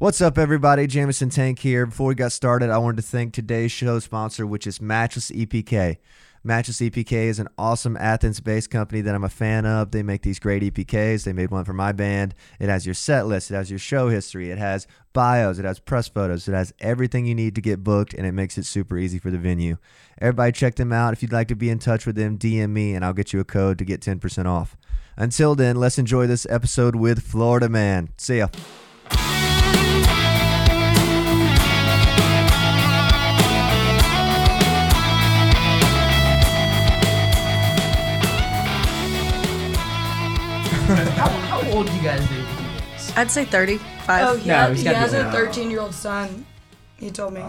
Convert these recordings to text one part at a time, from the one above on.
What's up, everybody? Jameson Tank here. Before we got started, I wanted to thank today's show sponsor, which is Matchless EPK. Matchless EPK is an awesome Athens based company that I'm a fan of. They make these great EPKs. They made one for my band. It has your set list, it has your show history, it has bios, it has press photos, it has everything you need to get booked, and it makes it super easy for the venue. Everybody, check them out. If you'd like to be in touch with them, DM me and I'll get you a code to get 10% off. Until then, let's enjoy this episode with Florida Man. See ya. How, how old do you guys think? I'd say 35. Oh, he, No, had- he's he gotta be has a older. 13 year old son. He told me.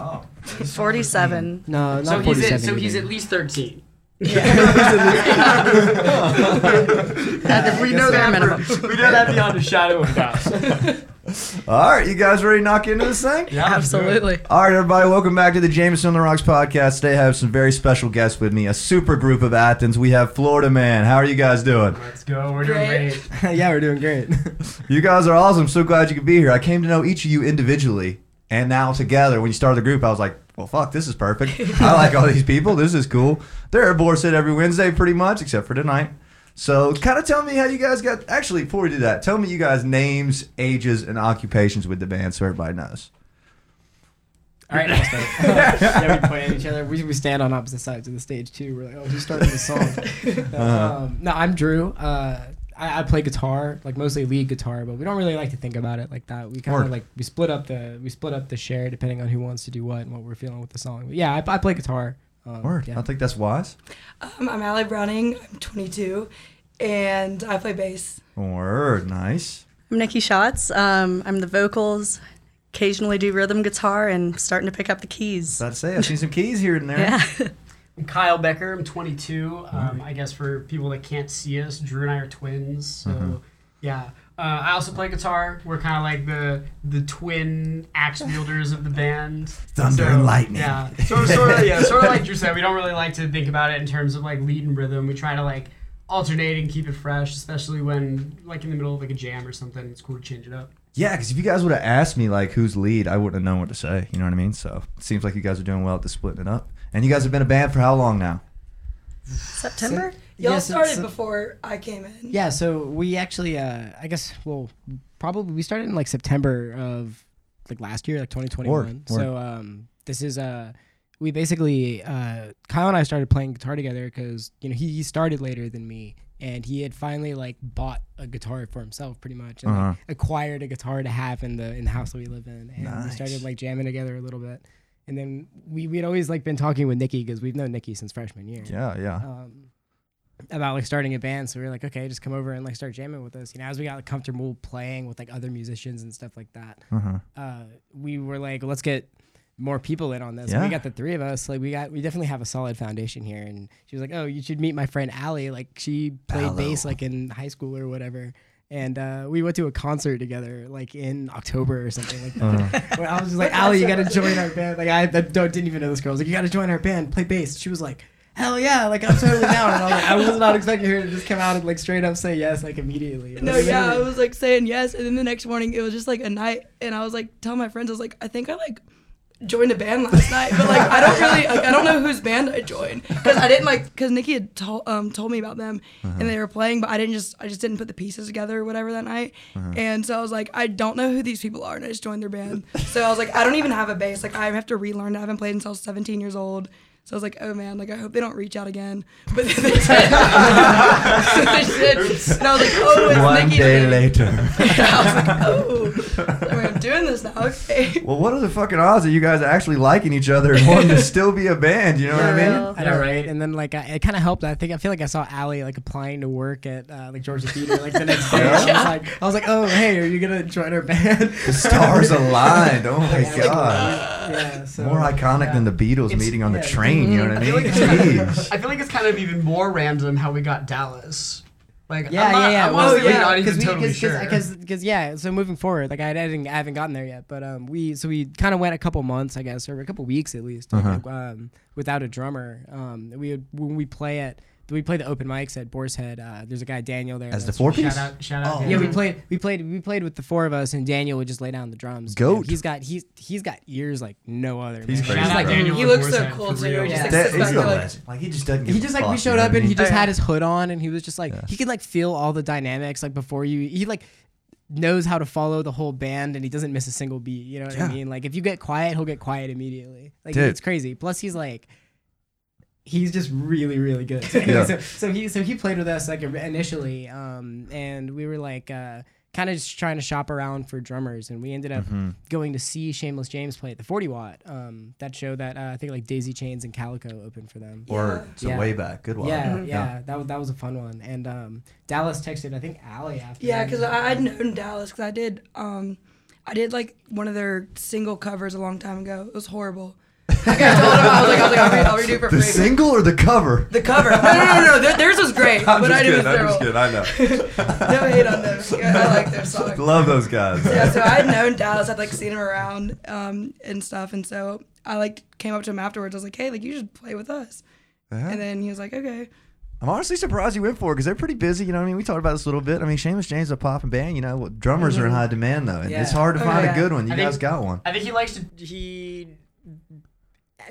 47. No, not So he's 47. at, so he's at least thirteen. At the we know that. minimum. For, we know that beyond a shadow of a doubt. All right, you guys ready to knock into this thing? Yeah, Absolutely. All right, everybody, welcome back to the Jameson on the Rocks podcast. Today I have some very special guests with me, a super group of Athens. We have Florida Man. How are you guys doing? Let's go. We're doing Great. great. yeah, we're doing great. You guys are awesome. So glad you could be here. I came to know each of you individually, and now together, when you started the group, I was like, well, fuck, this is perfect. I like all these people. This is cool. They're at Boar's Head every Wednesday, pretty much, except for tonight. So, kind of tell me how you guys got. Actually, before we do that, tell me you guys' names, ages, and occupations with the band so everybody knows. All right, I'll start. yeah, we point at each other. We, we stand on opposite sides of the stage too. We're like, oh, who's starting the song? Uh-huh. um, no, I'm Drew. Uh, I, I play guitar, like mostly lead guitar, but we don't really like to think about it like that. We kind of like we split up the we split up the share depending on who wants to do what and what we're feeling with the song. But yeah, I, I play guitar. Um, Word. Yeah. I think that's wise. Um, I'm Allie Browning. I'm 22, and I play bass. Word. Nice. I'm Nikki Shotz. Um, I'm the vocals, occasionally do rhythm guitar, and starting to pick up the keys. About to say, I've seen some keys here and there. Yeah. I'm Kyle Becker. I'm 22. Um, I guess for people that can't see us, Drew and I are twins. So Uh-huh. yeah. Uh, I also play guitar. We're kind of like the the twin axe wielders of the band. Thunder and lightning. Yeah. So sort of yeah, sort of like Drew said, we don't really like to think about it in terms of like lead and rhythm. We try to like alternate and keep it fresh, especially when like in the middle of like a jam or something. It's cool to change it up. Yeah, because if you guys would have asked me like who's lead, I wouldn't have known what to say. You know what I mean? So it seems like you guys are doing well at the splitting it up. And you guys have been a band for how long now? September? Y'all Yes, started it's- before I came in. Yeah, so we actually, uh, I guess, well, probably we started in like September of like last year, like 2021. Word, word. So um, this is uh, we basically uh, Kyle and I started playing guitar together because you know he, he started later than me, and he had finally like bought a guitar for himself, pretty much, and Uh-huh. acquired a guitar to have in the in the house that we live in, and we started like jamming together a little bit. And then we we'd always like been talking with Nikki because we've known Nikki since freshman year Yeah, yeah. um, about like starting a band. So we were like, okay, just come over and like start jamming with us. You know, as we got like, comfortable playing with like other musicians and stuff like that, Uh-huh. uh, we were like, let's get more people in on this. And Yeah. we got the three of us. Like we got, we definitely have a solid foundation here. And she was like, oh, you should meet my friend Allie. Like she played Allo. bass like in high school or whatever. And uh, we went to a concert together, like in October or something like that. Uh-huh. Where I was just like, Allie, you gotta join our band. Like I, I don't, didn't even know this girl. I was like, you gotta join our band, play bass. She was like, hell yeah, like I'm totally down. And I was like, I was not expecting her to just come out and like straight up say yes, like immediately. No, Like, yeah, I was like saying yes, and then the next morning it was just like a night, and I was like telling my friends, I was like, I think I like joined a band last night, but like I don't really, like, I don't know whose band I joined because I didn't like because Nikki had told um told me about them and they were playing, but I didn't just I just didn't put the pieces together or whatever that night, and so I was like, I don't know who these people are, and I just joined their band. So I was like, I don't even have a bass, like I have to relearn. I haven't played until 17 years old. So I was like, oh man, like I hope they don't reach out again. But then they did. they did. And I was like, oh, it's One Nikki's day band. later. I was like, oh, I mean, I'm doing this now. Okay. well, what are the fucking odds that you guys are actually liking each other and wanting to still be a band? You know what I mean? I know, right? And then like I, it kind of helped. I think I feel like I saw Allie like applying to work at uh, like Georgia Theater like the next day. I was like, I was like, oh hey, are you gonna join our band? The stars aligned. Oh my Yeah, like, god. yeah, so, More iconic yeah. than the Beatles It's- meeting on the yeah. Train. You know what I I feel like it's Jeez. I feel like it's kind of even more random how we got Dallas. Like Yeah, I'm not, yeah, yeah. I'm Well, yeah, not even because we, totally cause, sure. Because, because, yeah. So moving forward, like I, hadn't, I haven't gotten there yet, but um, we, so we kind of went a couple months, I guess, or a couple weeks at least, Uh-huh. like, um, without a drummer. Um, we would when we play at we played the open mics at Boar's Head. Uh, there's a guy Daniel there. As the four piece. Shout out, shout out. Oh. Yeah, we played. We played. We played with the four of us, and Daniel would just lay down the drums. Goat. And He's got he's he's got ears like no other. He's man. crazy. Shout out Daniel He looks so cool, too. real. He just, like, That sits is back like- Like he just doesn't. he just a like we showed you know up what I and he just had his hood on and he was just like Yeah. he could like feel all the dynamics like before you he like knows how to follow the whole band and he doesn't miss a single beat you know what Yeah. i mean like if you get quiet he'll get quiet immediately like Dude. it's crazy plus he's like he's just really really good Yeah. so, so he so he played with us like initially um and we were like uh kind of just trying to shop around for drummers and we ended up Mm-hmm. going to see Shameless James play at the 40 watt um that show that uh, I think like Daisy Chains and Calico opened for them Or so Yeah. way back. Good one. yeah, yeah, that was that was a fun one. And um, Dallas texted, I think Allie after. Yeah, because I'd known Dallas because I did um, I did like one of their single covers a long time ago. It was horrible. Like, I told him I was like, I was like, I'll, re- I'll redo it for The free. single or the cover? The cover. No, no, no, no. Their- Theirs was great, I'm but just I did kidding. was I'm just kidding. I know. No hate on them. Yeah, I like their song. Love those guys. yeah, so I had known Dallas. I'd like seen him around um, and stuff, and so I like came up to him afterwards. I was like, "Hey, like you should play with us." Yeah. And then he was like, "Okay." I'm honestly surprised you went for it because they're pretty busy. You know what I mean? We talked about this a little bit. I mean, Seamus James is a popping band. You know, what- drummers are in high demand though, and Yeah. it's hard to Oh, find yeah. a good one. You I guys think- got one. I think he likes to. He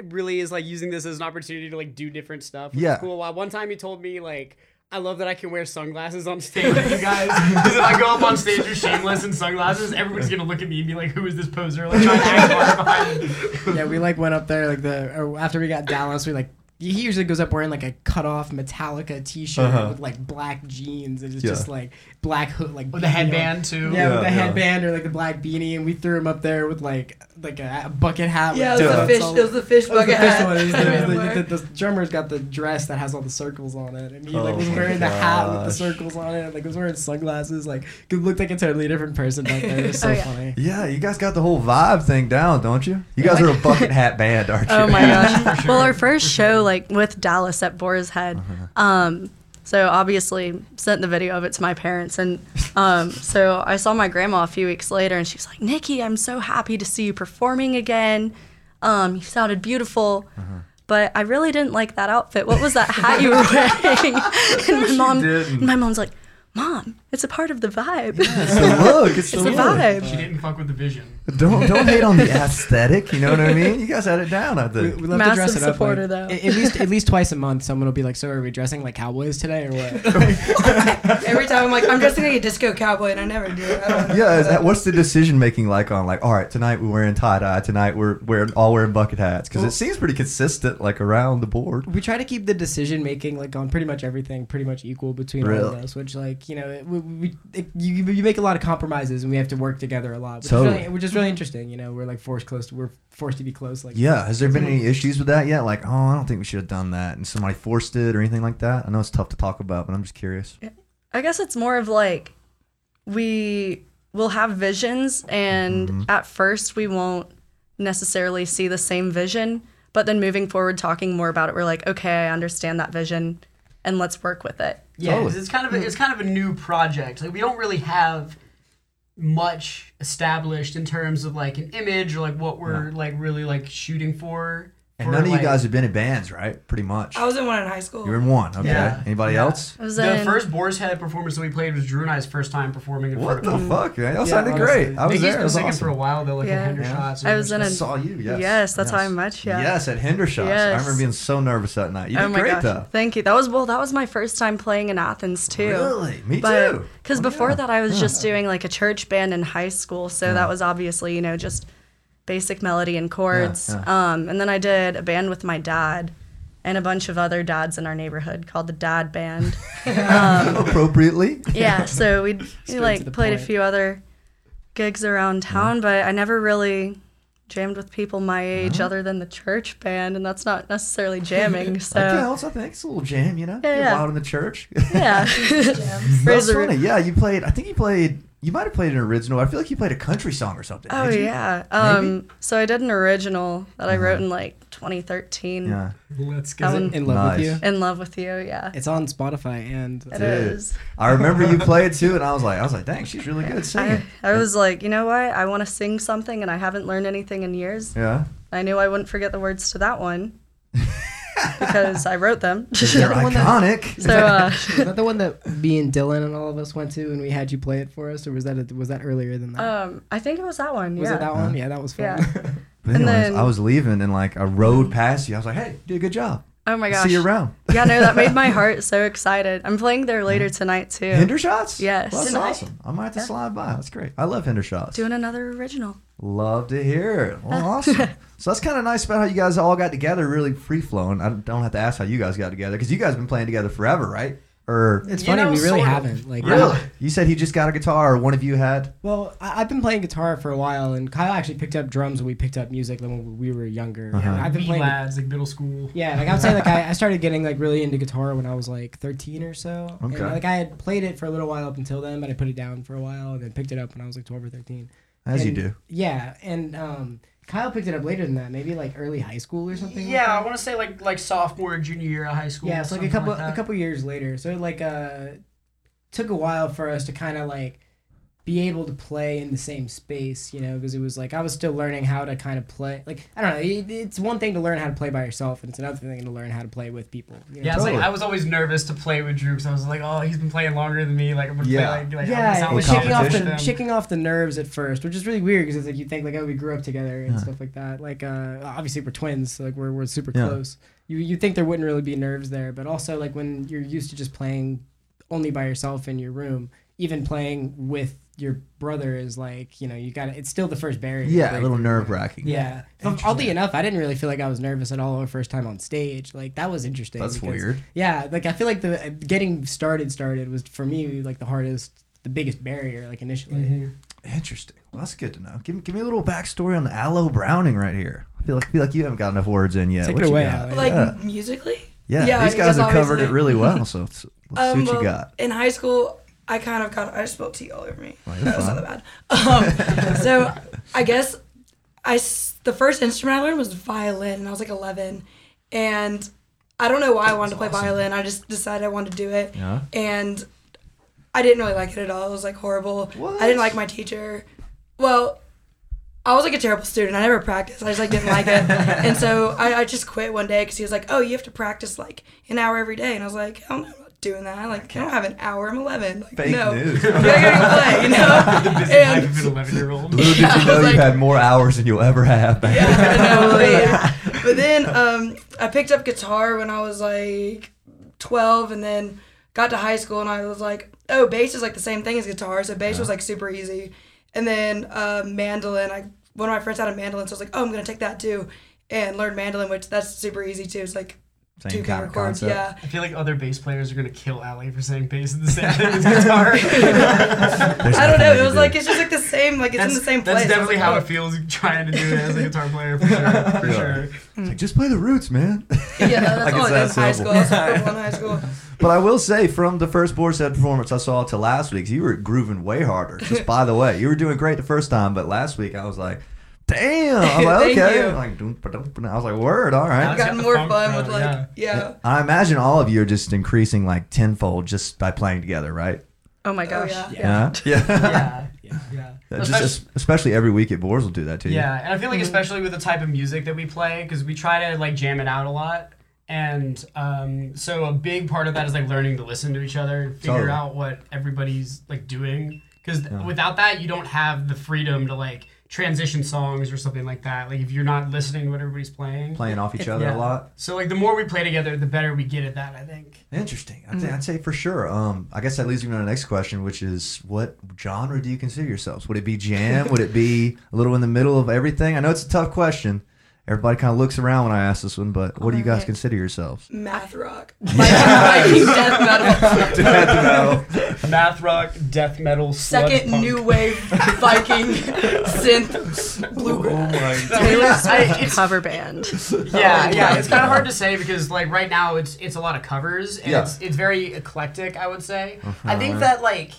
really is like using this as an opportunity to like do different stuff. Which Yeah. Is cool. Well, one time he told me like. I love that I can wear sunglasses on stage with you guys. Because if I go up on stage with shameless and sunglasses, everybody's gonna look at me and be like, "Who is this poser?" Like trying to act yeah, we like went up there like the or after we got Dallas, we like he usually goes up wearing like a cut off Metallica T-shirt Uh-huh. with like black jeans and it's Yeah. just like black hood like With a beanie on- headband too. Yeah, Yeah, with the yeah. headband or like the black beanie, and we threw him up there with like like a, a bucket hat. Yeah, it was the dots fish. all- It was the fish That was the bucket fish hat. one. Was the, the, the, the drummer's got the dress that has all the circles on it, and he like Oh was my wearing the hat with the circles on it, and like was wearing sunglasses, like it looked like a totally different person back there. It was so Oh, yeah. funny. Yeah, you guys got the whole vibe thing down, don't you? You guys are a bucket hat band, aren't you? Oh my gosh. For Well, our first show, like with Dallas at Boar's Head, Uh-huh. um, so obviously sent the video of it to my parents, and um, so I saw my grandma a few weeks later, and she was like, "Nikki, I'm so happy to see you performing again. Um, you sounded beautiful." Uh-huh. But I really didn't like that outfit. What was that hat you were wearing? and my mom, and my mom's like, "Mom, it's a part of the vibe. It's the look. It's, it's the the look. vibe." She didn't fuck with the vision. Don't don't hate on the aesthetic. You know what I mean? You guys had it down. I We, think. we love to dress it up. supporter, like, though. At, at least at least twice a month, someone will be like, "So are we dressing like cowboys today, or what?" Every time I'm like, I'm dressing like a disco cowboy, and I never do. I don't. Yeah, is that, what's the decision making like on like all right tonight we're wearing tie dye tonight we're wearing all wearing bucket hats because Well- it seems pretty consistent like around the board. we try to keep the decision making like on pretty much everything pretty much equal between all of us which like you know it, we, we it, you, you make a lot of compromises and we have to work together a lot which, Totally. is, really, which is really interesting you know we're like forced close to, we're forced to be close like Yeah, has there been any issues with that yet? Like, oh, I don't think we should have done that, and somebody forced it or anything like that. I know it's tough to talk about, but I'm just curious. I guess it's more of like we will have visions, and Mm-hmm. at first we won't necessarily see the same vision, but then moving forward, talking more about it, we're like, okay, I understand that vision, and let's work with it. Yeah, Totally. it's kind of a, it's mm. kind of a new project. Like we don't really have much established in terms of like an image or like what we're like really like shooting for. And none of you like- guys have been in bands, right? Pretty much. I was in one in high school. You were in one. Okay. Yeah. Anybody Yeah. else? I was The in, first Boar's Head performance that we played was Drew and I's first time performing in What front the of fuck, man? Y'all Yeah, sounded honestly. great. I was Nikki's there. It been was singing awesome. for a while though, like Yeah. at Hinder Yeah. I was in I a- saw you. Yes. Yes, that's how I met you. Yes, at Hendershots. I remember being so nervous that night. You did oh my great gosh, though. thank you. That was well, that was my first time playing in Athens too. Really? Me But too. because Oh, before yeah. that, I was just doing like a church band in high school, so that was obviously you know just basic melody and chords. yeah. Um, and then I did a band with my dad and a bunch of other dads in our neighborhood called the Dad Band. appropriately. yeah, so we Straight to like the played a few other gigs around town, but I never really jammed with people my age other than the church band, and that's not necessarily jamming. That So counts. I think it's a little jam, you know. Yeah, Get yeah. loud in the church. yeah, That's funny. Yeah, you played. I think you played. You might have played an original. I feel like you played a country song or something. Oh yeah. Um, so I did an original that I wrote in like 2013. Yeah. Let's That go. one- in love Nice. with you In love with you, yeah. it's on spotify and It Dude. is. I remember you played it too, and I was like, I was like, dang, she's really good at I, singing. I was like, you know what? I want to sing something, and I haven't learned anything in years. yeah. I knew I wouldn't forget the words to that one. because I wrote them. They're iconic. so uh, Was that the one that me and Dylan and all of us went to, and we had you play it for us, or was that a, was that earlier than that? um, I think it was that one. was yeah. it that one? Yeah, that was fun. Yeah. But And anyways, then- I was leaving and like I rode past you. I was like, "Hey, you did a good job. Oh my gosh. See you around." yeah, no, that made my heart so excited. I'm playing there later tonight too. Hendershots? Yes. Well, that's Tonight? awesome. I might have to Yeah. slide by. That's great. I love Hendershots. Doing another original. Love to hear it. Well, awesome. so that's kind of nice about how you guys all got together, really free flowing. I don't have to ask how you guys got together because you guys have been playing together forever, right? Or It's funny, know, we really haven't. Like, really? You said he just got a guitar, or one of you had. Well, I, I've been playing guitar for a while, and Kyle actually picked up drums when we picked up music when we were younger. Uh-huh. And I've been playing. lads, like middle school. Yeah, like I would say, like I, I started getting like really into guitar when I was like 13 or so. And, Okay. like I had played it for a little while up until then, but I put it down for a while and then picked it up when I was like 12 or 13. As you do. Yeah, and um, Kyle picked it up later than that, maybe like early high school or something. Yeah, that. I want to say like like sophomore, junior year of high school. Yeah, it's like a couple like a couple years later. So it like uh took a while for us to kind of like be able to play in the same space, you know, because it was like I was still learning how to kind of play. Like I don't know, it, it's one thing to learn how to play by yourself, and it's another thing to learn how to play with people. You know? Yeah, it's Totally. like I was always nervous to play with Drew because I was like, oh, he's been playing longer than me. Like I'm gonna Yeah. play like, like I'm yeah, sound and like shaking off the shaking off the nerves at first, which is really weird because it's like you think like oh we grew up together and Yeah. stuff like that. Like uh, obviously we're twins, so like we're we're super Yeah. close. You you think there wouldn't really be nerves there, but also like when you're used to just playing only by yourself in your room, even playing with your brother is like you know you got to it's still the first barrier. Yeah, a little nerve wracking. Yeah. Oddly enough, I didn't really feel like I was nervous at all our first time on stage. Like that was interesting. That's because- weird. Yeah, like I feel like the uh, getting started started was for me like the hardest, the biggest barrier. Like initially. Mm-hmm. Interesting. Well, that's good to know. Give, me- give me a little backstory on the Allie Browning right here. I feel like I feel like you haven't got enough words in yet. Take What it away, got? Like Yeah. musically? Yeah, Yeah, these guys have covered it really well. So let's, let's see Um, what you got. In high school, I kind of got I just spilled tea all over me. Oh, you're that was not that bad. Um, so I guess I the first instrument I learned was violin, and I was like 11, and I don't know why I wanted to play violin. I just decided I wanted to do it, Yeah. and I didn't really like it at all. It was like horrible. What? I didn't like my teacher. Well, I was like a terrible student. I never practiced. I just like didn't like it, and so I, I just quit one day because he was like, "Oh, you have to practice like an hour every day," and I was like, "Hell no, doing that. Like, I don't have an hour. I'm 11. Like, Fake no, news. I gotta play. You know." the busy And- life of an 11 year old. Little did Yeah, you know was you've like- had more hours than you'll ever have. back yeah, then. I but, yeah. But then um, I picked up guitar when I was like 12, and then got to high school, and I was like, oh, bass is like the same thing as guitar, so bass was like super easy. And then uh, mandolin, I one of my friends had a mandolin, so I was like, oh, I'm gonna take that too, and learn mandolin, which that's super easy too. It's like Same two kind of chords, concept. yeah. I feel like other bass players are gonna kill Allie for saying bass is the same thing as guitar. I don't know. It was can like it's just like the same, like it's that's, in the same place. That's definitely like, how oh. it feels trying to do it as a guitar player for sure. For Yeah. sure. It's like, just play the roots, man. Yeah, that's Like, all it's I did that high school. That's what high school. But I will say, from the first Boar's Head performance I saw to last week's, you were grooving way harder. Just by the way, you were doing great the first time, but last week I was like, damn. I was like, okay. I'm like, doom, ba-dum, ba-dum. I was like, word, all right. Alex got gotten more fun with like yeah. yeah. I imagine all of you are just increasing like tenfold just by playing together, right? Oh my gosh. yeah. Yeah. Yeah. Yeah. Yeah. Yeah. Just, Especially- especially every week at Boars will do that to you. Yeah, and I feel like especially with the type of music that we play, because we try to like jam it out a lot, and um, so a big part of that is like learning to listen to each other, and figure Totally. out what everybody's like doing, because Yeah. without that you don't have the freedom to like transition songs or something like that. Like if you're not listening to what everybody's playing. Playing off each other Yeah. a lot. So like the more we play together, the better we get at that. I think. Interesting. I'd, I'd say for sure. Um, I guess that leads me to the next question, which is what genre do you consider yourselves? Would it be jam? Would it be a little in the middle of everything? I know it's a tough question. Everybody kind of looks around when I ask this one, but what do you guys Alright. consider yourselves? Math rock. Viking, Viking death metal. Math rock, death metal, Second punk. new wave Viking synth bluegrass. Taylor's I- it's- cover band. Yeah, Oh, yeah, my it's kind of hard to say because like right now it's it's a lot of covers and Yeah. it's it's very eclectic. I would say. I Uh-huh. think that like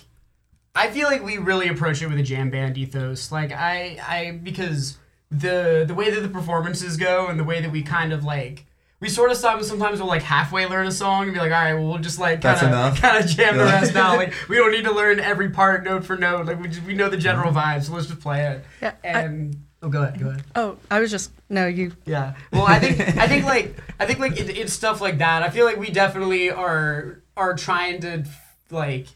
I feel like we really approach it with a jam band ethos. Like I I because the the way that the performances go and the way that we kind of like. We sort of some- sometimes we'll like halfway learn a song and be like, all right, well we'll just like kind of kind of jam the rest out. Like we don't need to learn every part note for note. Like we just we know the general vibe, so let's just play it. Yeah, I- And Oh, go ahead. Go ahead. Oh, I was just no. You Yeah. Well, I think I think like I think like it, it's stuff like that. I feel like we definitely are are trying to like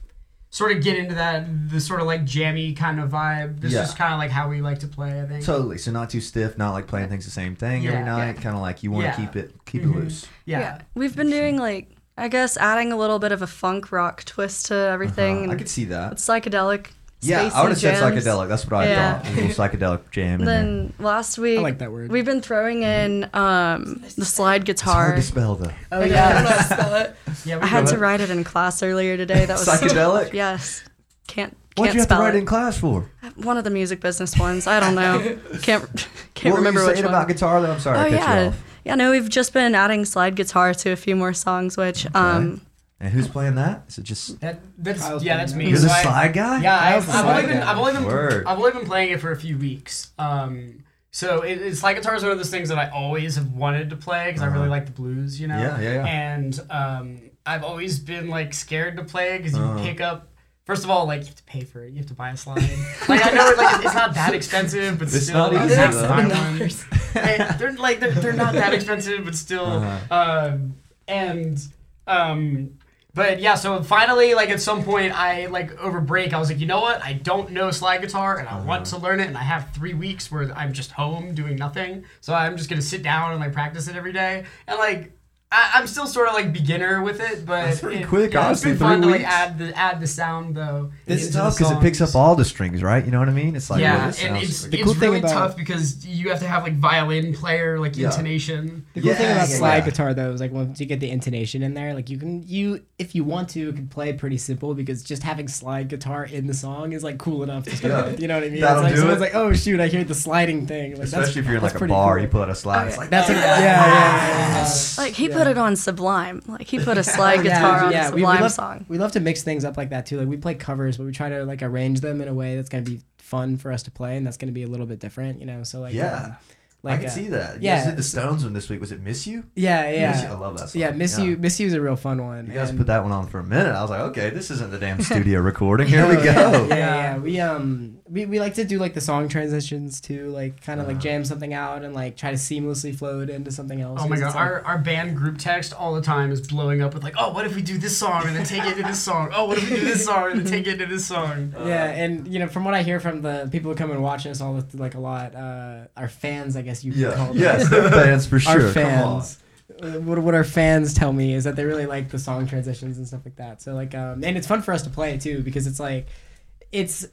sort of get into that the sort of like jammy kind of vibe. This Yeah. is kind of like how we like to play. I think. Totally. So not too stiff, not like playing things the same thing Yeah, every night. yeah. Kind of like you want to Yeah. keep it keep Mhm. it loose. yeah. we've been doing like I guess adding a little bit of a funk rock twist to everything. Uh-huh. I could see that. it's psychedelic. Yeah, I would have said jams. psychedelic. That's what I Yeah. thought. A little psychedelic jam. Then last week, I like that word. we've been throwing in um, the slide It's hard guitar. to spell though. Oh I don't know how to spell it. Yeah. I had go to ahead. write it in class earlier today. That was Psychedelic? Yes, can't What'd you have to write it. in class for? One of the music business ones. I don't know. Can't can't what remember were you which saying one. about guitar though? I'm sorry, oh I cut you yeah, off. yeah. No, we've just been adding slide guitar to a few more songs, which um And who's playing that? Is it just That, that's Kyle's yeah. That's me. you're the So I- slide guy? Yeah, I've, I've only been. I've only been Word. I've only been playing it for a few weeks. Um, so it, it's like guitar is one of those things that I always have wanted to play because I really Uh-huh. like the blues, you know. Yeah, yeah, yeah. And um, I've always been like scared to play because you Uh-huh. pick up. First of all, like you have to pay for it. You have to buy a slide. like I know, like it's not that expensive, but It's still, not you easy, have to though. buy one. And they're like they're, they're not that expensive, but still. Uh-huh. Um, and um, but yeah, so finally, like at some point, I like over break, I was like, you know what? I don't know slide guitar, and I want Uh-huh. to learn it, and I have three weeks where I'm just home doing nothing, so I'm just gonna sit down and like practice it every day, and like. I, I'm still sort of like beginner with it, but That's pretty it- quick, yeah, honestly, It's been fun three to like add the add the sound though. It's tough because it picks up all the strings, right? You know what I mean? It's like yeah, well, and it's, like- The it's thing really about- tough because you have to have like violin player like Yeah. intonation. The cool thing about yeah, slide yeah. guitar though is like once you get the intonation in there, like you can you if you want to can play pretty simple because just having slide guitar in the song is like cool enough to start Yeah. with. You know what I mean? That'll it's like do someone's it. like, oh shoot, I hear the sliding thing. Like, that's- Especially if you're in like a bar, cool. you pull out a slide. It's like That's yeah, yeah, yeah, yeah. like he Yeah. Put it on Sublime. Like he put a slide Yeah, guitar on yeah, a we- we Sublime love- song. We love to mix things up like that too. Like we play covers, but we try to like arrange them in a way that's gonna be fun for us to play, and that's gonna be a little bit different, you know. So like, Yeah. um, like I can uh, see that. You yeah. guys did the Stones one this week. Was it Miss You? Yeah, Miss You. I love that song. yeah. Miss you, miss you is a real fun one. You guys and- put that one on for a minute. I was like, okay, this isn't the damn studio recording. Here we go. Yeah, yeah, Yeah. yeah. We um we, we like to do like the song transitions too, like kind of like jam something out and like try to seamlessly flow it into something else. Oh my 'cause god, it's, like- our, our band group text all the time is blowing up with like, oh, what if we do this song and then take it to this song? Oh, what if we do this song and then take it to this song? yeah, and you know from what I hear from the people who come and watch us all the- like a lot, uh, our fans, I guess you could Yeah. call them. Yes, they're fans for sure. our Come on. fans. Uh, What, what our fans tell me is that they really like the song transitions and stuff like that. So like, um, and it's fun for us to play too because it's like, it's,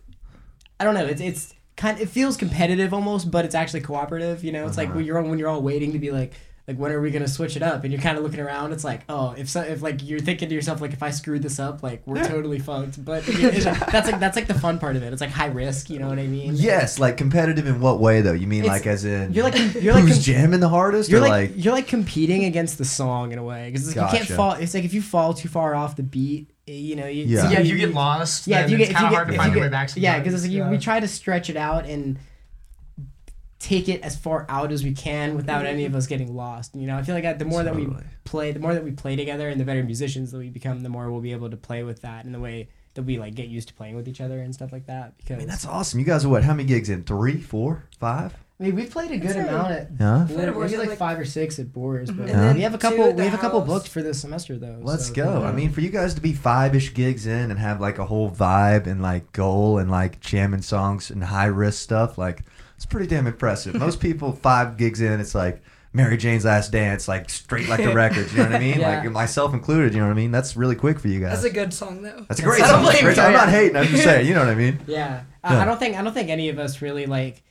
I don't know, it's it's kind, it feels competitive almost, but it's actually cooperative. You know, it's like Uh-huh. when you're when you're all waiting to be like, like when are we gonna switch it up? And you're kind of looking around. It's like, oh, if so, if like you're thinking to yourself like, if I screwed this up, like we're totally fucked. But you know, that's like that's like the fun part of it. It's like high risk. You know what I mean? Yes, like competitive in what way though? You mean It's- like as in You're like you're like who's com- jamming the hardest? you're or like, like, you're like competing against the song in a way because like you can't fall. It's like if you fall too far off the beat, eh, you know. You, Yeah. so Yeah, if you get lost, Yeah, then if you get it's if kind you of get hard to find your way back. yeah, because it's like you, Yeah. we try to stretch it out and take it as far out as we can without any of us getting lost. You know, I feel like the more that we play, the more that we play together, and the better musicians that we become, the more we'll be able to play with that in the way that we like get used to playing with each other and stuff like that. Because I mean, that's awesome. You guys are what? How many gigs in? Three, four, five? I mean, we've played a good I'd say- amount at. Huh? Maybe Federer was like, like- five or six at Boar's, but And then we have a couple. We have a couple booked for this semester though. Let's so- go. I mean, for you guys to be five ish gigs in and have like a whole vibe and like goal and like jamming songs and high risk stuff, like it's pretty damn impressive. Most people five gigs in, it's like Mary Jane's Last Dance, like straight like the records. You know what I mean? Yeah. Like myself included. You know what I mean? That's really quick for you guys. That's a good song though. That's a great song. Great you. song. I'm not hating. I'm just saying. You know what I mean? Yeah, I, Yeah. I don't think I don't think any of us really like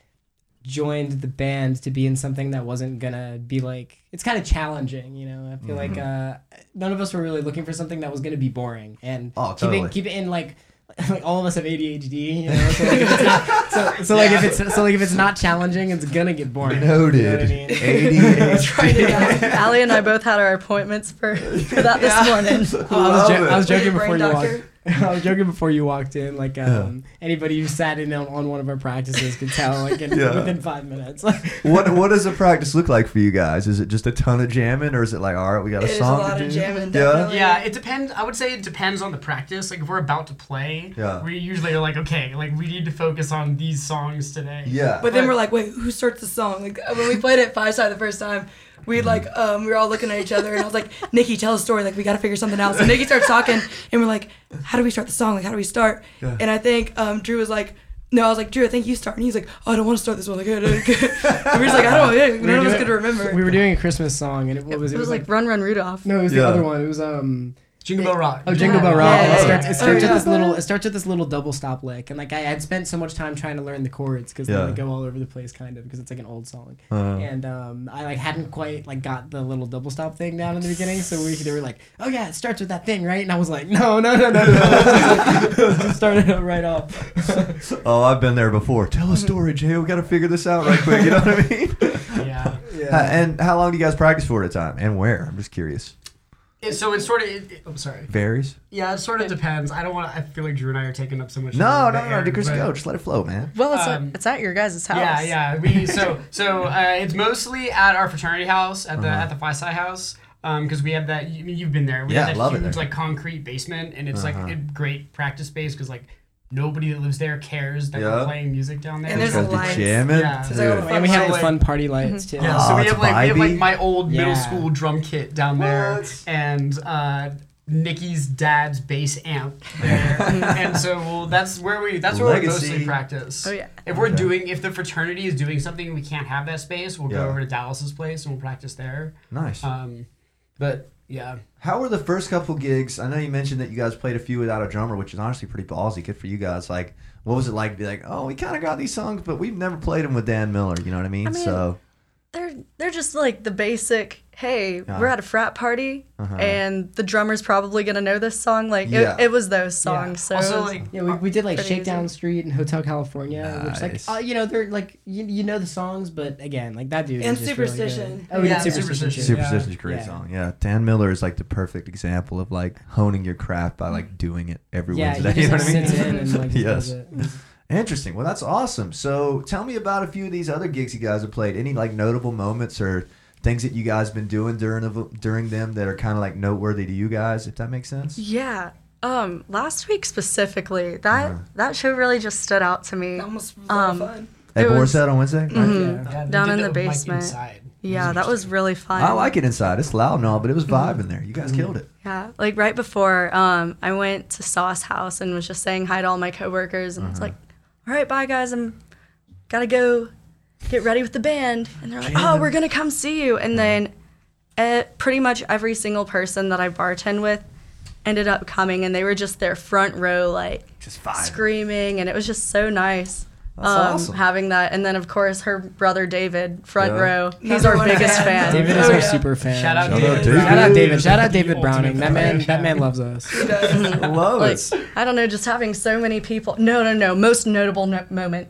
joined the band to be in something that wasn't gonna be like it's kind of challenging you know i feel like Mm-hmm. uh none of us were really looking for something that was gonna be boring and Oh, keep it keep it in like like all of us have ADHD, you know. So like if it's not, so, so like if it's so like if it's not challenging, it's gonna get boring. You know what I mean? ADHD. Allie and I both had our appointments for, for that this morning. Oh, I was, jo- I was joking before you doctor. walked. I was joking before you walked in. Like um, anybody who sat in on, on one of our practices could tell. Like in, Yeah. within five minutes. what what does a practice look like for you guys? Is it just a ton of jamming, or is it like, all right, we got a It is a song lot to of do? jamming, yeah. definitely. Yeah, it depends. I would say it depends on the practice. Like if we're about to play, Yeah. we usually are like, okay, like we need to focus on these songs today. Yeah. But then we're like, wait, who starts the song? Like when we played it five side the first time, we like um we were all looking at each other and I was like, Nikki, tell a story. Like we got to figure something out. So Nikki starts talking and we're like, how do we start the song? Like how do we start? Yeah. And I think um Drew was like. No, I was like, Drew, I think you start. And he's like, oh, I don't want to start this one. Like, and we're just like, I don't know. None of us could remember. we were doing a Christmas song, and it, what was It it? was like Run Run Rudolph. no, it was Yeah. the other one. It was um. Jingle Bell Rock. Oh, Jingle Bell Rock. Yeah, it starts, it starts Oh, with this little. It starts with this little double stop lick, and like I had spent so much time trying to learn the chords because Yeah. they go all over the place, kind of, because it's like an old song. Uh, and um, I like hadn't quite like got the little double stop thing down in the beginning, so we they were like, "Oh yeah, it starts with that thing, right?" And I was like, "No, no, no, no, no." Just started it right off. oh, I've been there before. Tell a story, Jay. We got to figure this out right quick. You know what I mean? Yeah. Ha- And how long do you guys practice for at a time, and where? I'm just curious. It- so it's sort of. It, it- I'm sorry. Varies. Yeah, it sort of depends. I don't want. to I feel like Drew and I are taking up so much. No, of no, no. air, Just but- go. Just let it flow, man. Well, it's, Um, at, it's at your guys' house. Yeah, yeah. We so so uh, it's mostly at our fraternity house at the Uh-huh. at the Phi Psi house. because we have that. I you've been there. We Yeah, have that love it huge there. like concrete basement, and it's Uh-huh. like a great practice space because like nobody that lives there cares that Yeah. we're playing music down there. And there's Guys a be lights. jamming. Yeah. There's like all the Dude. fun And we have the like- fun party lights too. Yeah, Oh, so we have like we have like my old middle school drum kit down there, What? and uh, Nikki's dad's bass amp there, and so well, that's where we that's where we Legacy. mostly practice. Oh, yeah. If we're Okay. doing if the fraternity is doing something and we can't have that space, we'll Yeah. go over to Dallas's place and we'll practice there. Nice. But yeah, How were the first couple gigs? I know you mentioned that you guys played a few without a drummer, which is honestly pretty ballsy. Good for you guys. Like, what was it like to be like, oh, we kind of got these songs, but we've never played them with Dan Miller. You know what I mean? I mean, so They're they're just like the basic. Hey, Yeah. we're at a frat party, Uh-huh. and the drummer's probably gonna know this song. Like Yeah. it, it was those yeah. songs. So also was- like Yeah, we, we did like Shakedown easy. Street and Hotel California, which Nice. like uh, you know they're like you, you know the songs, but again like that dude And is just really. Superstition. Oh, we Yeah, did Superstition. Superstition. too. Yeah. Superstition's a great Yeah. song. Yeah, Dan Miller is like the perfect example of like honing your craft by like doing it every Yeah, he Wednesday. just you know like, what I mean? and like just yes. Does it. Interesting. Well, that's awesome. So, tell me about a few of these other gigs you guys have played. Any like notable moments or things that you guys been doing during of, during them that are kind of like noteworthy to you guys, if that makes sense? yeah. Um, last week specifically, that Uh-huh. that show really just stood out to me. That almost was a lot of Um, fun. At It Boar's was- Head on Wednesday. Yeah. yeah, Down in the basement. inside. Yeah, that was really fun. I like it inside. It's loud and all, but it was vibing there. You guys killed it. Yeah, like right before, um, I went to Sauce House and was just saying hi to all my coworkers, and it's Uh-huh. like, all right, bye guys, I'm gotta go get ready with the band, and they're like, oh, we're gonna come see you, and then, uh, pretty much every single person that I bartend with ended up coming, and they were just their front row, like Just vibing. screaming, and it was just so nice. That's um, awesome. Having that, and then of course her brother David, front Yeah. row. He's Number our biggest fan. fan. David is Oh, our yeah. super fan. Shout out Shout out David. David. Shout out David. Shout out David Browning. That man. That man loves us. I love like it. I don't know, just having so many people. No, no, no. Most notable no- moment.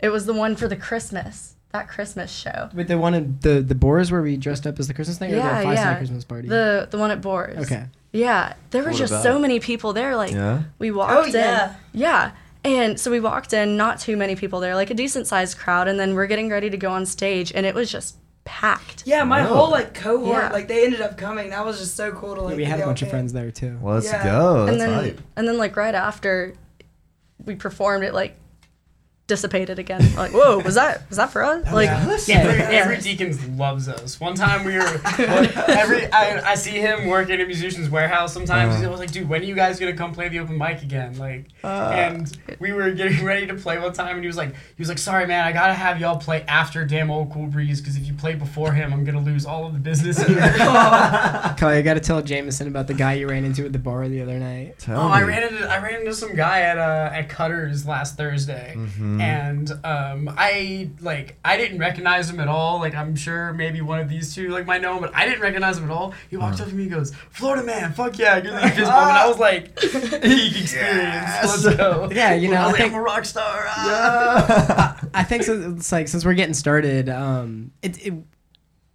It was the one for the Christmas. That Christmas show. With the one in the the Boars where we dressed up as the Christmas thing, or Yeah, the five yeah. Christmas party. The the one at Boars. okay. Yeah, there were What just about so it? many people there. Like Yeah. we walked Oh, in. yeah. Yeah. And so we walked in, not too many people there, like a decent sized crowd, and then we're getting ready to go on stage, and it was just packed. Yeah, my Really? whole like cohort, Yeah. like they ended up coming. That was just so cool to like. we had a bunch of friends there too. Well, let's Yeah. go. That's and then hype. and then like right after we performed it like dissipated again. Like, whoa, was that was that for us? Like Yeah, Yeah. every, Yeah. every Deacons loves us. One time we were, every I, I see him work in a musician's warehouse. Sometimes Uh-huh. he's always like, "Dude, when are you guys gonna come play the open mic again?" Like, Uh. and we were getting ready to play one time, and he was like, "He was like, sorry man, I gotta have y'all play after damn old Cool Breeze because if you play before him, I'm gonna lose all of the business here." Kyle, you got to tell Jameson about the guy you ran into at the bar the other night. Tell Oh, me. I ran into I ran into some guy at uh at Cutters last Thursday, Mhm. and um I like I didn't recognize him at all. Like I'm sure maybe one of these two like might know him, but I didn't recognize him at all. He walked up to me and goes, "Florida man, fuck yeah!" Give me a fist bump, and I was like, "Peak experience, Yes. let's go." Yeah, you know, I was I like, think- I'm a rock star. ah." I think so, it's like since we're getting started, um, it, it,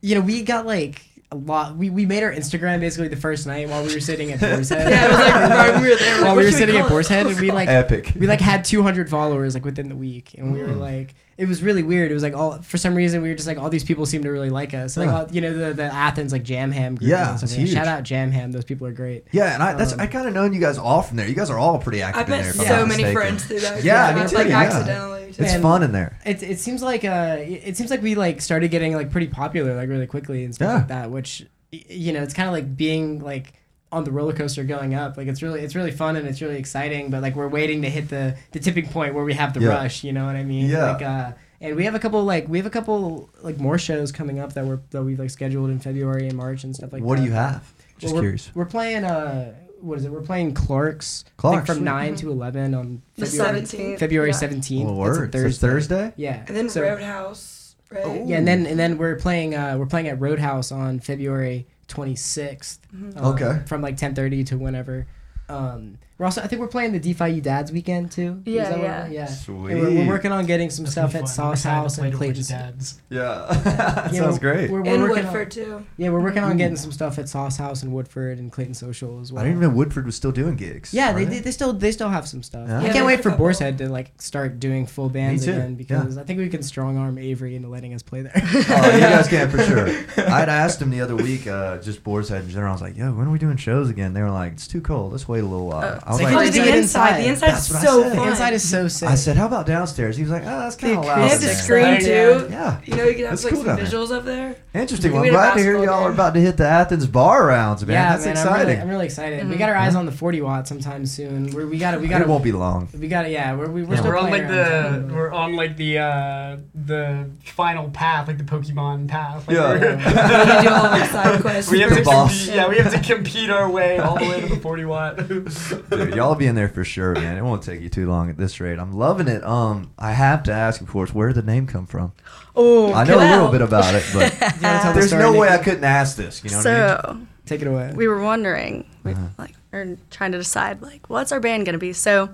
you know, we got like a lot. We, we made our Instagram basically the first night while we were sitting at Boar's Head. Yeah, it was like right, we were there. while Like, we were should sitting at Boar's? Head, and we like Epic. we like had 200 followers like within the week, and we were Mm. like, it was really weird. It was like all for some reason we were just like all these people seem to really like us. Like Huh. all, you know the the Athens like Jam Ham group. Yeah, it's huge. Shout out Jam Ham. Those people are great. Yeah, and I that's Um, I kind of known you guys all from there. You guys are all pretty active I've in met there. so I'm many mistaken. friends through that. Yeah, group, me too, Like yeah. accidentally. It's And- fun in there. It, it seems like uh it it seems like we like started getting like pretty popular like really quickly and stuff Yeah. like that which you know it's kind of like being like on the roller coaster going up like it's really it's really fun and it's really exciting but like we're waiting to hit the the tipping point where we have the Yeah. rush you know what I mean Yeah. like uh and we have a couple like we have a couple like more shows coming up that we're that we've like scheduled in February and March and stuff like what that. do you have? Just Well, we're, curious. We're playing uh what is it? We're playing Clark's, I Clark's, from sweet. nine to eleven on The February 17th. February Yeah. seventeenth. Well, It's a word. It's Thursday. Yeah, And then So- Roadhouse, right? Yeah, and then and then we're playing uh we're playing at Roadhouse on February 26th. Mm-hmm. um, Okay. From like 10:30 to whenever. Um, we're also I think we're playing the DeFi U Dads weekend too. Is Yeah, that yeah. yeah. Sweet. We're, we're working on getting some That's stuff at be fun. I'm Sauce House and to a bunch Clayton's. dads. Yeah, that Yeah, sounds we're- great. We're, we're And working Woodford on, too. yeah, we're working on getting some stuff at Sauce House and Woodford and Clayton Social as well. I didn't even know Woodford was still doing gigs. Yeah, they, they, they still they still have some stuff. Yeah. I can't wait for a. Boar's Head to like start doing full bands again because I think we can strong arm Avery into letting us play there. Oh, you guys can for sure. I'd asked him the other week, uh, just Boar's Head in general. I was like, "Yo, when are we doing shows again?" They were like, "It's too cold. Let's wait a little while." I was it's like, like- Oh, do the it inside. The inside. inside's That's what so said. the inside is so sick. I said, "How about downstairs?" He was like, "Oh, that's kind of loud." They in have the there." screen too. Yeah, You know, you can have That's like cool some down there. visuals up there. interesting. We Well, I'm can win a glad to hear y'all are about to hit the Athens bar rounds, man. yeah, that's man, exciting. I'm really, I'm really excited. We got our eyes on the 40 watt sometime soon. We're, we got to we got it to won't be long. we got it. yeah. We're we, we're Yeah. still We're on like the town. we're on like the uh the final path, like the Pokemon path. Like Yeah. we're- We to do all our side quests. we have to The boss. compete, yeah, we have to compete our way all the way to the 40 watt. Dude, y'all will be in there for sure, man. It won't take you too long at this rate. I'm loving it. Um, I have to ask, of course, where did the name come from? Oh, I know a little bit about it, but Do you wanna tell the there's no way I couldn't ask this. You know what I mean? So Take it away. we were wondering, we, Uh-huh. like, or trying to decide, like, what's our band gonna be? So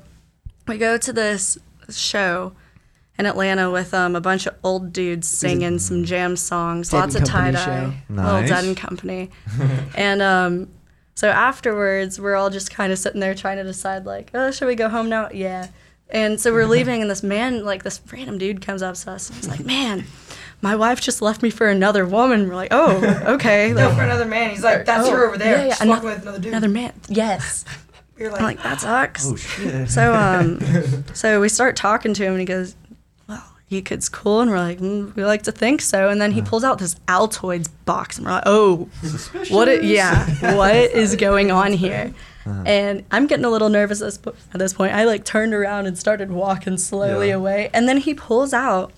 we go to this show in Atlanta with um, a bunch of old dudes singing some jam songs, Dead lots of tie dye, show. little Nice. Dead and Company, and um, so afterwards we're all just kind of sitting there trying to decide, like, oh, should we go home now? Yeah. And so we're leaving, and this man, like this random dude, comes up to us and he's like, "Man, my wife just left me for another woman." We're like, "Oh, okay." No, like, for another man. He's like, that's Oh, her over there. yeah, yeah, She's ano- walking with another dude. another man. Yes. You're I'm like, that sucks. Oh shit. So um, so we start talking to him, and he goes, "Well, you kid's cool," and we're like, mm, "We like to think so." And then he pulls out this Altoids box, and we're like, "Oh, what? It, yeah, what is going on here?" And I'm getting a little nervous at this, at this point. I like turned around and started walking slowly Yeah. away, and then he pulls out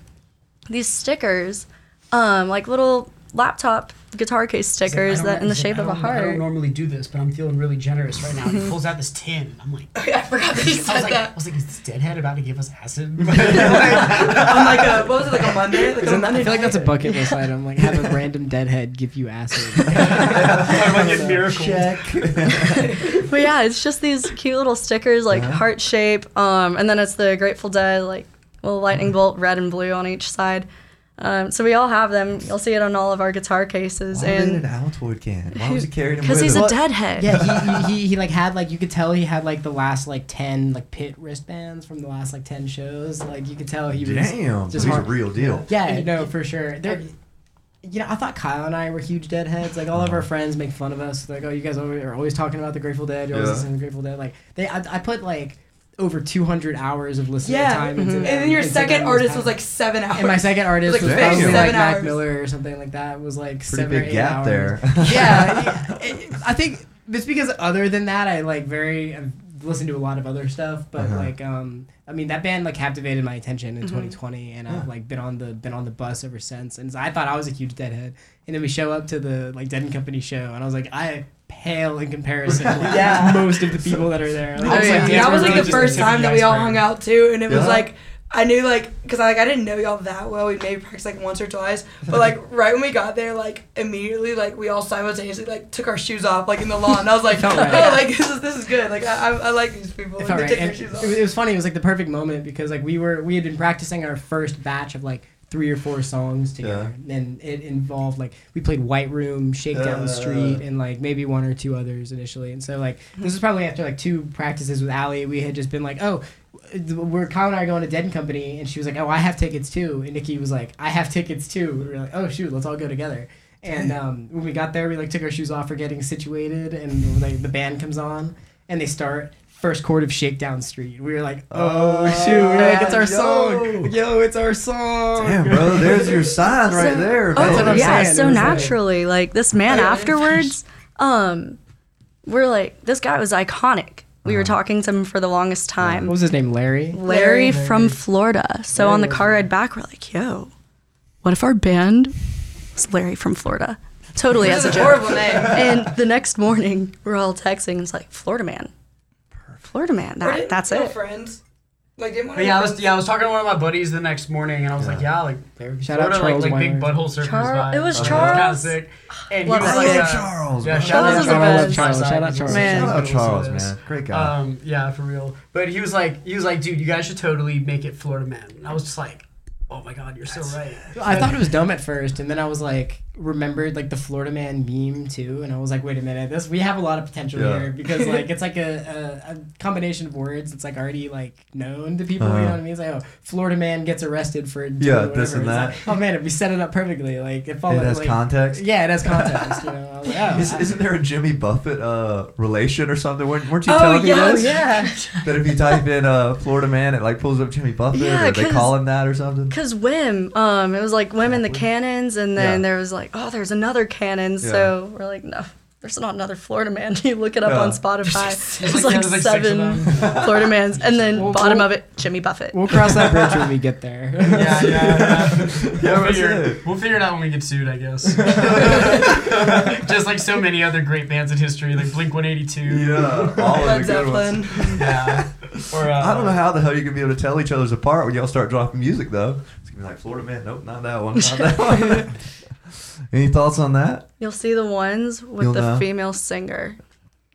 these stickers, um, like little laptop guitar case stickers that in the shape of a heart. I don't normally do this, but I'm feeling really generous right now. And he pulls out this tin. I'm like, I forgot that he I was said like, I was like, is this deadhead about to give us acid? On like a, what was it, like a Monday? Like a that- I Monday feel like that's a bucket list item. Like have a random deadhead give you acid. Talking about getting miracles. But yeah, it's just these cute little stickers, like Uh-huh. heart shape, um, and then it's the Grateful Dead, like little lightning bolt, red and blue on each side. Um, so we all have them. You'll see it on all of our guitar cases, Why did an Altoid can? Why was he carrying him because he's him? a deadhead. yeah, he, he, he, he like had like you could tell he had like the last like ten like pit wristbands from the last like ten shows. Like you could tell he was Damn, just he's a real deal. Yeah, no, for sure. There, you know, I thought Kyle and I were huge Deadheads. Like all of our friends make fun of us. Like, oh, you guys are always talking about the Grateful Dead. You're always Yeah. listening to the Grateful Dead. Like they, I, I put like over 200 hours of listening Yeah. time into Mhm. them. And then your into second artist was like seven hours. And my second artist Like was probably seven like Mac hours. Miller or something like that. Was like Pretty seven or big eight gap hours. there. yeah, yeah, it- I think it's because other than that, I like very I've listened to a lot of other stuff, but Uh-huh. like um, I mean that band like captivated my attention in Mhm. 2020, and Yeah. I've like been on the been on the bus ever since. And I thought I was a huge Deadhead, and then we show up to the like Dead and Company show, and I was like I pale in comparison to like, Yeah. most of the people that are there. Like, Oh, yeah. like, Yeah, that was like really the first time the that we all iceberg. hung out too, and it was like I knew like because I like I didn't know y'all that well. We maybe practiced like once or twice, but like right when we got there, like immediately like we all simultaneously like took our shoes off like in the lawn. And I was like, Felt right. oh, like this is this is good. Like I, I, I like these people. It Like, right. take their And shoes it, was, it was funny. It was like the perfect moment because like we were we had been practicing our first batch of like three or four songs together, and it involved like we played White Room, Shakedown Uh. Street, and like maybe one or two others initially. And so like this was probably after like two practices with Allie, we had just been like, oh. We're Kyle and I are going to Dead and Company, and she was like, "Oh, I have tickets too." And Nikki was like, "I have tickets too." We were like, "Oh shoot, let's all go together." And um, when we got there, we like took our shoes off for getting situated, and like the band comes on, and they start first chord of Shakedown Street. We were like, "Oh, Oh, shoot, we're like, it's our yo. song, yo, it's our song." Damn, bro, there's your sign right there. That's what man. I'm yeah, saying. so It was like- naturally, like, this man afterwards, um, we're like, this guy was iconic. We were talking to him for the longest time. What was his name? Larry. Larry, from Florida. So on the car ride back, we're like, yo, what if our band was Larry from Florida? Totally as a joke. Horrible name. And the next morning, we're all texting. It's like, Florida man. Florida man. Or That, didn't that's no it. Friends. Like didn't But yeah, I was yeah, I was talking to one of my buddies the next morning, and I was like, yeah, like Shout out Florida, Charles like, like big Weimer. butthole surfers Char- vibe. it was Charles. kind of sick. And he Love was that like, uh, Charles, Yeah, bro. shout out Charles is the Charles. best. Charles, Shout shout out out Charles. Man. Shout out Charles. Charles, man. Great guy. Um, yeah, for real. But he was like, he was like, dude, you guys should totally make it Florida Man. And I was just like, oh my god, you're so right. I thought it was dumb at first, and then I was like, remembered like the Florida Man meme too, and I was like, wait a minute, this we have a lot of potential Yeah. here because like it's like a, a, a combination of words It's like already like known to people. You Uh-huh. know what I mean? It's like, oh, Florida Man gets arrested for Yeah, whatever. this and that. like, oh man, if we set it up perfectly, like it follows. it has like, context. Yeah, it has context. you know, like, oh, Is, isn't there a Jimmy Buffett uh, relation or something? Weren't, weren't you Oh, telling me yeah, this? yeah. That if you type in uh, Florida man, it like pulls up Jimmy Buffett, Yeah, or they 'cause- call him that or something. Because Wim, um, it was like Wim and the Cannons, and then Yeah. there was like, oh, there's another Cannon. So we're like, no, there's not another Florida man. You look it up Yeah. on Spotify. There's There's like- like there's like six of seven. Florida mans, and then Well, bottom well- of it, Jimmy Buffett. we'll cross that bridge when we get there. Yeah, yeah, yeah. Yeah, we'll, figure, it. we'll figure it out when we get sued, I guess. Just like so many other great bands in history, like Blink 182. Yeah, all of Led the good ones. Zeppelin. Yeah. Or, uh, I don't know how the hell you can be able to tell each other's apart when y'all start dropping music though. It's gonna be like Florida man, nope, not that one, not that one. Any thoughts on that? You'll see the ones with You'll the know. female singer.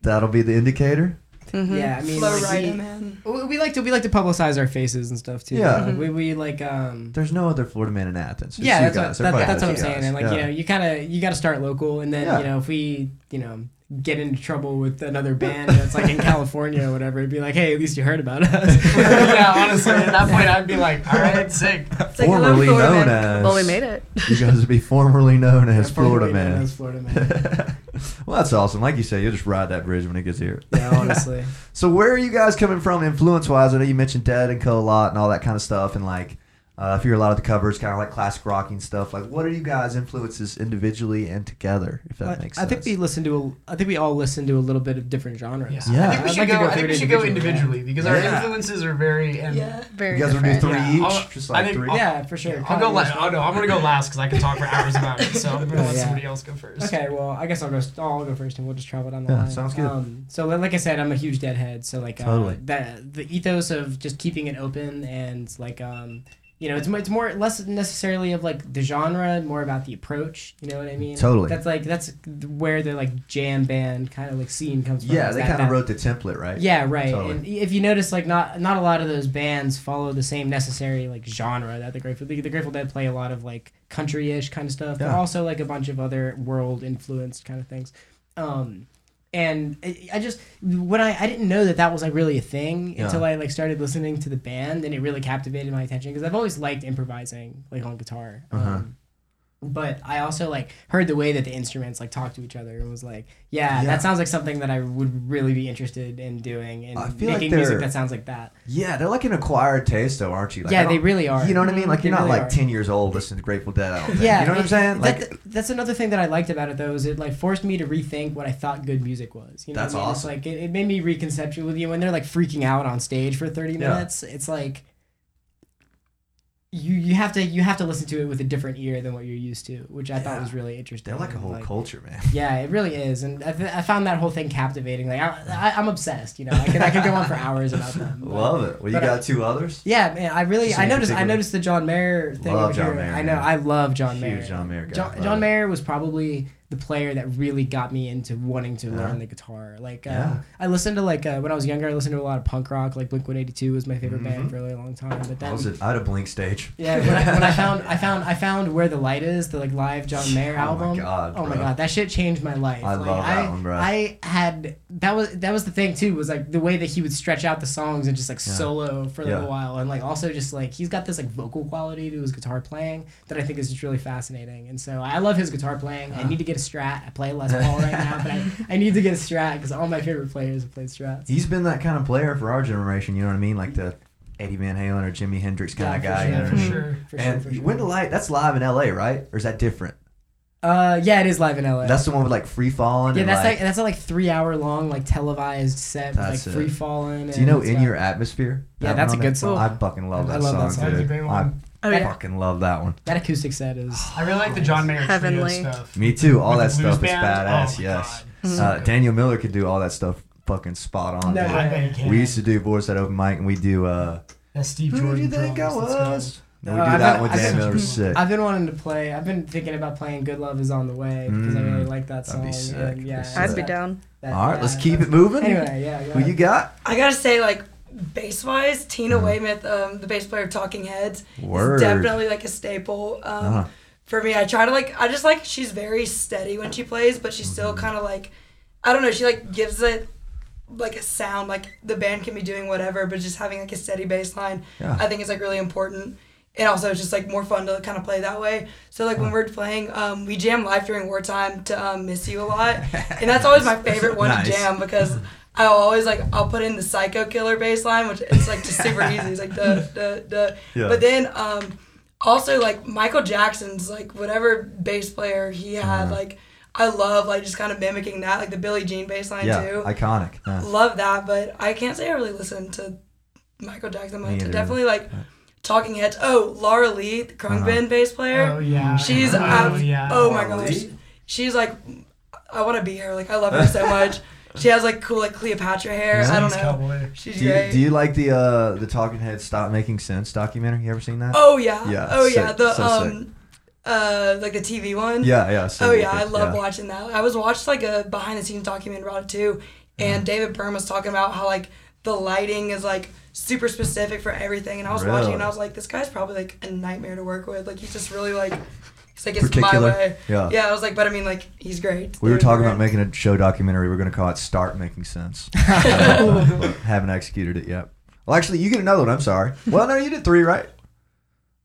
That'll be the indicator. Mhm. yeah, I mean, Flow like, Rida, we, man. we we like to we like to publicize our faces and stuff too. Yeah. Like, we we like um. There's no other Florida man in Athens. Yeah, you that's, guys. what, that, that's what I'm saying. And like Yeah. you know, you kind of you got to start local, and then Yeah. you know if we you know get into trouble with another band that's like in California or whatever, it'd be like, hey, at least you heard about us. yeah, honestly, at that point, I'd be like, all right, sick. It's like, formerly Florida known man. as. Well, we made it. You guys would be formerly known as Florida Formerly known man. as Florida man. well, that's awesome. Like you say, you'll just ride that bridge when it gets here. Yeah, honestly. So where are you guys coming from influence wise? I know you mentioned Dead and Co a lot and all that kind of stuff, and like uh, if you're a lot of the covers, kind of like classic rocking stuff. Like, what are you guys' influences individually and together? If that I, makes sense. I think we listen to a, I think we all listen to a little bit of different genres. Yeah. Yeah. I think we should like to go. I think we should go individually, individually because our influences are very. And Yeah. Very you guys will do different. three Yeah, each, I'll- just I like think three. I'll- Yeah, for sure. I'll go last. Oh no, I'm gonna go last because I can talk for hours about it. So I'm gonna let Yeah. somebody else go first. Okay, well, I guess I'll go. I'll go first, and we'll just travel down the Yeah, line. sounds good. Um, so, like I said, I'm a huge Deadhead. So, like, uh, Totally. the the ethos of just keeping it open and like, um, you know, it's more, it's more less necessarily of like the genre, more about the approach. You know what I mean? Totally. That's like that's where the like jam band kind of like scene comes from. Yeah, they kind of wrote the template, right? Yeah, right. Totally. And if you notice, like not not a lot of those bands follow the same necessary like genre that the Grateful the, the Grateful Dead play a lot of like country-ish kind of stuff, but also like a bunch of other world influenced kind of things. Um, and I, I just when I I didn't know that that was like really a thing Yeah. until I like started listening to the band and it really captivated my attention because I've always liked improvising like on guitar. Uh-huh. Um, but I also like heard the way that the instruments like talk to each other and was like, yeah, Yeah. that sounds like something that I would really be interested in doing and I feel like making music that sounds like that. Yeah, they're like an acquired taste, though, aren't you? Like, yeah, they really are. You know what I mean? Like They you're not like are. ten years old listening to Grateful Dead. I don't think. Yeah, you know what I'm saying? that- Like, that's another thing that I liked about it though is it like forced me to rethink what I thought good music was. You know, That's I mean? awesome. It's like it, it made me reconceptual with you when they're like freaking out on stage for thirty Yeah. minutes. It's like you you have to you have to listen to it with a different ear than what you're used to, which I thought was really interesting. they're like a whole culture, man. Yeah, it really is, and I, th- I found that whole thing captivating. Like I, I, I'm obsessed. You know, I could I could go on for hours about them. but- Love it. Well, you but I- got two others. Yeah, man, I really I noticed I noticed the John Mayer thing Love over John here. Mayer, I know man. I love John Huge Mayer. John Mayer guy. John, John. Mayer was probably the player that really got me into wanting to Yeah. learn the guitar. Like uh, Yeah. I listened to like uh, when I was younger, I listened to a lot of punk rock. Like Blink One Eighty Two was my favorite Mhm. band for a really long time. But I then was at, I had a blink stage. yeah, when I, when I found I found I found Where the Light Is, the like live John Mayer Oh my album. God, oh my god, that shit changed my life. I like, love that I, one, bro. I had that was that was the thing too was like the way that he would stretch out the songs and just like Yeah. solo for a little while and like also just like he's got this like vocal quality to his guitar playing that I think is just really fascinating. And so I love his guitar playing. I need to get a Strat. I play Les Paul right now, but I, I need to get a Strat because all my favorite players have played Strats. He's been that kind of player for our generation. You know what I mean? Like the Eddie Van Halen or Jimi Hendrix kind Yeah, of for guy. you know what for mean? sure. For sure, And for sure. When the Light, that's live in L.A., right? Or is that different? Uh, yeah, it is live in LA. That's the one with like free falling. yeah, and, that's like, like that's a like three hour long like televised set with, like free falling. Do you know In Your Atmosphere? Yeah, that's a good song. I fucking love I that love that song, song. That's a dude. great I one. Oh yeah. fucking love that one. that acoustic set is. I really like the John Mayer trio Heavenly. stuff. Me too. All With that the blues stuff is band. badass. Oh my yes. God. So Uh, good. Daniel Miller could do all that stuff fucking spot on. No dude. I bet he can. We used to do boards at open mic, and we do. uh That's Steve Who Jordan. do you think I drums. Let's go. was? And we Uh, do I've that been- with I've Dan been- Miller. sick. I've been wanting to play. I've been thinking about playing "Good Love Is on the Way" because I really Mm, like that that'd song. be sick. and yeah, That'd be I'd be that- down. that- All right, yeah, let's that- keep it moving. Anyway, yeah, yeah. Who you got? I gotta say, like bass wise, Tina Uh-huh. Weymouth, um, the bass player of Talking Heads, Word. is definitely like a staple. Um, Uh-huh. For me, I try to like, I just like she's very steady when she plays, but she's still Mm-hmm. kind of like, I don't know, she like gives it like a sound. Like the band can be doing whatever, but just having like a steady bass line, Yeah. I think is like really important. And also, it's just like more fun to kind of play that way. So like when we're playing, um, we jam Life During Wartime to um, miss you a lot, and that's always my favorite one Nice. to jam because I'll always like I'll put in the Psycho Killer bass line, which it's like just super easy. It's like duh duh duh. Yeah. But then um, also like Michael Jackson's like whatever bass player he had Uh-huh. like I love like just kind of mimicking that like the Billie Jean bass line Yeah, too. iconic. Yeah. Love that, but I can't say I really listened to Michael Jackson Me much. either. Definitely like Talking Heads. Oh, Laura Lee, the Krung Uh-huh. Band bass player. Oh yeah. She's oh, ab- yeah. oh my gosh. She's like I want to be her. Like I love her so much. She has like cool like Cleopatra hair. I don't know. cowboy. She's Do you, great. do you like the uh the Talking Heads Stop Making Sense documentary? You ever seen that? oh yeah. Yeah, Oh yeah. The So um uh like the TV one. Yeah, yeah. so Oh yeah, I love yeah. watching that. I was watched like a behind the scenes documentary about it too, and David Byrne was talking about how like the lighting is like super specific for everything, and I was watching and I was like, this guy's probably like a nightmare to work with. Like he's just really like, he's like it's Particular? my way. Yeah. Yeah, I was like, but I mean like he's great. We were talking about making a show documentary. We're going to call it Start Making Sense. Uh, haven't executed it yet. Well, actually, you get another one. I'm sorry. Well, no, you did three, right?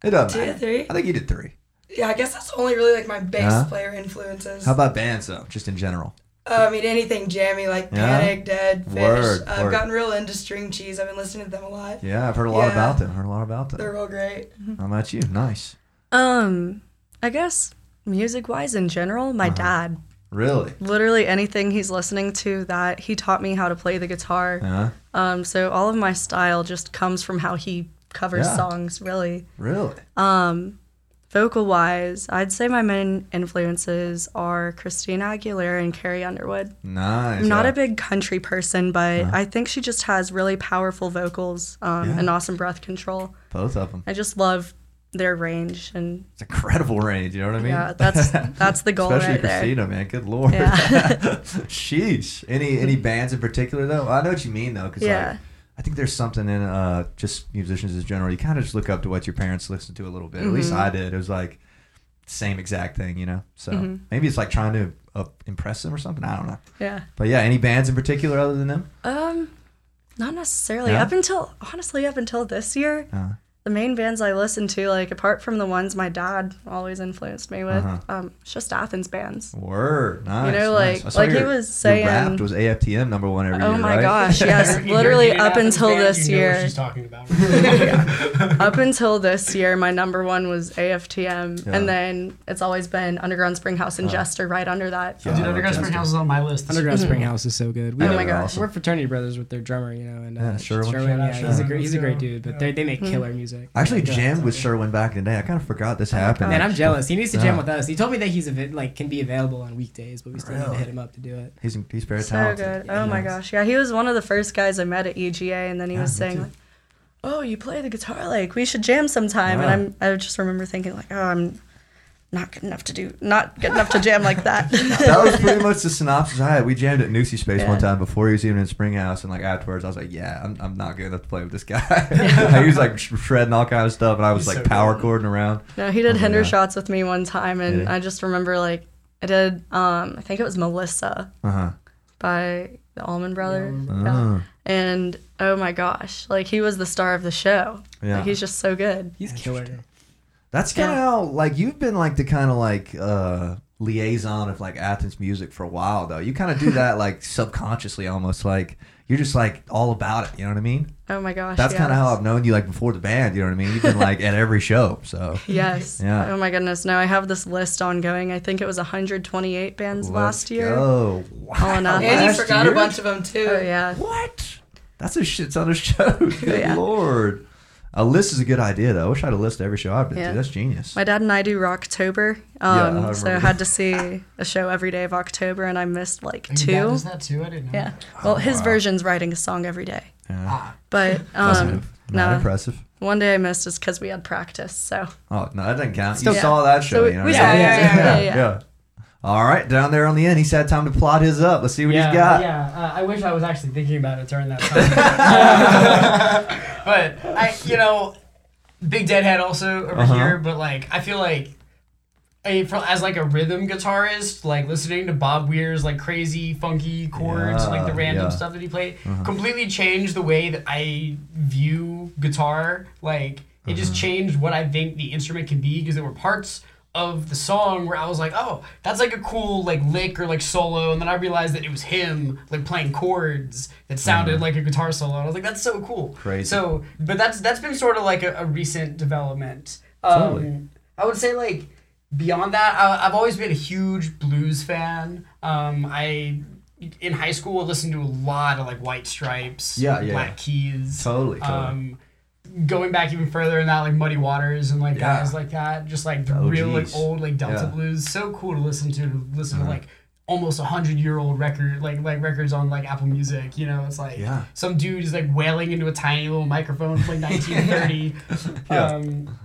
It doesn't Two, matter. three? I think you did three. Yeah, I guess that's only really like my bass Yeah. player influences. How about bands, though, just in general? Uh, I mean anything jammy like Yeah? Panic, Dead, Phish. Word, I've word. gotten real into String Cheese. I've been listening to them a lot. Yeah, I've heard a lot Yeah. about them. Heard a lot about them. They're real great. How about you? Nice. Um, I guess music wise in general, my Uh-huh. dad. Really? Literally anything he's listening to that he taught me how to play the guitar. Yeah. Um, so all of my style just comes from how he covers Yeah. songs, really. Really? Um, vocal wise, I'd say my main influences are Christina Aguilera and Carrie Underwood. Nice. I'm not yeah. a big country person, but Uh-huh. I think she just has really powerful vocals um, Yeah. and awesome breath control. Both of them. I just love their range and It's incredible range. You know what I mean? Yeah, that's- that's the goal Especially right there. Christina, man. Good lord. Yeah. Sheesh. Any any bands in particular though? I know what you mean though, because Yeah. like, I think there's something in uh just musicians in general. You kind of just look up to what your parents listen to a little bit. At least Mhm. I did. It was like same exact thing, you know. So Mhm. maybe it's like trying to uh, impress them or something. I don't know. yeah. But yeah, any bands in particular other than them? Um, not necessarily. Yeah? Up until honestly, up until this year, Uh, the main bands I listened to, like apart from the ones my dad always influenced me with, Uh-huh. um, it's just Athens bands. word. Nice. You know, nice. like- I saw like he your- was your saying- Wrapped was AFTM number one every Oh year. my right? gosh, yes. Literally up Athens until band, this you know what year. she's talking about. Up until this year, my number one was AFTM, Yeah. and then it's always been Underground Springhouse and Uh. Jester right under that. Yeah, Dude, Underground Jester. Springhouse is on my list. Underground Mhm. Springhouse is so good. We Oh my gosh. awesome. We're fraternity brothers with their drummer, you know, and uh, Yeah, Sherwin. Sherwin, yeah, he's a great, he's a great dude. But they, they make Mhm. killer music. I actually Like, uh, jammed with Sherwin back in the day. I kind of forgot this Oh happened. gosh. Man, I'm jealous. He needs to jam Yeah. with us. He told me that he's a like can be available on weekdays, but we still need to hit him up to do it. He's he's very So talented. good. Yeah, Oh my gosh. Yeah, he was one of the first guys I met at UGA, and then he Yeah, was saying too. like, "Oh, you play the guitar? Like we should jam sometime." Yeah. And I'm I just remember thinking like, "Oh, I'm not good enough to do, not good enough to jam like that. that was pretty much the synopsis I had. We jammed at Newsy Space Yeah. one time before he was even in Spring House, and like afterwards, I was like, "Yeah, I'm, I'm not good enough to play with this guy." he was like sh- shredding all kind of stuff, and I was He's like so power good. chording around. no, he did Oh, hinder yeah. shots with me one time, and Yeah. I just remember like I did. Um, I think it was Melissa Uh huh. by the Allman Brothers. Uh, Yeah. And oh my gosh, like he was the star of the show. Yeah. Like he's just so good. He's killer. That's kind of Yeah. how like you've been like the kind of like uh liaison of like Athens music for a while though. You kind of do that like subconsciously almost like you're just like all about it. You know what I mean? Oh my gosh. That's kind of how I've known you like before the band. You know what I mean? You've been like at every show. So Yes. Yeah. Oh my goodness. No, I have this list ongoing. I think it was 128 bands last year. Oh wow! All enough. And you forgot year? a bunch of them too. Oh yeah. What? That's a shit ton of shows. Good Yeah. lord. A list is a good idea though. I wish I had a list of every show I've been Yeah. to. That's genius. My dad and I do Rocktober. I Um, remember so I had to see a show every day of October, and I missed like Your dad two. does that too? I didn't know. Yeah. Well, his Oh, wow. version's writing a song every day. Yeah. Ah, But Not um, no, impressive. one day I missed is because we had practice. So Oh no, that doesn't count. Still- you saw that show. So you know we saw I mean? it. Yeah, Yeah, yeah, yeah. All right, down there on the end, he's had time to plot his up. Let's see what yeah, he's got. yeah. Uh, I wish I was actually thinking about it during that time. but I, you know, big deadhead also over Uh-huh. here. But like, I feel like, I, for, as like a rhythm guitarist, like listening to Bob Weir's like crazy funky chords, Yeah, like the random yeah. Uh-huh. stuff that he played, completely changed the way that I view guitar. Like, it just Uh-huh. changed what I think the instrument can be because there were parts of the song where I was like, oh, that's like a cool like lick or like solo, and then I realized that it was him like playing chords that sounded like a guitar solo. And I was like, that's so cool. Crazy. So, but that's that's been sort of like a, a recent development. Um, Totally. I would say like beyond that, I, I've always been a huge blues fan. Um, I in high school listened to a lot of like White Stripes, Yeah, yeah. Black Keys. Totally, totally. Um, going back even further in that, like Muddy Waters and like Yeah. guys like that, just like the real like old like Delta Yeah. blues. So cool to listen to. To listen to like almost a hundred year old record, like like records on like Apple Music. You know, it's like Yeah. some dude is like wailing into a tiny little microphone from like 1930. Yeah. um,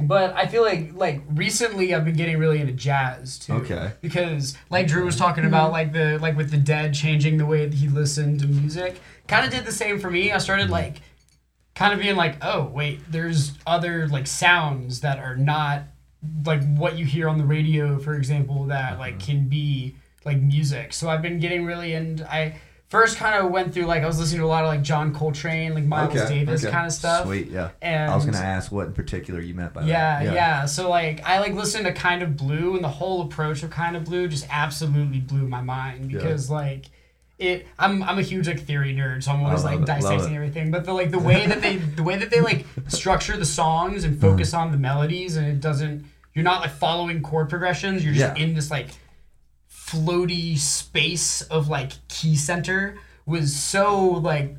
but I feel like like recently I've been getting really into jazz too. Okay. Because like Drew was talking about like the like with the dead changing the way that he listened to music. Kind of did the same for me. I started like kind of being like, oh wait, there's other like sounds that are not like what you hear on the radio, for example, that like uh-huh. can be like music. So I've been getting really into I first kind of went through like I was listening to a lot of like John Coltrane, like Miles Davis okay. kind of stuff. Sweet, yeah. And I was gonna ask what in particular you meant by yeah, that. yeah, So like I like listened to Kind of Blue and the whole approach of Kind of Blue just absolutely blew my mind Yeah. because like it I'm I'm a huge like theory nerd, so I'm always like it, dissecting everything. But the like the way that they the way that they like structure the songs and focus Mm-hmm. on the melodies and it doesn't you're not like following chord progressions, you're just Yeah. in this like floaty space of like key center was so like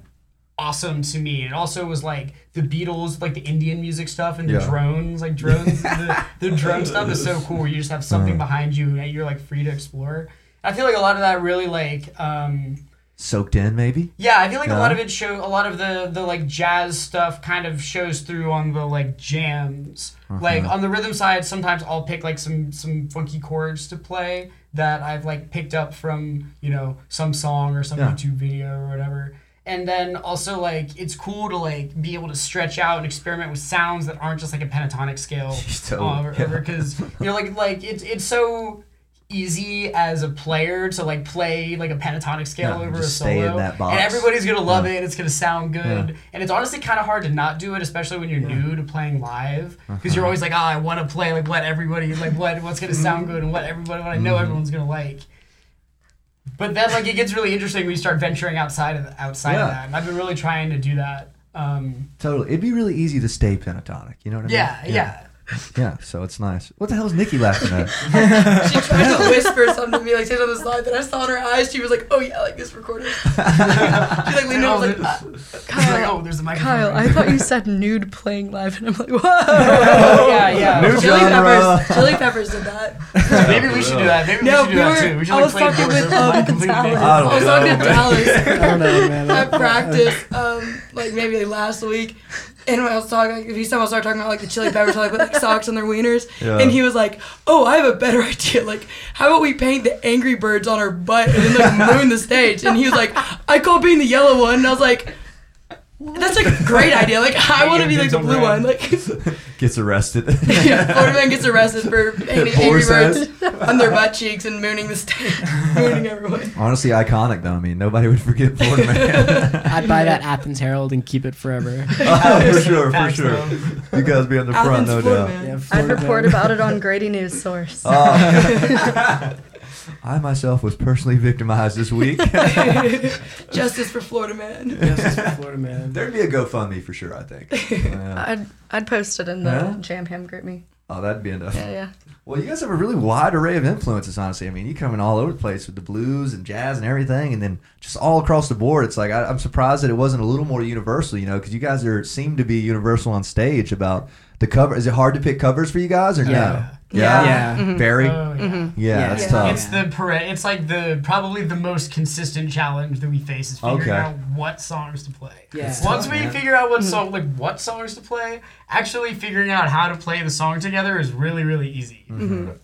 awesome to me. It also was like the Beatles, like the Indian music stuff and the Yeah. drones, like drones. the, the drone stuff is so cool. Where you just have something Uh-huh. behind you and you're like free to explore. I feel like a lot of that really like um Soaked in, maybe. yeah, I feel like a lot of it show a lot of the the like jazz stuff kind of shows through on the like jams. Uh-huh. Like on the rhythm side, sometimes I'll pick like some some funky chords to play that I've like picked up from you know some song or some Yeah. YouTube video or whatever. And then also like it's cool to like be able to stretch out and experiment with sounds that aren't just like a pentatonic scale. Yeah. Because you know like like it's it's so easy as a player to like play like a pentatonic scale Yeah, over a solo stay in that box. and everybody's gonna love Yeah. it it's gonna sound good Yeah. and it's honestly kind of hard to not do it especially when you're new to playing live because Uh-huh. you're always like oh i want to play like what everybody like what what's gonna sound good and what everybody what i Mm-hmm. know everyone's gonna like but then like it gets really interesting when you start venturing outside of outside of that and i've been really trying to do that um Totally. It'd be really easy to stay pentatonic. You know what I mean? yeah yeah Yeah, so it's nice. What the hell is Nikki laughing at? She tried to whisper something to me, like say on the slide, that I saw in her eyes. She was like, "Oh yeah, like this recording." she like leaned over, like, "Ah." She's like, oh there's a microphone Kyle, right I thought you said nude playing live, and I'm like, whoa. yeah yeah New Chili genre. Peppers. Chili Peppers did that. maybe we should do that maybe No, we should do we that were- too we should I like was play talking with, over, like, um, completely I don't I was talking to. Dallas I don't know, man. at practice, um, like maybe like last week, anyone else talk, like, if you someone start talking about like the chili peppers, how they put like socks on their wieners, Yeah. and he was like, "Oh, I have a better idea. Like, how about we paint the Angry Birds on our butt and then like moon the stage?" And he was like, "I call being the yellow one," and I was like. That's like a great idea. Like I want to be like the blue one. Like Gets arrested. yeah, Florida man gets arrested for painting Angry Birds on their butt cheeks and mooning the state, mooning everyone. Honestly, iconic though. I mean, nobody would forget Florida Man. I'd buy that Athens Herald and keep it forever. oh, for sure, for Facts, sure. though. You guys be on the front, no Florida doubt. Yeah, I'd report about it on Grady News Source. Oh. I myself was personally victimized this week. Justice for Florida man. Justice for Florida man. There'd be a GoFundMe for sure. I think. Yeah. I'd I'd post it in the Huh? Jam Ham GroupMe. Oh, that'd be enough. Yeah, yeah. Well, you guys have a really wide array of influences, honestly. I mean, you come in all over the place with the blues and jazz and everything, and then just all across the board. It's like I, I'm surprised that it wasn't a little more universal, you know, because you guys are seem to be universal on stage about the cover. Is it hard to pick covers for you guys or no? Yeah. Yeah, Yeah. Mm-hmm. mm-hmm. very. Oh, yeah. Mm-hmm. yeah, Yeah. that's Yeah. tough. It's the pare- It's like the probably the most consistent challenge that we face is figuring Okay. out what songs to play. Yeah. Once tough, we man. figure out what mm-hmm. song, like what songs to play, actually figuring out how to play the song together is really, really easy.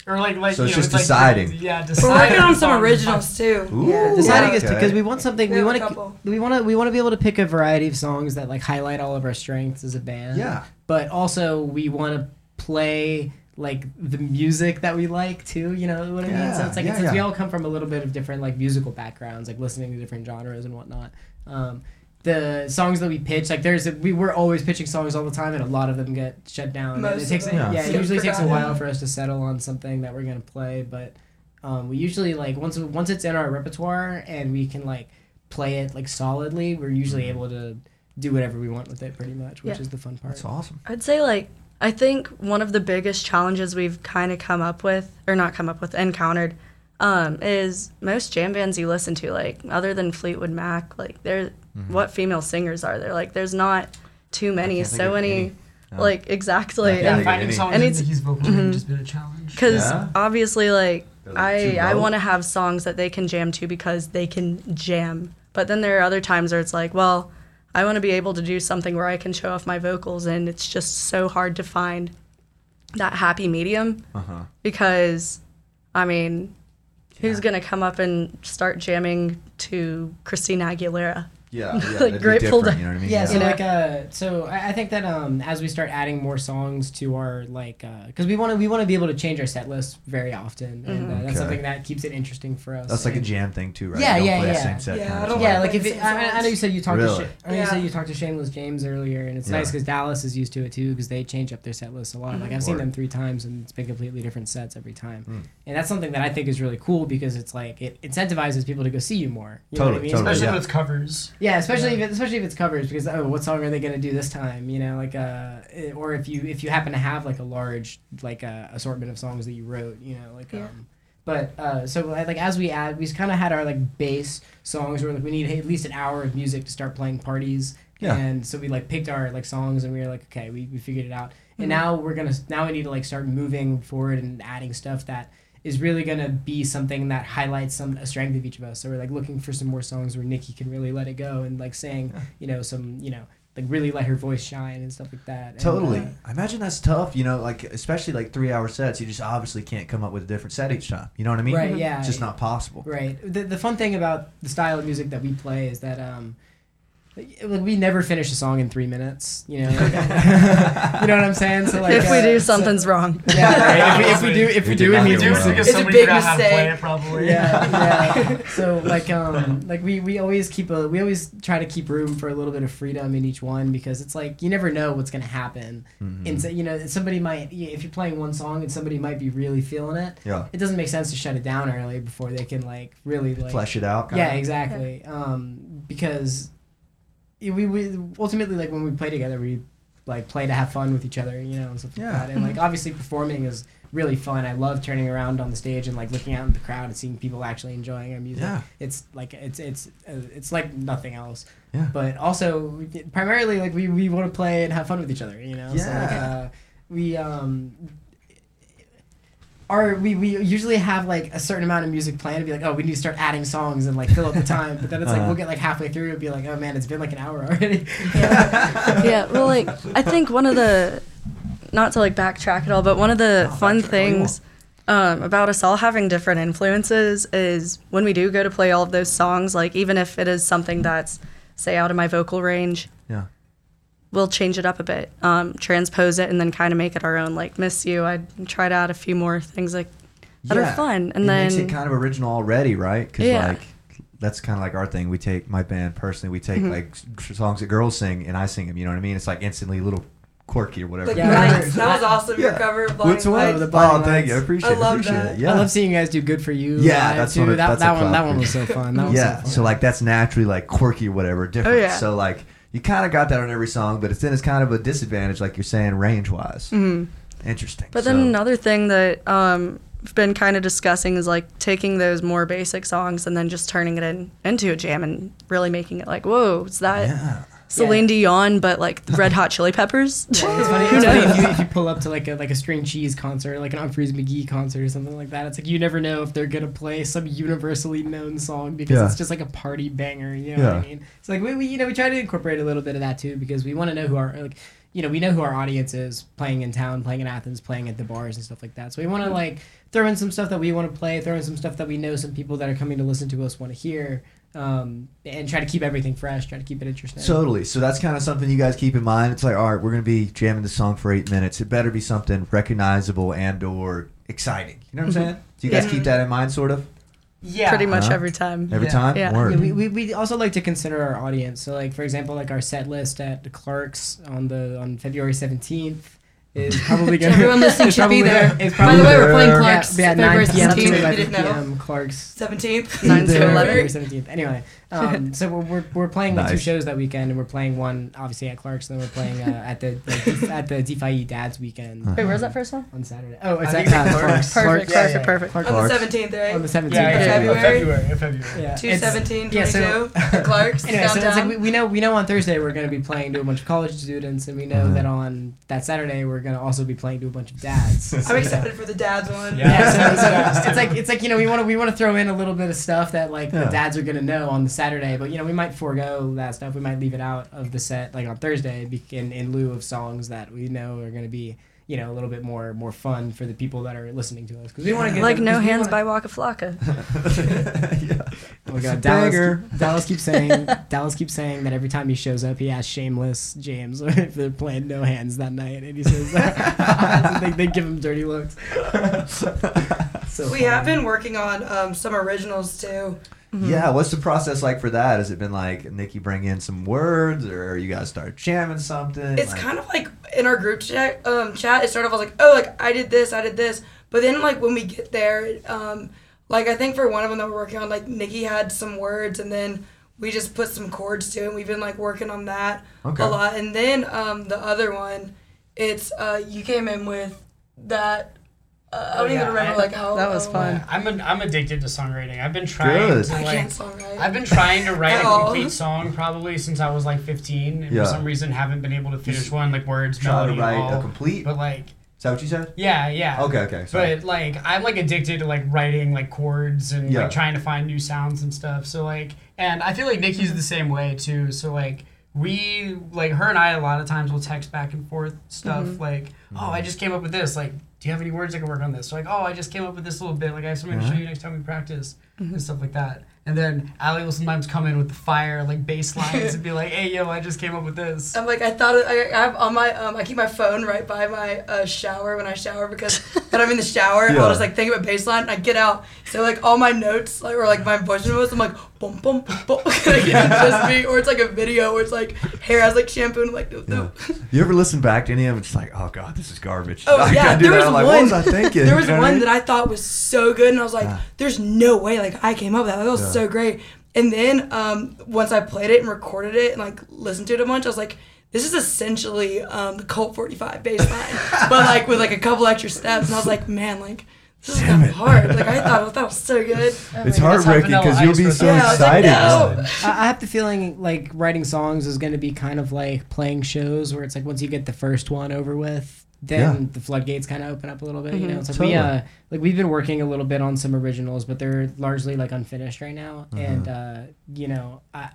Or like, like So you it's know, just like deciding. really- yeah, We're deciding. working on some originals too. Ooh, Yeah, deciding is okay. because we want something. We We want to. We want to. We want to be able to pick a variety of songs that like highlight all of our strengths as a band. Yeah. But also we want to play like the music that we like too. You know what I mean? So it's like yeah, it's, since we all come from a little bit of different like musical backgrounds, like listening to different genres and whatnot. Um, the songs that we pitch, like there's a, we we're always pitching songs all the time, and a lot of them get shut down. Most And it of takes them. yeah, Yeah. it Get usually takes a while for us to settle on something that we're gonna play, but um, we usually like once once it's in our repertoire and we can like play it like solidly, we're usually able to do whatever we want with it pretty much, which Yeah. is the fun part. That's awesome. I'd say like I think one of the biggest challenges we've kind of come up with, or not come up with, encountered, um, is most jam bands you listen to, like other than Fleetwood Mac, like there, what female singers are there? Like there's not too many, so many, any. No. like exactly, Yeah, and of finding any. songs And that it's- he's vocals mhm. just been a challenge. because Yeah? obviously like like, I I want to have songs that they can jam to because they can jam, but then there are other times where it's like, well, I want to be able to do something where I can show off my vocals, and it's just so hard to find that happy medium Uh-huh. because, I mean, who's gonna come up and start jamming to Christina Aguilera? Yeah, yeah Like Grateful different, Dead. you know what I mean? Yeah, so like uh, so I, I think that um, as we start adding more songs to our like, uh because we want to we want to be able to change our set list very often, and uh, that's Okay. something that keeps it interesting for us. That's like a jam thing too, right? Yeah, You don't yeah, play yeah. same set Yeah, kind I of don't. Yeah, like like if it, I, I know you said you talked Really? to Sh- I know you said you talked to Shameless James earlier, and it's Yeah. nice because Dallas is used to it too because they change up their set list a lot. Like I've seen them three times and it's been completely different sets every time, Mm. and that's something that I think is really cool because it's like it incentivizes people to go see you more. You know what I Totally, mean? totally. Especially Yeah. if it's covers. Yeah, especially if especially if it's covers because oh, what song are they gonna do this time? You know, like uh, eh, or if you if you happen to have like a large like uh, assortment of songs that you wrote, you know, like Yeah. um. But uh, so like as we add, we kind of had our like base songs where like we need at least an hour of music to start playing parties. Yeah. And so we like picked our like songs and we were like, okay, we, we figured it out. And now we're gonna now we need to like start moving forward and adding stuff that is really gonna be something that highlights some a strength of each of us. So we're like looking for some more songs where Nikki can really let it go and like saying, you know, some you know like really let her voice shine and stuff like that. And, Totally. uh, I imagine that's tough, you know, like especially like three hour sets. You just obviously can't come up with a different set each time. You know what I mean? Right, yeah. It's just not possible. Right. The, the fun thing about the style of music that we play is that um, like we never finish a song in three minutes. You know, like, you know what I'm saying? So like, if we uh, do, so- something's wrong. yeah, right. if, we, if we do, if we, We do, it means do we're it It's because It's a somebody big forgot how to play mistake. it, probably. yeah, yeah. So like, um, like we we always keep a we always try to keep room for a little bit of freedom in each one because it's like you never know what's gonna happen. Mhm. And so, you know, somebody might if you're playing one song and somebody might be really feeling it. Yeah. It doesn't make sense to shut it down early before they can like really like Flesh it out. yeah kinda. exactly um, because we, we ultimately like when we play together we like play to have fun with each other you know and stuff Yeah. like that and like obviously performing is really fun i love turning around on the stage and like looking out in the crowd and seeing people actually enjoying our music Yeah. it's like it's it's uh, it's like nothing else Yeah. but also primarily like we, we want to play and have fun with each other you know so like Yeah. uh, we um our we, we usually have like a certain amount of music planned to be like, oh, we need to start adding songs and like fill up the time. But then it's like Uh-huh. we'll get like halfway through and be like, oh man, it's been like an hour already. yeah, well, like I think one of the, not to like backtrack at all, but one of the No, fun backtrack all you things um, about us all having different influences is when we do go to play all of those songs, like even if it is something that's say out of my vocal range, Yeah. We'll change it up a bit, um, transpose it, and then kind of make it our own. Like "Miss You," I tried out a few more things like that are fun, and it then makes it kind of original already, right? Because Yeah. like that's kind of like our thing. We take my band personally. We take Mhm. like songs that girls sing, and I sing them. You know what I mean? It's like instantly a little quirky or whatever. Yeah, Lights. That was awesome. Your cover of Blinding What's what? Lights. Oh, Blinding thank you. I appreciate. I it, love appreciate that. It. Yeah. I love seeing you guys do good for you. Yeah, that's too. one of- that, that's a that one. That one was so fun. That was yeah. so fun. So like that's naturally like quirky or whatever, different. Oh, yeah. So like you kind of got that on every song, but it's then it's kind of a disadvantage, like you're saying, range wise. Mhm. Interesting. But then So- another thing that um, we've been kind of discussing is like taking those more basic songs and then just turning it in into a jam and really making it like, whoa, is that Yeah. Celine Dion but like Red Hot Chili Peppers? Yeah, it's funny, it's funny if, you, if you pull up to like a like a string cheese concert, like an Umphrey's McGee concert or something like that. It's like you never know if they're gonna play some universally known song because Yeah. it's just like a party banger. You know what I mean? It's like we, we you know we try to incorporate a little bit of that too because we want to know who our like you know we know who our audience is playing in town, playing in Athens, playing at the bars and stuff like that. So we want to like throw in some stuff that we want to play, throw in some stuff that we know some people that are coming to listen to us want to hear. Um, and try to keep everything fresh, try to keep it interesting. Totally. So that's kind of something you guys keep in mind. It's like, all right, we're gonna be jamming the song for eight minutes. It better be something recognizable and or exciting. You know what I'm saying? Do you guys Yeah. keep that in mind, sort of Yeah. Pretty much Huh? every time. every Yeah. time? Yeah. Yeah, we, we, we also like to consider our audience. So, like for example, like our set list at the Clarks on the on February seventeenth is probably gonna. Everyone listening should be probably- By the way, we're playing. Clark's yeah, yeah, February 9 p.m. 17th. to If you 11 p.m. Clark's 17th. Nine to There. 11. February seventeenth. Anyway, um, so we're, we're, we're playing like two shows that weekend, and we're playing one obviously at Clark's, and then we're playing uh, at the like, at the DeFi Dad's weekend Wait, where's that first one? on Saturday. Oh, it's at uh, Clark's. Clark's. Perfect, Clark's. Yeah, perfect, yeah. perfect. Clark's. On the 17th, right? On the seventeenth. Yeah, yeah, February? February. February. February. Yeah, Two it's- yeah, so- two at Clark's Anyway, so it's like we, we know we know on Thursday we're going to be playing to a bunch of college students, and we know Uh-huh. that on that Saturday we're going to also be playing to a bunch of dads. I'm excited for the dad's one. Yeah. Yeah, so, so it's like it's like you know we want to we want to throw in a little bit of stuff that like the dads are gonna know on the Saturday, but you know we might forego that stuff. We might leave it out of the set like on Thursday in in lieu of songs that we know are gonna be you know a little bit more more fun for the people that are listening to us because we want to get Like them- No 'cause we Hands wanna- by Waka Flocka. yeah. Oh my god, Dallas, Banger. Dallas keeps saying Dallas keeps saying that every time he shows up, he asks Shameless James if they're playing No Hands that night, and he says that they, they give him dirty looks. so We have been working on um, some originals too. Yeah, what's the process like for that? Has it been like Nikki bring in some words, or you guys start jamming something? It's Like- kind of like in our group chat. Um, chat. It started off I was like, oh, like I did this, I did this, but then like when we get there, um, like I think for one of them that we're working on, like Nikki had some words, and then we just put some chords to it. and We've been like working on that Okay. a lot, and then um, the other one, it's uh, you came in with that. Uh, I don't Oh, even yeah, remember I- like how That was um, fun. Yeah, I'm, a, I'm addicted to songwriting. I've been trying Good. to I like. can't songwrite. I've been trying to write a complete song probably since I was like 15, and Yeah. for some reason haven't been able to finish one like words, try to melody, write all. a complete. But like, Is that what you said? yeah, yeah. Okay, okay. Sorry. But like I'm like addicted to like writing like chords and Yeah. like trying to find new sounds and stuff. So like and I feel like Nikki's the same way too. So like we like her and I a lot of times will text back and forth stuff like, Oh, I just came up with this. Like, do you have any words I can work on this? So like, oh I just came up with this little bit, like I have something to show Uh-huh. you next time we practice and stuff like that. And then Allie will sometimes come in with the fire like bass lines and be like, Hey yo, I just came up with this. I'm like I thought it, I, I have on my um I keep my phone right by my uh, shower when I shower because when I'm in the shower Yeah. I'll just like think about baseline and I get out so like all my notes like or like my voice notes I'm like boom boom boom like, it's just me or it's like a video where it's like hair has like shampoo and I'm like doo, Yeah. You ever listen back to any of them? It's like, oh god, this is garbage. Oh I yeah, do there that. was like, one. what was I thinking? There was You know one I mean? that I thought was so good, and I was like, Yeah. "There's no way!" Like I came up with that. That was Yeah. so great. And then um, once I played it and recorded it and like listened to it a bunch, I was like, "This is essentially um, the Colt 45 bass line, but like with like a couple extra steps." And I was like, "Man, like this Damn kind it. of hard." Like I thought that was so good. It's heartbreaking because you'll be so Yeah, I like, excited. no. I I have the feeling like writing songs is going to be kind of like playing shows where it's like once you get the first one over with, then Yeah. the floodgates kind of open up a little bit. You Mhm. know, so Totally. we uh like we've been working a little bit on some originals, but they're largely like unfinished right now. Mhm. And uh, you know, I.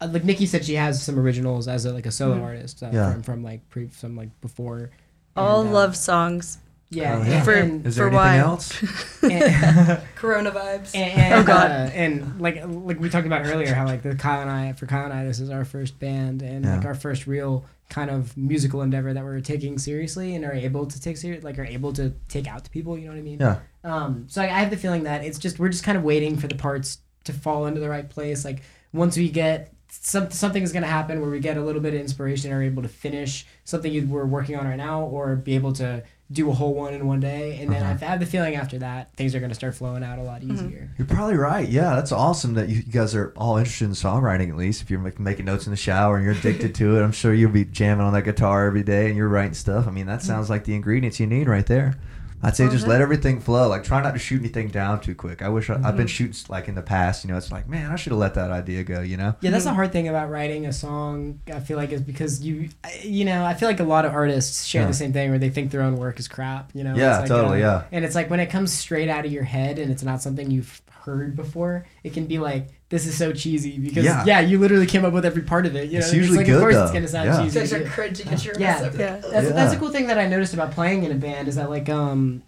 uh, Like Nikki said, she has some originals as a like a solo Mhm. artist uh, Yeah. from from like pre from like before. All And, uh, love songs. Yeah, Oh, yeah. For- and- Is there For anything why? else? and- Corona vibes. And, Oh, God. uh, and like like we talked about earlier, how like the Kyle and I for Kyle and I, this is our first band and like our first real kind of musical endeavor that we're taking seriously and are able to take serious, like are able to take out to people. You know what I mean? Yeah. Um. So I, I have the feeling that it's just we're just kind of waiting for the parts to fall into the right place. Like once we get some something is going to happen where we get a little bit of inspiration and are able to finish something you- we're working on right now, or be able to do a whole one in one day, and then Uh-huh. I have the feeling after that things are going to start flowing out a lot Mm-hmm. easier. You're probably right. Yeah, that's awesome that you, you guys are all interested in songwriting at least. If you're like, making notes in the shower and you're addicted to it, I'm sure you'll be jamming on that guitar every day and you're writing stuff. I mean, that sounds like the ingredients you need right there. I'd say just Mhm. let everything flow. Like, try not to shoot anything down too quick. I wish I, I've been shooting like in the past. You know, it's like, man, I should have let that idea go. You know? Yeah, that's the hard thing about writing a song. I feel like is because you, you know, I feel like a lot of artists share Yeah. the same thing where they think their own work is crap. You know? Yeah, It's like, totally, uh, yeah. And it's like when it comes straight out of your head and it's not something you've heard before, it can be like this is so cheesy because Yeah. yeah, you literally came up with every part of it. You know, It's usually like, good, Of course, though. it's gonna sound Yeah. cheesy. Such a Yeah. cringe to your Yeah. mess up. Yeah. That's, that's a cool thing that I noticed about playing in a band is that like um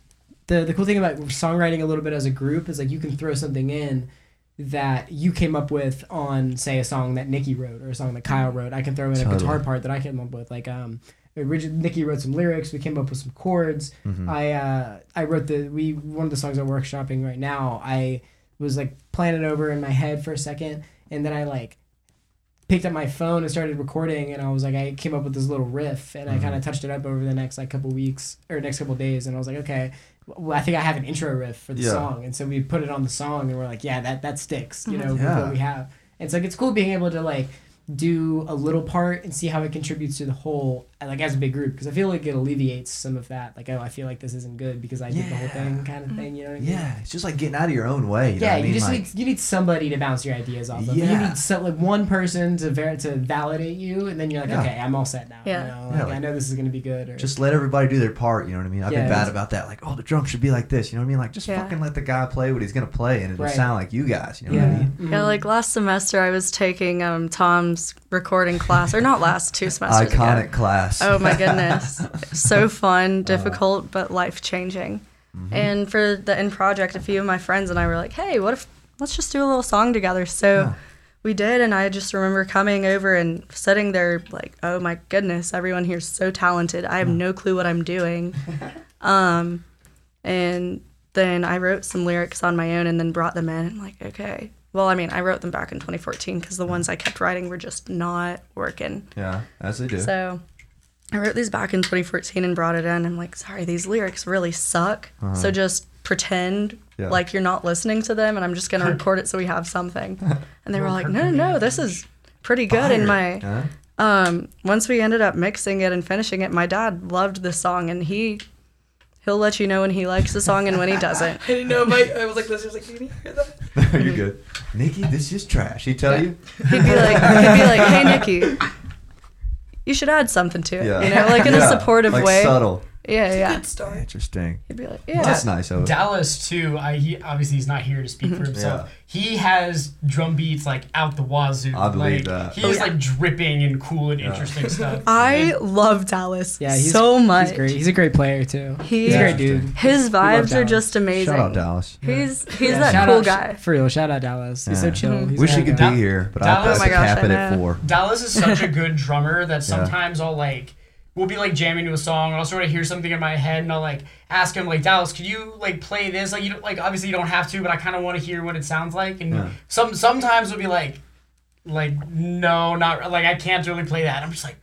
the the cool thing about songwriting a little bit as a group is like you can throw something in that you came up with on say a song that Nikki wrote or a song that Kyle wrote. I can throw in a guitar part that I came up with like um originally Nikki wrote some lyrics, we came up with some chords. Mhm. I uh I wrote the we one of the songs I'm workshopping right now. I was like playing it over in my head for a second and then I like picked up my phone and started recording and I was like I came up with this little riff and I Mhm. kind of touched it up over the next like couple weeks or next couple days and I was like okay well, I think I have an intro riff for the Yeah. song and so we put it on the song and we're like yeah that that sticks you know with Yeah. what we have and so like, it's cool being able to like do a little part and see how it contributes to the whole like as a big group because I feel like it alleviates some of that like oh I feel like this isn't good because I did the whole thing kind of thing you know what I mean Yeah, it's just like getting out of your own way. You know yeah, what I mean? you just Like- need you need somebody to bounce your ideas off of. You need some like one person to ver- to validate you, and then you're like, Yeah. okay, I'm all set now. Yeah. you know? Yeah, like, like- I know this is gonna be good. Or just let everybody do their part. You know what I mean? I've Yeah, been bad about that. Like, oh, the drum should be like this. You know what I mean? Like, just Yeah. fucking let the guy play what he's gonna play, and it'll Right. sound like you guys. You know yeah, what I mean? Mhm. Yeah, like last semester I was taking um, Tom's recording class, or not last, two semesters ago. Iconic class. Oh my goodness. so fun, difficult, but life changing. Mm-hmm. And for the end project, a few of my friends and I were like, hey, what if, let's just do a little song together. So Yeah. we did. And I just remember coming over and sitting there like, oh my goodness, everyone here's so talented. I have no clue what I'm doing. um, and then I wrote some lyrics on my own and then brought them in. I'm like, okay. Well, I mean, I wrote them back in 2014 because the ones I kept writing were just not working. Yeah, as they do. So I wrote these back in 2014 and brought it in. I'm like, sorry, these lyrics really suck. So just pretend Uh-huh. Yeah. like you're not listening to them and I'm just going to record it so we have something. And they were like, no, no, no, this is pretty good. in my, Huh? um, once we ended up mixing it and finishing it, my dad loved the song and he, he'll let you know when he likes the song and when he doesn't. I didn't know. My, I was like, this was like, can you hear that? You're good. Nikki, this is trash. He tell you? He'd be like, he'd be like, hey, Nikki, you should add something to it. Yeah. You know, like in Yeah, a supportive like way. subtle. Yeah, yeah. Good start. Interesting. He'd be like, yeah. That's nice of him. Dallas too. I he obviously he's not here to speak mm-hmm. for himself. Yeah. He has drum beats like out the wazoo. I believe like, that. He Oh, yeah. like dripping and cool and interesting stuff. I love Dallas yeah, he's so much. He's great. He's a great player too. He- he's a great dude. His vibes are just amazing. Shout out Dallas. He's he's Yeah, that shout cool out- guy. For real, shout out Dallas. He's Yeah. so chill. He's Wish he could guy. be here, but Dallas- I Oh have my to cap I it at four. Dallas is such a good drummer that sometimes I'll like we'll be like jamming to a song and I'll sort of hear something in my head and I'll like ask him like Dallas, could you like play this? Like you don't like obviously you don't have to, but I kind of want to hear what it sounds like. And Yeah. some sometimes we'll be like like no, not like I can't really play that. I'm just like.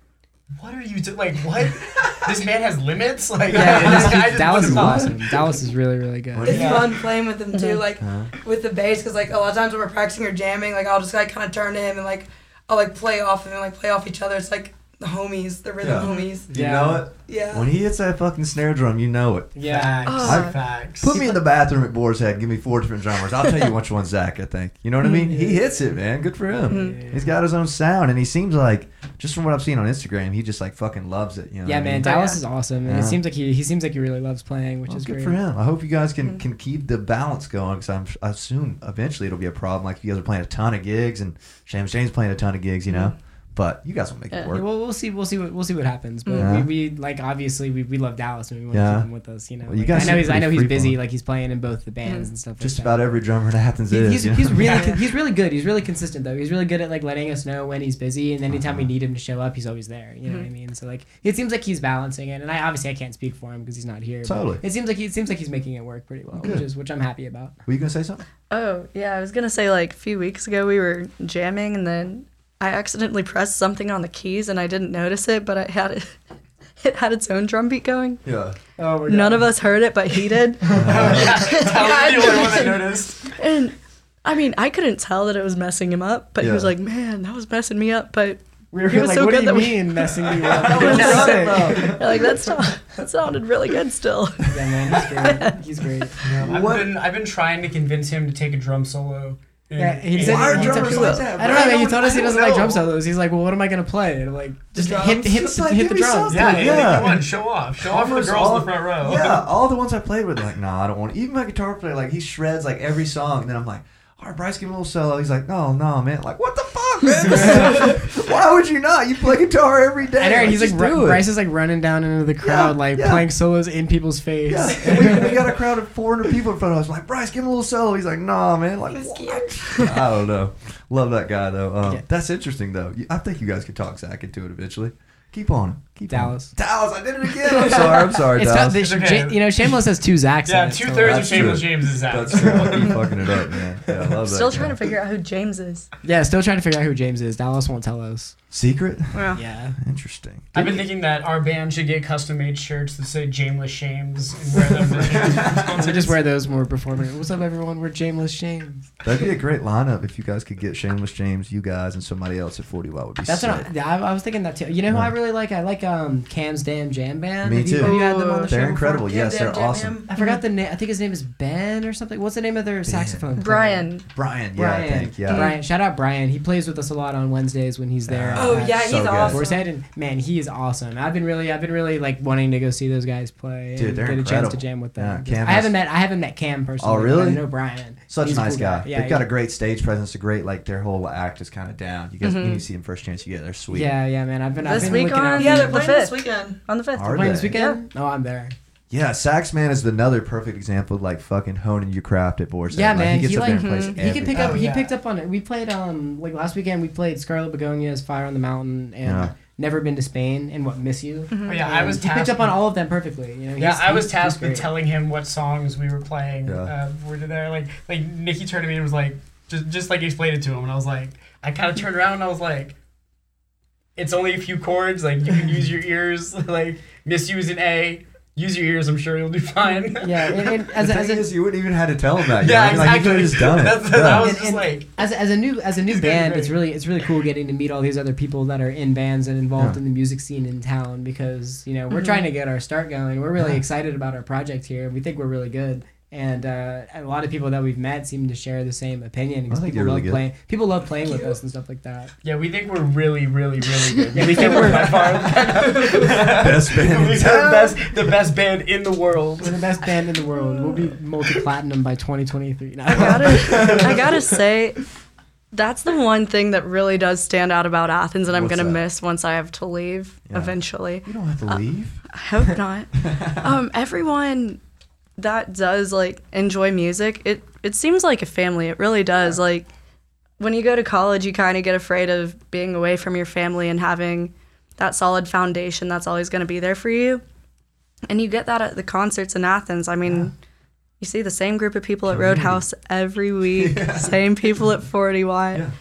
What are you do- like? What? this man has limits. Like, Yeah, I, this I just Dallas is awesome. Dallas is really, really good. It's Yeah. fun playing with him too, like Huh? with the bass, because like a lot of times when we're practicing or jamming, like I'll just like kind of turn to him and like I'll like play off of him, like play off each other. It's like the homies, the rhythm Yeah. homies. You Yeah. know it? Yeah. When he hits that fucking snare drum, you know it. Yeah. Facts. Oh. Facts. Put me in the bathroom at Boar's Head. Give me four different drummers. I'll tell you which one's Zach. I think. You know what I mean? He mm-hmm. hits it, man. Good for him. Mhm. He's got his own sound, and he seems like, just from what I've seen on Instagram, he just like fucking loves it. You know? Yeah, what I man, mean? Dallas is awesome, and Yeah. it seems like he he seems like he really loves playing, which Well, is good great. for him. I hope you guys can mm-hmm. can keep the balance going because I'm I assume eventually it'll be a problem. Like if you guys are playing a ton of gigs and James James playing a ton of gigs, you know. Mm-hmm. But you guys will make it Yeah. Yeah, work. well, we'll see. We'll see what we'll see what happens. But Yeah. we, we like obviously we, we love Dallas and we want to keep him with us. You know, Well, you Like, guys I know he's I know he's busy. flowing. Like he's playing in both the bands and stuff. Just like about that. every drummer in Athens He- is. he's, you know? he's really Yeah. he's really good. He's really consistent though. He's really good at like letting us know when he's busy, and anytime we uh-huh. need him to show up, he's always there. You know what I mm-hmm. mean? So like it seems like he's balancing it, and I obviously I can't speak for him because he's not here. but Totally. It seems like he it seems like he's making it work pretty well, Good. which is which I'm happy about. Were you gonna say something? Oh, yeah, I was gonna say like a few weeks ago we were jamming and then I accidentally pressed something on the keys and I didn't notice it, but it had it, it had its own drum beat going. Yeah. Oh, None of us heard it, but he did. I was the only one that noticed. and I mean, I couldn't tell that it was messing him up, but he was like, "Man, that was messing me up." But We were He was like, so what good do that you we- mean messing you up? That was That's like that's sound, that sounded really good still. Yeah, man, he's great. He's great. I've What- been I've been trying to convince him to take a drum solo. In- Yeah, he said Why are he drummers like that? I don't know, man. He I told us he don't doesn't like drum solos. He's like, well, what am I gonna play? And I'm like, just hit, hit, Just like, hit the drums. something. Yeah, Yeah. you want, show off, show off for the girls all- in the front row. Yeah, all the ones I played with, like, nah, I don't want. Even my guitar player, like, he shreds like every song, and then I'm like, all right, Bryce, give him a little solo. He's like, no, no, man. Like, what the fuck, man? Why would you not? You play guitar every day. I know, and he's like, just ru- Bryce is like running down into the crowd, Yeah, like yeah. playing solos in people's face. Yeah, and we, we got a crowd of 400 people in front of us. Like, Bryce, give him a little solo. He's like, nah, man. Like, what? I don't know. Love that guy though. Um, Yeah. That's interesting though. I think you guys could talk Zach into it eventually. Keep on him. Keep Dallas. On. Dallas. I did it again. I'm sorry. I'm sorry, It's Dallas. not, It's the, okay. you know, Shameless has two Zacks. Yeah, two thirds of Shameless true. James is Zach. That's true. You fucking it up, man. Yeah, I love that. Still guy. trying to figure out who James is. Yeah, still trying to figure out who James is. Dallas won't tell us. Secret. Yeah. Yeah. Interesting. I've been thinking that our band should get custom made shirts that say Jameless Shames and wear them. to So just wear those when we're performing. What's up, everyone? We're Shameless James. That'd be a great lineup if you guys could get Shameless James, you guys, and somebody else at 40 Watt would be That's sick. what I, yeah, I, I was thinking that too. You know who Yeah. I really like? I like um Cam's Damn Jam Band. Me Have you- too. Have you had them on the They're before? incredible. Jam, yes, jam, they're jam, awesome. jam. I forgot the name. I think his name is Ben or something. What's the name of their saxophone? player? Brian. Brian, yeah, Brian. I think, yeah. Brian. Shout out Brian. He plays with us a lot on Wednesdays when he's there. Oh, at yeah, he's So awesome. Boar's Head, and man, he is awesome. I've been really, I've been really like wanting to go see those guys play Dude, and they're get a chance to jam with Yeah, them. Cam I haven't met, I haven't met Cam personally. Oh, really? I know Brian. Such He's a nice cool guy. Yeah, They've got a great stage presence. A great like their whole act is kind of down. You guys, you need to see them first chance you get. They're sweet. Yeah, yeah, man. I've been, I've This been week looking on- for Yeah, you. they're The playing this fifth. weekend. On the fifth. Are They're playing they? this weekend. Oh, I'm there. Yeah, Saxman is another perfect example of like fucking honing your craft at Boar's Yeah, Like, man. He gets He, up there like, and plays He everything. could pick up. Oh, he yeah. picked up on it. We played um like last weekend. We played Scarlet Begonias, Fire on the Mountain, and Yeah. Never Been to Spain, and What Miss You. Oh, yeah, I was he picked up on all of them perfectly. You know. Yeah, I was tasked with telling him what songs we were playing. Yeah. Uh, were there like like Nikki turned to me and was like just just like explained it to him, and I was like, I kind of turned around and I was like, it's only a few chords. Like you can use your ears. Like miss you is an A. Use your ears. I'm sure you'll do fine. Yeah, and, and as, the a, as, a, is, you wouldn't even have to tell him that. Yeah, you know? Like, you exactly. could have just done it. That's, Yeah. I was And- just and- like, as, as a new as a new He's band, it's really it's really cool getting to meet all these other people that are in bands and involved Yeah. in the music scene in town because you know we're trying to get our start going. We're really Yeah. excited about our project here. We think we're really good. And uh, a lot of people that we've met seem to share the same opinion because people you're love really good. playing. People love playing with us and stuff like that. yeah, we think we're really, really, really good. Yeah, we think we're by far the Best band in we think the best, the best band in the world. We're the best band in the world. We'll be multi platinum by 2023. No. I gotta, I gotta say, that's the one thing that really does stand out about Athens, and I'm What's gonna that? miss once I have to leave Yeah. eventually. You don't have to leave. I hope not. um, everyone that does like enjoy music, it it seems like a family. It really does. Like when you go to college, you kind of get afraid of being away from your family and having that solid foundation that's always going to be there for you. And you get that at the concerts in Athens. I mean, you see the same group of people at Roadhouse every week, same people at 40 Watt. Yeah.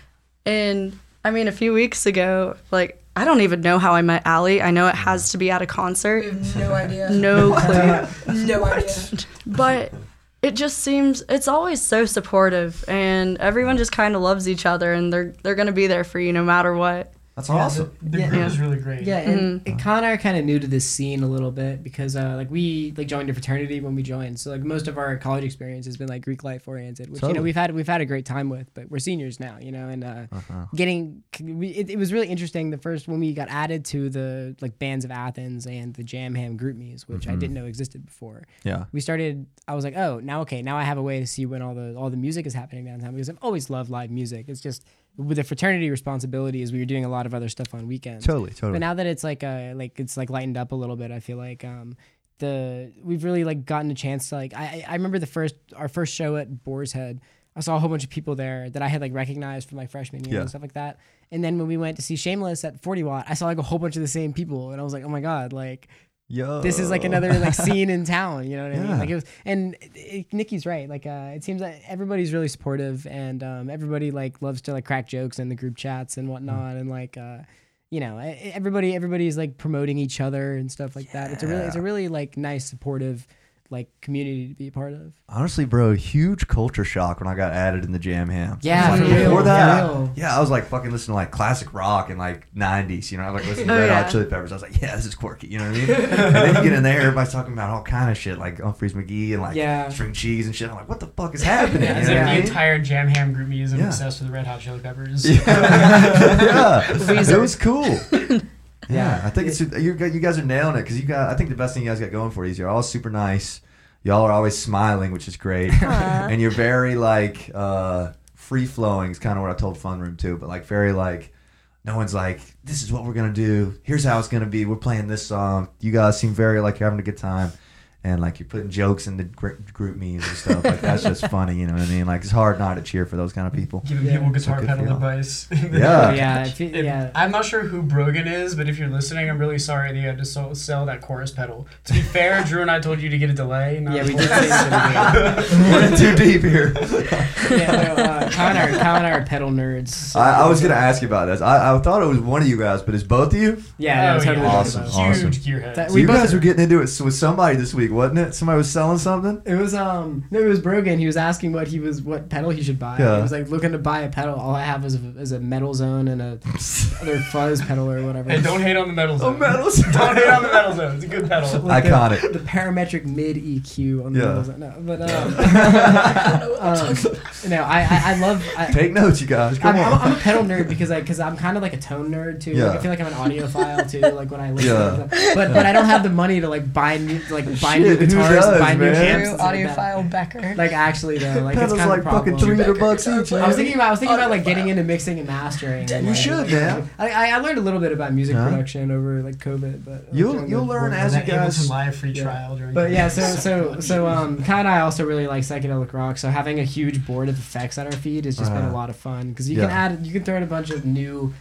And I mean, a few weeks ago, like, I don't even know how I met Allie. I know it has to be at a concert. No idea. No clue. No idea. but it just seems it's always so supportive and everyone just kind of loves each other and they're they're going to be there for you no matter what. That's Yeah, awesome. The Yeah. group Yeah. is really great. Yeah, and and Con and I are kind of new to this scene a little bit because uh, like we like joined a fraternity when we joined, so like most of our college experience has been like Greek life oriented, which you know we've had we've had a great time with, but we're seniors now, you know, and uh, Uh-huh. getting it, it was really interesting the first when we got added to the like bands of Athens and the Jam Ham GroupMe's, which I Mhm. didn't know existed before. Yeah. We started. I was like, oh, now okay, now I have a way to see when all the all the music is happening downtown because I've always loved live music. It's just with the fraternity responsibility is we were doing a lot of other stuff on weekends. Totally. Totally. But now that it's like a like it's like lightened up a little bit, I feel like um the we've really like gotten a chance to like I I remember the first our first show at Boar's Head. I saw a whole bunch of people there that I had like recognized from my freshman year Yeah. and stuff like that. And then when we went to see Shameless at 40 Watt, I saw like a whole bunch of the same people, and I was like, oh my god, like Yo. this is like another like scene in town. You know what I Yeah. mean? Like it was, and it, it- Nikki's right. Like uh, it seems like everybody's really supportive, and um, everybody like loves to like crack jokes in the group chats and whatnot, and like uh, you know, e- everybody everybody's like promoting each other and stuff like that. It's a really it's a really like nice supportive like community to be a part of. Honestly, bro, huge culture shock when I got added in the Jam Ham. Yeah, Like, for real, Before that, for real. yeah, I was like fucking listening to like classic rock and like '90s. You know, I like listening to Oh, Red yeah. Hot Chili Peppers. I was like, yeah, this is quirky. You know what I mean? and then you get in there, everybody's talking about all kind of shit like Umphrey's McGee and like Yeah. string cheese and shit. I'm like, what the fuck is happening? As You know if what I the mean? entire Jam Ham GroupMe is Yeah. obsessed with Red Hot Chili Peppers. yeah, it was cool. Yeah. I think it's you. You guys are nailing it because you got. I think the best thing you guys got going for you is you're all super nice. Y'all are always smiling, which is great, and you're very like uh, free flowing. Is kind of what I told Fun Room too, but like very like. No one's like, this is what we're gonna do. Here's how it's gonna be. We're playing this song. You guys seem very like you're having a good time, and like you're putting jokes in the group memes and stuff. Like that's just funny. You know what I mean? Like it's hard not to cheer for those kind of people. Giving Yeah. people guitar pedal feel. advice. Yeah. yeah, if you- If- yeah. I'm not sure who Brogan is, but if you're listening, I'm really sorry that you had to so- sell that chorus pedal. To be fair, Drew and I told you to get a delay. Not Yeah, a we chorus. did say that. We're too deep here. yeah, no, uh, Kyle, and I are, Kyle and I are pedal nerds. so- I, I was gonna ask you about this. I, I thought it was one of you guys, but it's both of you. Yeah, no, Oh, totally. yeah. Awesome, both. awesome. Huge gearhead. That- So We you guys were getting into it with somebody this week, wasn't it? Somebody was selling something. It was um no, it was Brogan. He was asking what he was what pedal he should buy. Yeah. He was like looking to buy a pedal. All I have is a, is a metal zone and a other fuzz pedal or whatever. Hey, don't hate on the metal zone. Oh, metal zone. don't hate on the metal zone. It's a good pedal. Like Iconic. The, parametric mid EQ on the Yeah. metal zone. No, but um, um no, I, I I love. I, Take notes, you guys. Come I'm, I'm, on. I'm a pedal nerd because I because I'm kind of like a tone nerd too. Yeah. Like, I feel like I'm an audiophile too. Like when I listen, Yeah. to stuff. but but I don't have the money to like buy new like buy new Shit, who guitars, does, buy new man? amps. True and stuff audiophile Becker. Like actually though, like it's Pedals kind like of a fucking problem. three hundred bucks each. I was thinking about I was thinking about like getting into mixing and mastering. and, You like, should, man. I, I I learned a little bit about music Yeah. production over like COVID, but uh, You'll- during you'll the learn as you that guys- Live free Yeah. trial during. But yeah, so so so um, Kyle and I also really like psychedelic rock. So having a huge board of effects at our feed has just been a Uh-huh. lot of fun because you can Yeah. add you can throw in a bunch of new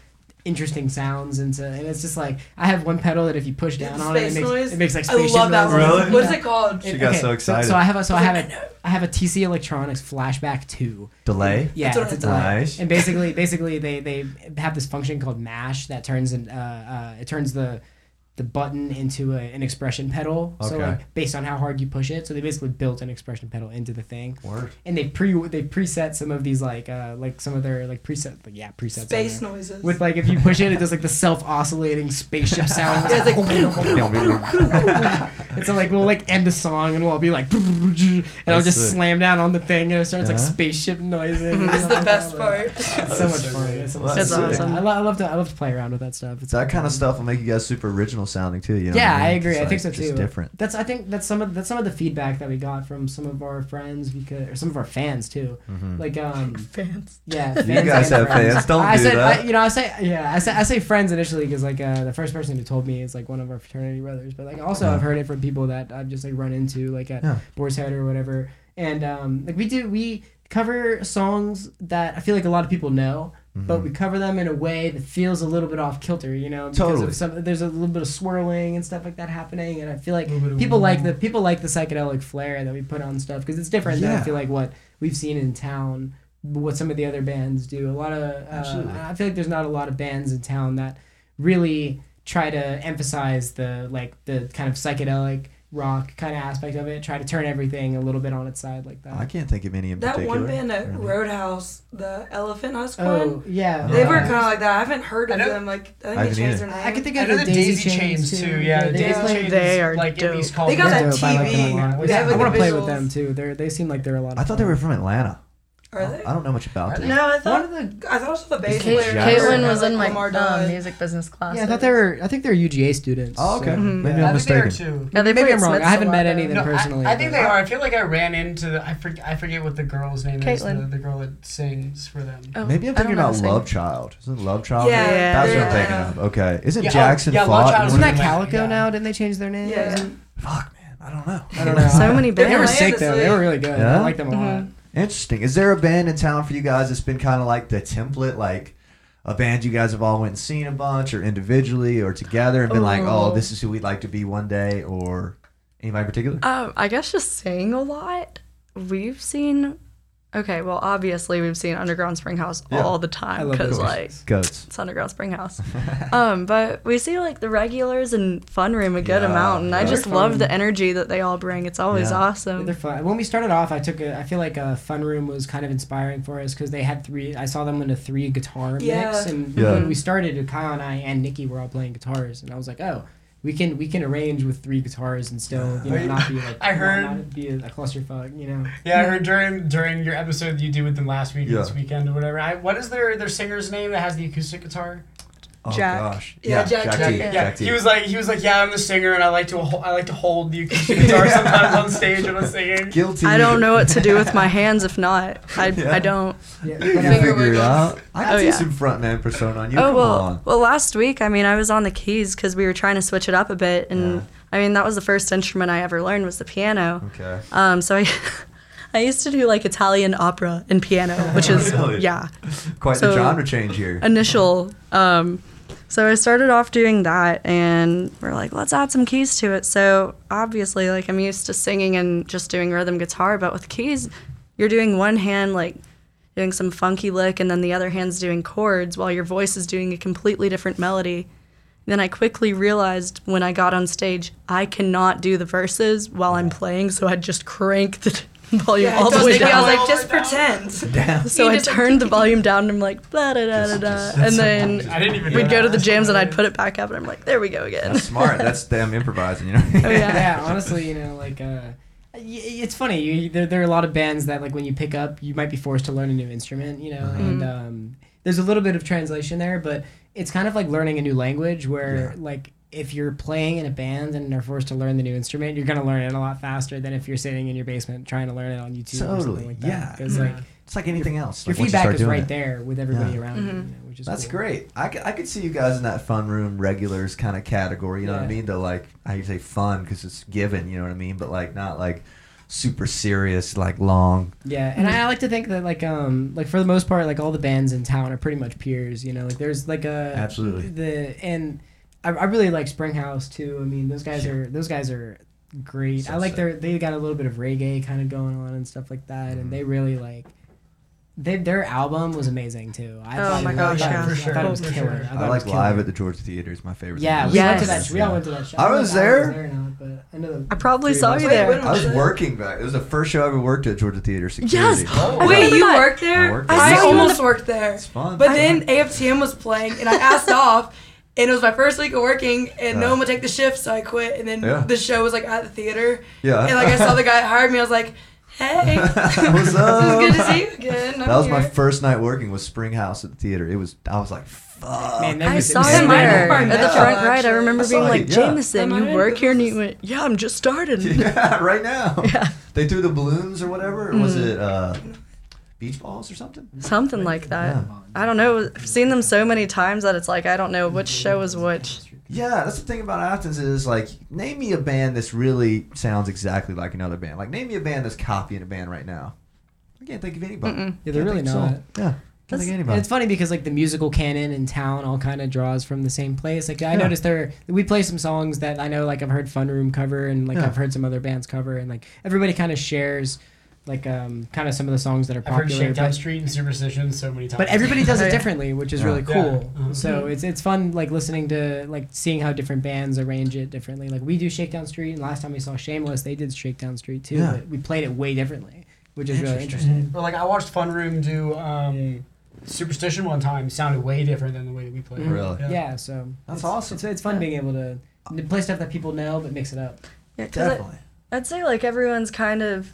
interesting sounds into and it's just like I have one pedal that if you push down on it, it makes, noise? it makes like I love that noises. one. Really? What is it called? She got so so- excited. So, I have a so I have I a know. I have a TC Electronics Flashback Two. Delay. Yeah, That's it's a I delay. Nice. And basically, basically they they have this function called mash that turns in uh, uh it turns the the button into a, an expression pedal. So like based on how hard you push it, so they basically built an expression pedal into the thing. Word. And they pre they preset some of these like uh like some of their like preset like yeah presets Space noises. with like if you push it, it does like the self oscillating spaceship sound. Yeah, it's like and so like we'll like end the song and we'll all be like, and I'll just sick. slam down on the thing and it starts like Yeah. spaceship noises. It's the best part. It's so much fun. It's, so That's awesome. I, love to I love to play around with that stuff. It's That fun. kind of stuff will make you guys super original sounding too. You know Yeah, I mean? agree. It's I think like so just too. different. That's I think that's some of that's some of the feedback that we got from some of our friends because or some of our fans too. Mhm. Like um Fans. yeah, You guys and have fans. Don't I do said that. I, you know I say yeah I say I say friends initially because like uh, the first person who told me is like one of our fraternity brothers, but like also Yeah. I've heard it from people that I've just like run into like at Yeah. Boar's Head or whatever, and um like we do we cover songs that I feel like a lot of people know. But we cover them in a way that feels a little bit off kilter, you know, because Totally. of some there's a little bit of swirling and stuff like that happening, and I feel like Little bit people like the people like the psychedelic flair that we put on stuff because it's different than I feel like what we've seen in town, what some of the other bands do. A lot of uh, I feel like there's not a lot of bands in town that really try to emphasize the like the kind of psychedelic rock kind of aspect of it. Try to turn everything a little bit on its side like that. I can't think of any in That particular. one band at Roadhouse, the Elephant Husk oh one, yeah, oh. they were Yeah. kind of like that. I haven't heard of know- them. Like I think I they changed either. their name. I could think I of know the the Daisy, Daisy Chains too. Yeah, they Daisy Chains. They are like in dope. East They got that Dope, I like them a TV. lot. Yeah, I want to play with them too. They they seem like they're a lot. Of I thought they were from Atlanta. Are they? I don't know much about them. No, I thought One of the I thought it was the bass Kate- player. Jackson. Caitlin was in my Lamar um, music business class. yeah, I thought they were. I think they're UGA students. Oh, okay. so- Mhm. Maybe Yeah. I'm I think they are mistaken. too. Yeah, they Maybe played I'm wrong. Smiths I haven't met any of them No, personally. I, think they are. I feel like I ran into. The, I forget. I forget what the girl's name is. Caitlin. The, the girl that sings for them. Oh, Maybe I'm thinking about the same. Love Child. Isn't Love Child? Yeah, Yeah, That's what I'm thinking of. Okay. Isn't Yeah, oh, Jackson yeah, Love Fought? Child in is Isn't that. Calico now? Didn't they change their name? Yeah. Fuck, man. I don't know. I don't know. So many They They were sick though. They were really good. I like them a lot. Interesting. Is there a band in town for you guys that's been kind of like the template, like a band you guys have all went and seen a bunch, or individually, or together, and been like, oh, Oh. this is who we'd like to be one day, or anybody in particular? Um, I guess just saying a lot. We've seen. Okay, well, obviously we've seen Underground Springhouse Yeah. all the time because like Goats. it's Underground Springhouse. um, but we see like the regulars and Fun Room a good Yeah, amount, and I just They're love the energy that they all bring. It's always Yeah. awesome. They're fun. When we started off, I took a. I feel like a fun room was kind of inspiring for us because they had three. I saw them in a three guitar Yeah. mix, and Yeah. when we started, Kyle and I and Nikki were all playing guitars, and I was like, oh. We can we can arrange with three guitars and still you know not be like I not- heard- not be a, a clusterfuck you know Yeah, I heard during during your episode you did with them last week, Yeah. this weekend, or whatever. I, what is their their singer's name that has the acoustic guitar? Oh, Jack. gosh. Yeah, Jack- Jack, Jack- T. yeah. Jack T. He was like, he was like, yeah, I'm the singer, and I like to ho- I like to hold the acoustic guitar sometimes on stage when I'm singing. guilty. I don't know what to do with my hands if not. I, Yeah. I don't. yeah, You can figure it out. I can Oh, see yeah. some frontman persona on you. oh Come well, on. well last week I mean I was on the keys because we were trying to switch it up a bit, and Yeah. I mean that was the first instrument I ever learned was the piano. Okay. Um, so I, I used to do like Italian opera and piano, which is Really? yeah Quite the So- genre change here. initial. Um, so I started off doing that, and we're like, let's add some keys to it. So obviously, like I'm used to singing and just doing rhythm guitar, but with keys, you're doing one hand like doing some funky lick, and then the other hand's doing chords, while your voice is doing a completely different melody. Then I quickly realized when I got on stage, I cannot do the verses while I'm playing, so I just crank the volume Yeah, all the way down. I was like, just the way down. pretend. So I turned the volume down and I'm like, blah, da, da, da, da. And then I didn't even. we'd go to the jams and I'd put it back up and I'm like, there we go again. That's smart. That's them improvising, you know? Oh, yeah. yeah, honestly, you know, like uh, it's funny. You, there, there are a lot of bands that like when you pick up, you might be forced to learn a new instrument, you know, Mhm. and um, there's a little bit of translation there, but it's kind of like learning a new language where Yeah. like if you're playing in a band and are forced to learn the new instrument, you're gonna learn it a lot faster than if you're sitting in your basement trying to learn it on YouTube or Totally, something like that. yeah. because like It's like anything else. your Like, once you feedback is right it. there with everybody Yeah. around you, Mhm. you know, which is That's cool. great. I could, I could see you guys in that fun room regulars kind of category. You know what I mean? The like, how you say fun because it's given. You know what I mean? But like not like super serious, like long. Yeah, and I like to think that like um like for the most part like all the bands in town are pretty much peers. You know, like there's like a Absolutely. the and I, I really like Springhouse too. I mean, those guys Yeah. are those guys are great. So I like sick. their they got a little bit of reggae kind of going on and stuff like that, and they mm-hmm. really like. They, their album was amazing too. I Oh thought my it- gosh, I thought, yeah. was- I thought it was killer. I, I, thought it was like live at the Georgia Theater is my favorite. Yeah, thing. we went to Yes. that. We all went to that show. I don't know was there. not, but I know. I probably saw you there. when I was was working back. It was the first show I ever worked at Georgia Theater security. Yes. Oh, I Wait, remember you worked there? I worked there. I, I saw you in almost the- worked there. It's fun. But then AFTM was playing, and I asked off, and it was my first week of working, and Yeah. no one would take the shift, so I quit. And then Yeah. the show was like at the theater, yeah. and like I saw the guy that hired me, I was like, "Hey, What's it's up? good to see you again." I'm That was my first night working with Springhouse at the theater. It was. I was like, fuck. Man, that I saw him there at the now, front right. I remember I being like, yeah. Jameson, you work here? And been he went, Yeah, I'm just starting. yeah, right now. Yeah. They threw the balloons or whatever. Or was Mm. it uh, beach balls or something? Something like that. Yeah. I don't know. I've seen them so many times that it's like I don't know which show is which. Yeah, that's the thing about Athens is like, name me a band that's really sounds exactly like another band. Like, name me a band that's copying a band right now. I can't think of anybody. Mm-mm. Yeah, they're Can't really think so. not. Yeah, can't That's- think of And anybody. it's funny because like the musical canon in town all kind of draws from the same place. Like I Yeah. noticed there, we play some songs that I know like I've heard Fun Room cover and like Yeah. I've heard some other bands cover, and like everybody kind of shares like um, kind of some of the songs that are I've heard popular. Shakedown but- Street and Superstition so many times. but everybody does it differently, which is Yeah. really Yeah. cool. Uh-huh. So it's it's fun like listening to like seeing how different bands arrange it differently. Like we do Shakedown Street, and last time we saw Shameless, they did Shakedown Street too. Yeah. But we played it way differently, which is really Interesting. interesting. Or like I watched Fun Room do um, Superstition one time. Sounded way different than the way that we played. Mhm. Really? Yeah, so That's it's, awesome. It's, it's fun being able to to play stuff that people know but mix it up. Yeah, 'cause I- Definitely. I'd say like everyone's kind of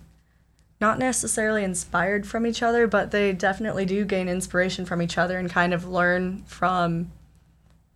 not necessarily inspired from each other, but they definitely do gain inspiration from each other and kind of learn from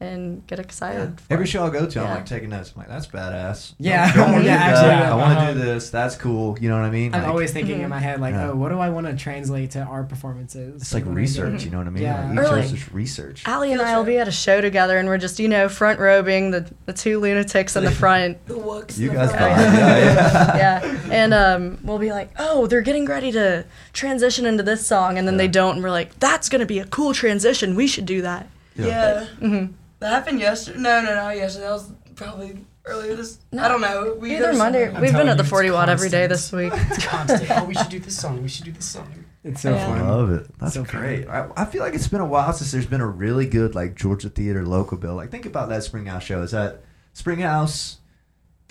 and get excited. for Every it. show I go to, I'm like taking notes. I'm like, that's badass. Yeah. Don't Yeah, do actually, yeah. I want to Uh-huh. do this. That's cool. You know what I mean? I'm Like, always thinking in my head like, Yeah. oh, what do I want to translate to our performances? It's like when I research. You know what I mean? Yeah. Like, Or each like- person's research. Allie and I will be at a show together, and we're just you know front robing the the two lunatics in the front. The looks. You guys front. Yeah, yeah. yeah, and um, we'll be like, oh, they're getting ready to transition into this song, and then they don't, and we're like, that's gonna be a cool transition. We should do that. Yeah. Mm Mhm. That happened yesterday. No, no, no, yesterday. That was probably earlier this. No. I don't know. We Either Monday. somewhere. We've been at the 40 watt every day this week. It's constant. oh, we should do this song. We should do this song. It's so Yeah. I love it. That's So great. I, I feel like it's been a while since there's been a really good like Georgia theater local bill. Like think about that Springhouse show. Is that Springhouse,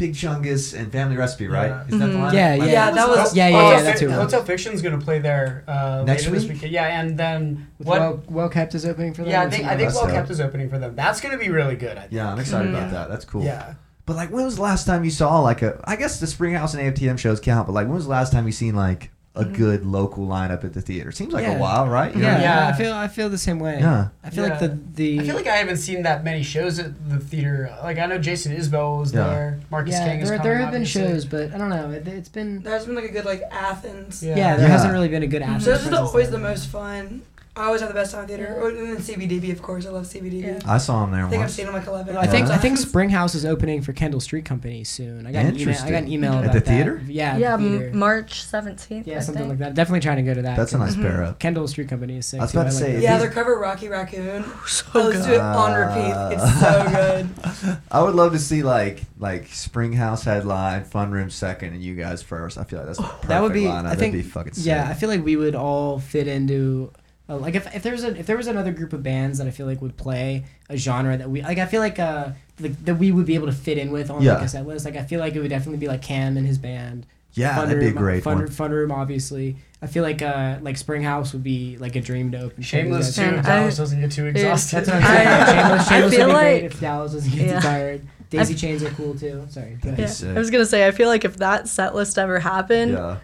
Big Chungus, and Family Recipe, right? Yeah. Is that the Mhm. line? Yeah, Like, yeah. Yeah, that was- Yeah, yeah, Hotel yeah, that's who it was. Hotel Fiction's gonna play there uh, Next later this week? Yeah, and then With what? well, well kept is opening for them. yeah, I and think I think Well. Kept is opening for them. That's gonna be really good. I think. Yeah, I'm excited Mhm. about that. That's cool. Yeah. But like, when was the last time you saw like a? I guess the Springhouse and AFTM shows count, but like, when was the last time you seen like a good local lineup at the theater? Seems like Yeah. a while, right? You Yeah, what I? Yeah. I feel I feel the same way. Yeah. I feel like the the I feel like I haven't seen that many shows at the theater. Like I know Jason Isbell was Yeah. there. Marcus yeah, King is there, coming. there have been shows, but I don't know. It, it's been There's been like a good like Athens. Yeah. yeah, there Yeah. hasn't really been a good Mhm. Athens. So those are always there. the most fun. I always have the best time at theater. Oh, And then CBDB, of course. I love CBDB. Yeah. I saw him there I think I've seen them like 11. I think I think Springhouse is opening for Kendall Street Company soon. I got an email. I got an Interesting. email At about the that. theater? Yeah, yeah, the theater. March 17th. yeah, I something think. like that. Definitely trying to go to that. That's a nice Mhm. pair up. Kendall Street Company is sick. I was too. about to say, that. if Yeah, he's- their cover Rocky Raccoon. So I listen to good. it on repeat. It's so good. I would love to see like like Springhouse headline, Fun Room second, and you guys first. I feel like that's the perfect that would be. lineup. I think. That'd be fucking sick. yeah, I feel like we would all fit into. Uh, like if, if there was a if there was another group of bands that I feel like would play a genre that we like I feel like uh like, that we would be able to fit in with on Yeah. like a set list like I feel like it would definitely be like Cam and his band yeah, Fun that'd be a great Fun, one. Fun Room obviously I feel like uh like Springhouse would be like a dream to open Shameless guys. too. If Dallas doesn't get too exhausted. That's what I'm saying. I- Shameless, I feel would be great like- if Dallas doesn't get Yeah. too tired. Daisy chains are cool too. Sorry. Go That'd ahead. be Yeah. I was gonna say, I feel like if that set list ever happened, yeah.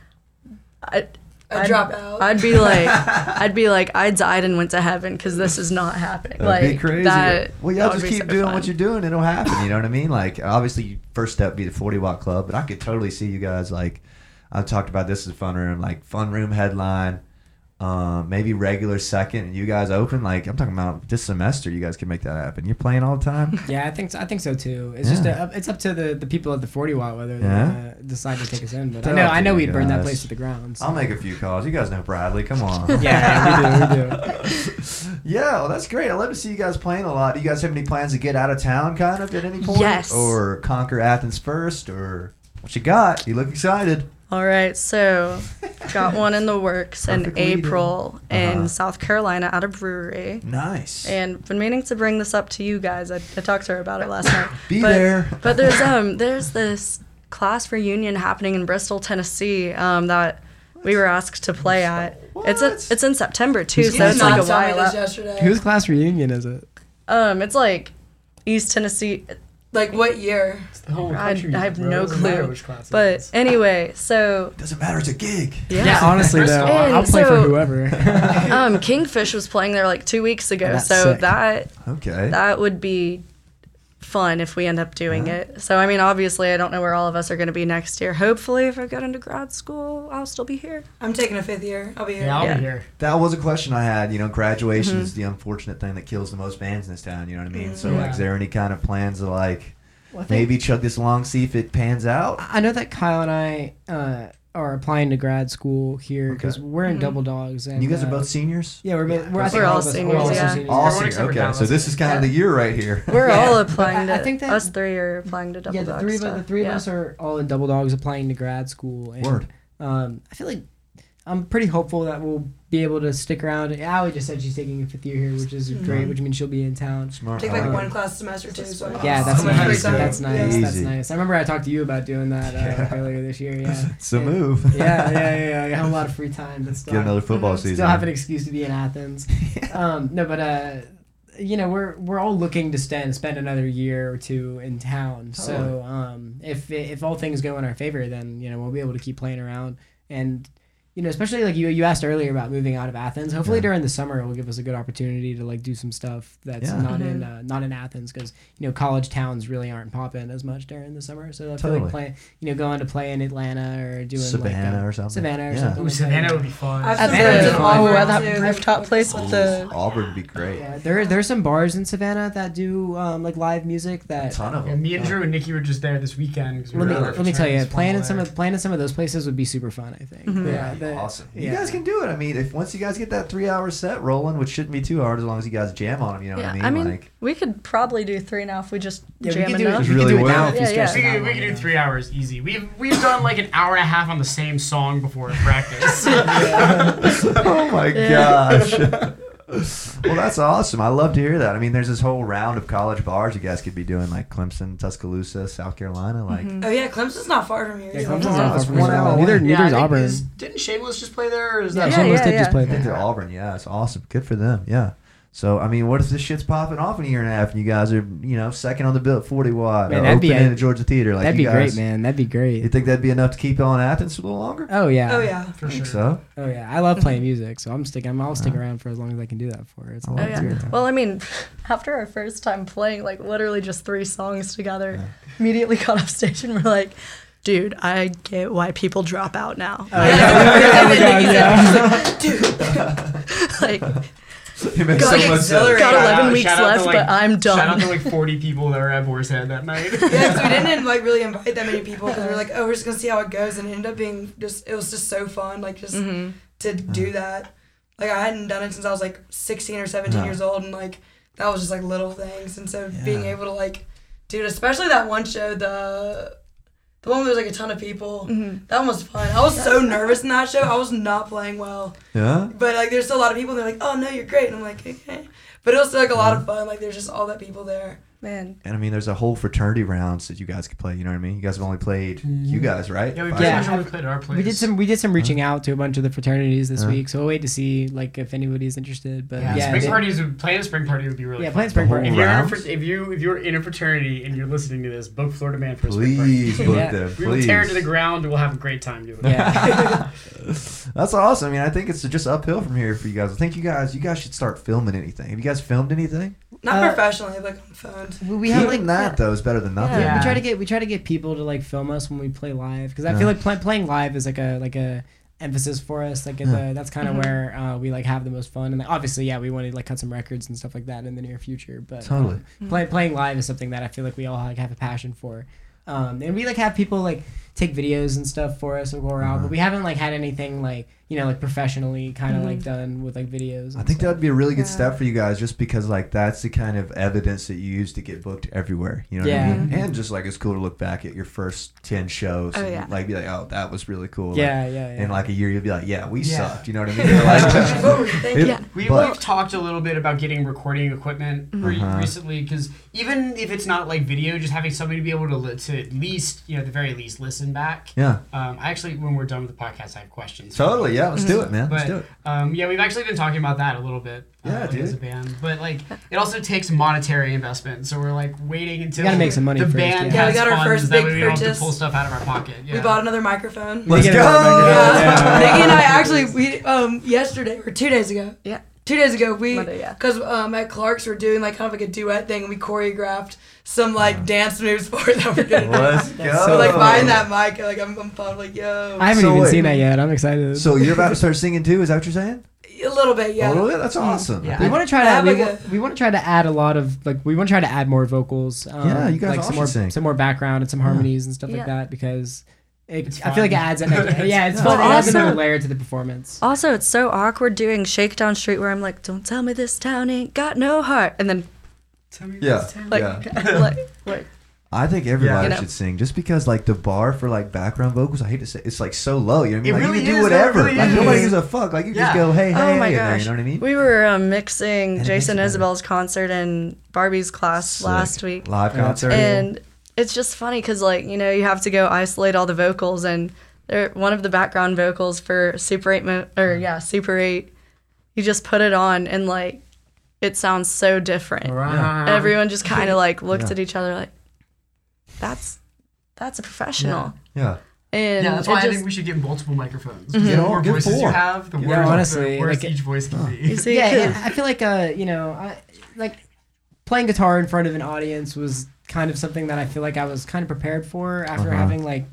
I, I I'd- drop out. I'd be like, I'd be like, I died and went to heaven because this is not happening. That'd like be crazy. that. well, y'all just keep so doing fun. what you're doing, it'll happen. You know what I mean? Like, obviously, first step be the 40 watt club, but I could totally see you guys like. I've talked about this as fun room, like fun room headline, um, maybe regular second, and you guys open. Like, I'm talking about this semester, you guys can make that happen. You're playing all the time. Yeah, I think so, I think so too. It's just a, it's up to the, the people at the 40 watt whether Yeah. they uh, decide to take us in. But I know I know we'd burn that place to the ground. so- I'll make a few calls. You guys know Bradley. Come on. Yeah, yeah, we do. We do. yeah, well, that's great. I love to see you guys playing a lot. Do you guys have any plans to get out of town, kind of, at any point? Yes. Or conquer Athens first, or what you got? You look excited. All right, so got one in the works in Perfect lead-in. April in Uh-huh. South Carolina at a brewery. Nice. And been meaning to bring this up to you guys. I, I talked to her about it last night. Be but, there. But there's um there's this class reunion happening in Bristol, Tennessee. Um, that we were asked to play at. It's a, What? it's in September too, Who's so in it's it? like a tell me while this out. yesterday. Whose class reunion is it? Um, it's like East Tennessee. Like what year? The whole I- country, I have bro. no It doesn't matter clue. which class But is. anyway, so it Doesn't matter. It's a gig. yeah. honestly though, Bristol. I'll, I'll And play for whoever. um, Kingfish was playing there like two weeks ago, Oh, that's so sick. that Okay. that would be fun if we end up doing Yeah. it. So I mean, obviously, I don't know where all of us are going to be next year. Hopefully, if I get into grad school, I'll still be here. I'm taking a fifth year. I'll be here. yeah, I'll Yeah. be here. that was a question I had. You know, graduation Mm-hmm. is the unfortunate thing that kills the most bands in this town. You know what I mean? So, Yeah. like, is there any kind of plans to like Well, maybe chug this along, see if it pans out? I know that Kyle and I uh, are applying to grad school here because Okay. we're in Mhm. Double Dawgs. And And you guys are uh, both seniors. Yeah, we're both. We're, I think We're all of us- seniors, of us are yeah. seniors. All Everyone seniors. Okay, so this is kind of the year right here. We're Yeah. all applying I- to. I think that- us three are applying to Double Dawgs. yeah, the Dog three of stuff. us, the three yeah. of us are all in Double Dawgs applying to grad school. And, Word. Um, I feel like I'm pretty hopeful that we'll be able to stick around. Allie just said she's taking a fifth year here, which is great, which means she'll be in town. Smart. Take like like one class a semester too. So I Yeah, that's so much nice. That's nice. Yeah. That's nice. I remember I talked to you about doing that uh, Yeah. earlier this year. Yeah, It's a move. yeah, yeah, yeah, yeah. I have a lot of free time. But still Get another football season. still have an excuse to be in Athens. um, no, but uh, you know, we're we're all looking to spend spend another year or two in town. So um, if if all things go in our favor, then you know we'll be able to keep playing around and. You know, especially like you, you asked earlier about moving out of Athens. Hopefully Yeah. during the summer, it will give us a good opportunity to like do some stuff that's Yeah. not in uh, not in Athens because you know college towns really aren't popping as much during the summer. So I feel Totally. like playing, you know, going to play in Atlanta or doing Savannah like, uh, or something. Savannah or Yeah. something. Ooh, like that. Savannah would be fun. I've At some Yeah, friends fun. Auburn, oh, that They rooftop would- place with the Auburn would be great. Yeah, there there's some bars in Savannah that do um, like live music A that. ton of Yeah, them. me and Drew and Nikki were just there this weekend. we Let me let me tell you, Chinese playing in some of playing in some of those places would be super fun. I think. Mhm. Yeah, the- awesome. You guys can do it. I mean, if once you guys get that three-hour set rolling, which shouldn't be too hard as long as you guys jam on them. You know yeah. what I mean? I mean? mean, like, we could probably do three now if we just Yeah, we jam could do it. enough. We could Really do it will. now if you Yeah, stretch yeah. We out we long could do three hours easy. We've we've done like an hour and a half on the same song before practice. oh my gosh. well, that's awesome. I love to hear that. I mean, there's this whole round of college bars you guys could be doing, like Clemson, Tuscaloosa, South Carolina. Like, Mhm. Oh yeah, Clemson's not far from here. Yeah. Clemson's not far from one us at hour all. Neither away. neither's I Auburn. didn't Shameless just play there? Or is that Yeah, Shameless yeah, did yeah. just play I think they're Auburn. Yeah, it's awesome. Good for them. Yeah. So I mean, what if this shit's popping off in a year and a half, and you guys are, you know, second on the bill at forty watt, Man, or that'd be opening a- at Georgia Theater? Like, That'd you be guys, great, man. That'd be great. You think that'd be enough to keep on Athens for a little longer? Oh yeah. Oh yeah. for I think sure? so. Oh yeah. I love playing music, so I'm sticking. I'm, I'll stick Uh-huh. around for as long as I can do that for. It's a Oh, lot Oh, yeah. of Well, I mean, after our first time playing, like literally just three songs together, immediately got off stage and we're like, dude, I get why people drop out now. Oh, yeah. My God, yeah. like, It makes Got so much sense. got 11 out- weeks shout out to, left, like- but I'm done. Shout out to like 40 people that were at Boar's Head that night. Yeah, 'cause we didn't like really invite that many people because we were like, oh, we're just gonna see how it goes, and it ended up being just it was just so fun, like just Mhm. to do that. Like I hadn't done it since I was like 16 or 17 No. years old, and like that was just like little things, and so being able to like, dude, especially that one show, the the one where there's like a ton of people, Mhm. that one was fun. I was so nervous in that show. I was not playing well, Yeah. but like there's still a lot of people. And they're like, oh no, you're great, and I'm like, okay. But it was still like a lot of fun. Like there's just all that people there. Man. And I mean, there's a whole fraternity rounds that you guys could play. You know what I mean? You guys have only played you guys, right? Yeah, we Five Yeah. much only played our place. We did some we did some reaching out to a bunch of the fraternities this Uh-huh. week, so we'll wait to see like if anybody's interested. But Yeah, yeah, spring they- parties. Would, playing a spring party would be really Yeah, playing spring party. If you're, in a, fr- if you if you're in a fraternity and you're listening to this, book Florida Man for a spring party. Please book Yeah. them. We will tear it to the ground we'll have a great time doing it. Yeah. That's awesome. I mean, I think it's just uphill from here for you guys. I think you guys, you guys should start filming anything. Have you guys filmed anything? Not Uh, professionally, like on phones. we we have like Even that though is better than nothing. Yeah, Yeah. we try to get we try to get people to like film us when we play live because I Yeah. feel like play, playing live is like a like a emphasis for us. Like at Yeah. the, that's kind of Mhm. where uh, we like have the most fun. And then, obviously, yeah, we want to like cut some records and stuff like that in the near future. But Totally. um, play, playing live is something that I feel like we all like have a passion for. Um, and we like have people like take videos and stuff for us or go around, Uh-huh. but we haven't like had anything like you know like professionally kind of Mhm. like done with like videos. I and think that would be a really good Yeah. step for you guys, just because like that's the kind of evidence that you use to get booked everywhere. You know what I Yeah. mean? And just like it's cool to look back at your first ten shows, Oh, and, yeah. like be like, oh, that was really cool. Like, yeah, yeah, yeah. In like a year, you'll be like, yeah, we Yeah. sucked. You know what I mean? Like, what were you thinking? it- Yeah. We, but- we've talked a little bit about getting recording equipment re- Uh-huh. recently because even if it's not like video, just having somebody to be able to li- to at least you know at the very least listen back. yeah, Um, I actually, when we're done with the podcast, I have questions. totally. Yeah, let's do it, man. Let's But do it. um, yeah, we've actually been talking about that a little bit. Yeah, uh, dude. As a band, but like it also takes monetary investment, so we're like waiting until gotta make some money the first, band yeah. Yeah, we has got our first that big way we don't have to pull stuff out of our pocket. Yeah. We bought another microphone. Let's get go. it right Yeah. Yeah. Nikki and I actually we um yesterday or two days ago. Yeah. Two days ago we Monday, yeah. because um at Clark's we're doing like kind of like a duet thing and we choreographed some like dance moves for it that we're gonna do. Let's That's go. So like buying that mic, like I'm, I'm pumped, like yo, I haven't So even wait. seen that yet. I'm excited. So you're about to start singing too? Is that what you're saying? a little bit, yeah. A little bit. That's awesome. Yeah. we want to try to we, like, wa- we want to try to add a lot of like we want to try to add more vocals. Um, Yeah, you guys like all some more sing. some more background and some harmonies and stuff Yeah. like that because it, It's I feel like it adds an extra, yeah it's fun. Well, it adds also- another layer to the performance. Also, it's so awkward doing Shakedown Street where I'm like, don't tell me this town ain't got no heart. And then, Tell me Yeah. this town. like, Yeah. like, like, I think everybody You know? should sing just because like the bar for like background vocals, I hate to say it's like so low. You know what I mean? It like really you can do it whatever. really like nobody is. gives a fuck. Like you Yeah. just go, hey, hey, oh my hey, in there, gosh. you know what I mean? We were um, mixing makes Jason it. Isbell's concert in Barbie's class Sick. last week. Live concert. and it's just funny because like you know you have to go isolate all the vocals and they're, one of the background vocals for super 8 mo- or yeah super 8 you just put it on and like it sounds so different Right. everyone just kind of like looked Yeah. at each other like that's that's a professional yeah. and Yeah, that's it why I think we should get multiple microphones. Mm-hmm. Get The all- more get voices you have, the Yeah, worse, honestly, the worse like- each voice can be. you see yeah, 'cause- yeah, I feel like uh, you know, I like playing guitar in front of an audience was kind of something that I feel like I was kind of prepared for after Uh-huh. having like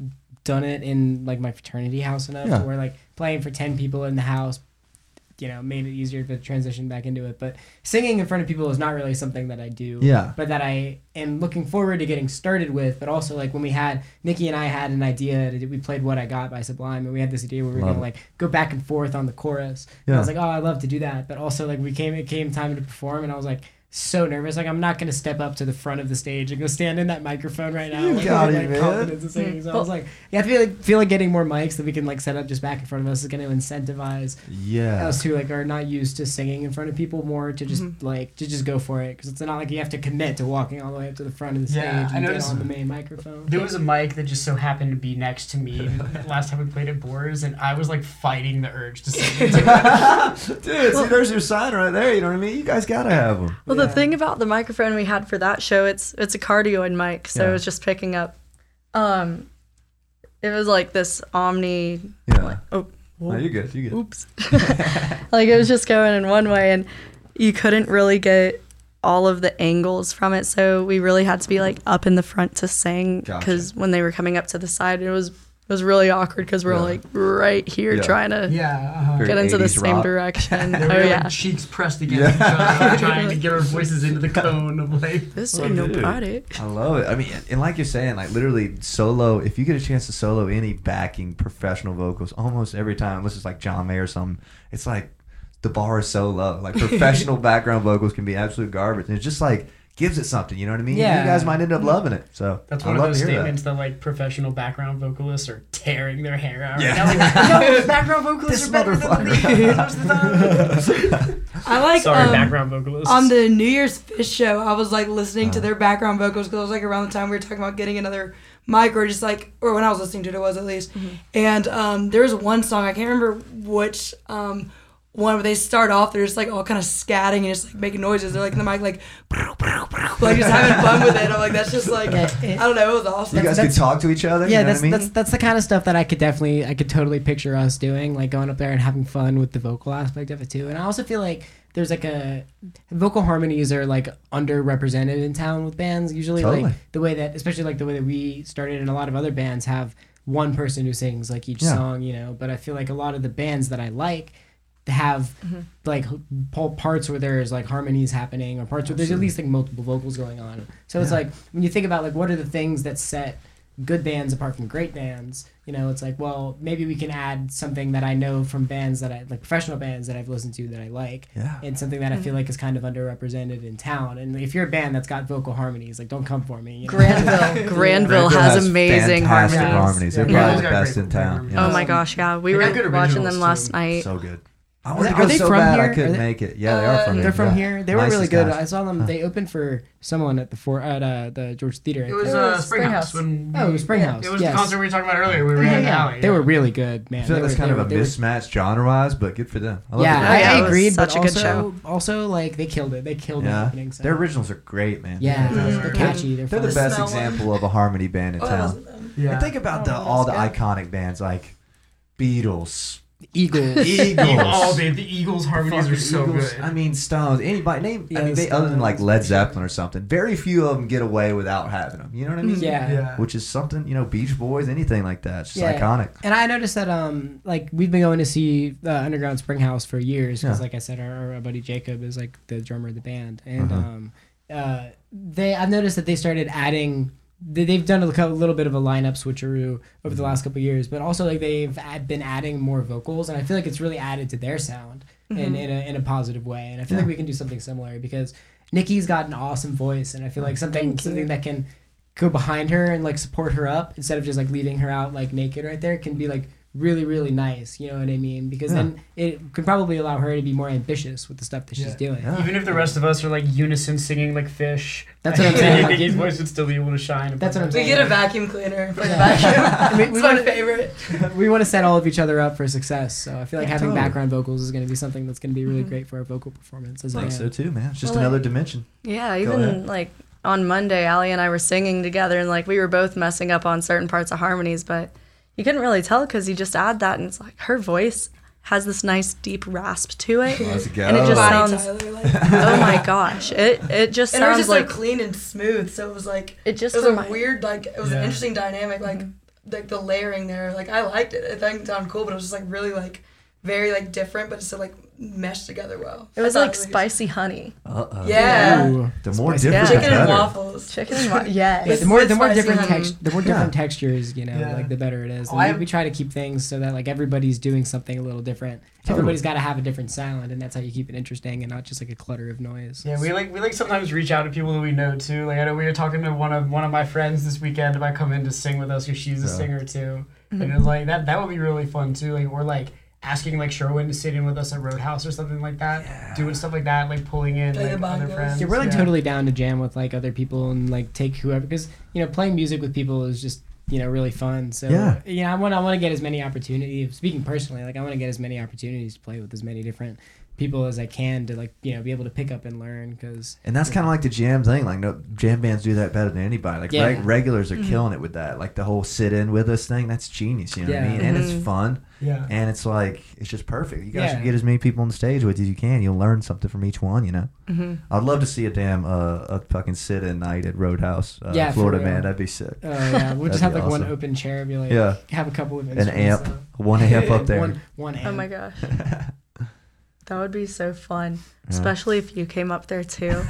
done it in like my fraternity house enough Yeah. where like playing for 10 people in the house you know made it easier to transition back into it but singing in front of people is not really something that I do Yeah. but that I am looking forward to getting started with. But also, like when we had Nikki and I had an idea, to, we played "What I Got" by Sublime, and we had this idea where we were Love gonna like go back and forth on the chorus. And I was like, oh, I love to do that. But also, like we came, it came time to perform, and I was like. So nervous, like I'm not gonna step up to the front of the stage and go stand in that microphone right now. You like, got with, it, like, man. confidence and singing. Mm. So I was like, yeah, I feel like feel like getting more mics that we can like set up just back in front of us is gonna incentivize Yeah. us who like are not used to singing in front of people more to just mm-hmm. like to just go for it because it's not like you have to commit to walking all the way up to the front of the stage Yeah, I and get noticed- on the main microphone. There was a mic that just so happened to be next to me last time we played at Boar's, and I was like fighting the urge to sing into it. Dude, see, there's your sign right there. You know what I mean? You guys gotta have them. Well, Yeah. The thing about the microphone we had for that show, it's it's a cardioid mic, so Yeah. it was just picking up. Um, it was like this Omni. Yeah. Oh, No, you're good. You're good. oops. like it was just going in one way, and you couldn't really get all of the angles from it. So we really had to be like up in the front to sing Gotcha. because when they were coming up to the side, it was it was really awkward because we're Yeah. like right here Yeah. trying to Yeah. Uh-huh. Get into the 80s same rock. direction. Oh were yeah, like cheeks pressed against each other, trying to get our voices into the cone of like. this Oh, ain't no dude. party. I love it. I mean, and like you're saying, like literally solo. If you get a chance to solo any backing professional vocals, almost every time, unless it's like John Mayer or something, it's like the bar is so low. Like professional background vocals can be absolute garbage, and it just like gives it something. You know what I mean? Yeah. You guys might end up loving it. So That's I one of love those statements that. like professional background vocalists are tearing their hair out. Yeah. Right now. Like, no, background vocalists This are better than the motherfucker. lead most of the time. I like Sorry, um, background vocalists. on the New Year's Phish show, I was like listening to Uh-huh. their background vocals because it was like around the time we were talking about getting another mic or just like, or when I was listening to it, it was at least. And um, there was one song, I can't remember which um, one, where they start off, they're just like all kind of scatting and just like making noises. They're like in the mic, like, like just having fun with it. I'm like, that's just like, Yeah, it- I don't know, it was awesome. You guys That's- could talk to each other. yeah, you know that's what I mean? that's that's the kind of stuff that I could definitely I could totally picture us doing, like going up there and having fun with the vocal aspect of it too. And I also feel like there's like a vocal harmonies are like underrepresented in town with bands. Usually, Totally. like the way that, especially like the way that we started, and a lot of other bands have one person who sings like each Yeah. song, you know. But I feel like a lot of the bands that I like have like parts where there's like harmonies happening or parts where there's at least like multiple vocals going on. So it's like when you think about like what are the things that set good bands apart from great bands, you know, it's like, well, maybe we can add something that I know from bands that I like professional bands that I've listened to that I like. Yeah. And something that I feel like is kind of underrepresented in town. And if you're a band that's got vocal harmonies, like don't come for me. You know? Granville, Granville has, amazing harmonies. harmonies. They're Yeah. probably Yeah. the best in town. Yeah. Oh my gosh, yeah, we They were watching them last too. night. So good. I Are they- to go are they so from bad here? I couldn't make it. Yeah, they are Uh, from here. They're from yeah. here. They were Nicest really good. guys. I saw them. They opened for someone at the four at uh, the George Theater. I It was think. It uh, Springhouse. Springhouse. When Oh, it was we- Springhouse, It was yes. the concert we were talking about earlier. We were Yeah, in the alley. They were really good, man. I feel like that's were- kind they of a were- were- mismatch genre wise, but good for them. I love Yeah, the I, Yeah, I it was agreed, but such a good also, show. also like they killed it. They killed Yeah, the opening. Their originals are great, man. yeah, they're They're catchy. They're, They're the best example of a harmony band in Oh, town. Yeah. Think about Oh, the all the iconic bands like Beatles, Eagles. Eagles. Oh, dude, the Eagles harmonies are so Eagles. good. I mean, Stones. Anybody name? I mean, they other than like Led. Zeppelin or something. Very few of them get away without having them. You know what I mean? Yeah. yeah. Which is something you know, Beach Boys, anything like that. It's just Yeah. iconic. And I noticed that um like we've been going to see the Underground Springhouse for years because Yeah. like I said our, our buddy Jacob is like the drummer of the band and Uh-huh. um uh they I've noticed that they started adding they- they've done a little bit of a lineup switcheroo over the mm-hmm. last couple of years but also like they've been adding more vocals and I feel like it's really added to their sound in, mm-hmm. in, a, in a positive way and I feel like we can do something similar because Nikki's got an awesome voice and I feel oh, like something something that can go behind her and like support her up instead of just like leaving her out like naked right there can be like really really nice you know what i mean because then it could probably allow her to be more ambitious with the stuff that she's Yeah. doing Yeah. Even if the rest of us are like unison singing like Phish, That's what I'm saying. Nikki's voice would still be able to shine. That's what I'm saying We get a vacuum cleaner for the Yeah. vacuum. We- it's we my wanna- favorite. we want to set all of each other up for success so i feel like Yeah, having totally. background vocals is going to be something that's going to be really mm-hmm. great for our vocal performance as I a think so too, man. It's just Well, another like- dimension. Yeah, even like on Monday, Allie and I were singing together, and like we were both messing up on certain parts of harmonies, but you couldn't really tell because you just add that, and it's like her voice has this nice deep rasp to it, Let's and it just Bonnie sounds. Tyler, like, Oh my gosh! It it just and it was sounds just like so clean and smooth. So it was like it just it was a weird like it was Yeah. an interesting dynamic like mm-hmm. like the layering there like I liked it. I think it sounded cool, but it was just like really like very like different, but it still like meshed together well. It was I thought like really- spicy honey, Uh oh. Yeah. Ooh. The more Spicy. different, Yeah. Chicken and waffles. chicken and wa- yes. Yeah, the more the more different honey. text the more Yeah. different textures, you know, Yeah. like the better it is. Oh, And I- we, we try to keep things so that like everybody's doing something a little different. Totally. Everybody's got to have a different sound, and that's how you keep it interesting and not just like a clutter of noise. Yeah, we like we like sometimes reach out to people that we know too. Like I know we were talking to one of one of my friends this weekend about coming to sing with us because she's a singer too, and it was like that that would be really fun too. Like we're like asking like Sherwin to sit in with us at Roadhouse or something like that, doing stuff like that, like pulling in like other friends. Yeah, we're like totally down to jam with like other people and like take whoever because you know playing music with people is just you know really fun. So Yeah. yeah, I want I want to get as many opportunities. Speaking personally, like I want to get as many opportunities to play with as many different people as I can to like you know be able to pick up and learn because And that's kind of like the jam thing. Like, no jam bands do that better than anybody. Like, Yeah. reg- regulars are killing it with that. Like the whole sit in with us thing. That's genius. You know what I Yeah. mean? And it's Mhm. fun. Yeah. And it's like it's just perfect. You guys Yeah. should get as many people on the stage with as you can. You'll learn something from each one. You know. Mhm. I'd love to see a damn uh, a fucking sit in night at Roadhouse, uh, Yeah, Florida man. That'd be sick. uh, yeah we'll That'd just have be like one open chair, be like Yeah. have a couple of An instruments, amp, one amp up there. One one amp. Oh my gosh. That would be so fun, Yeah. especially if you came up there too.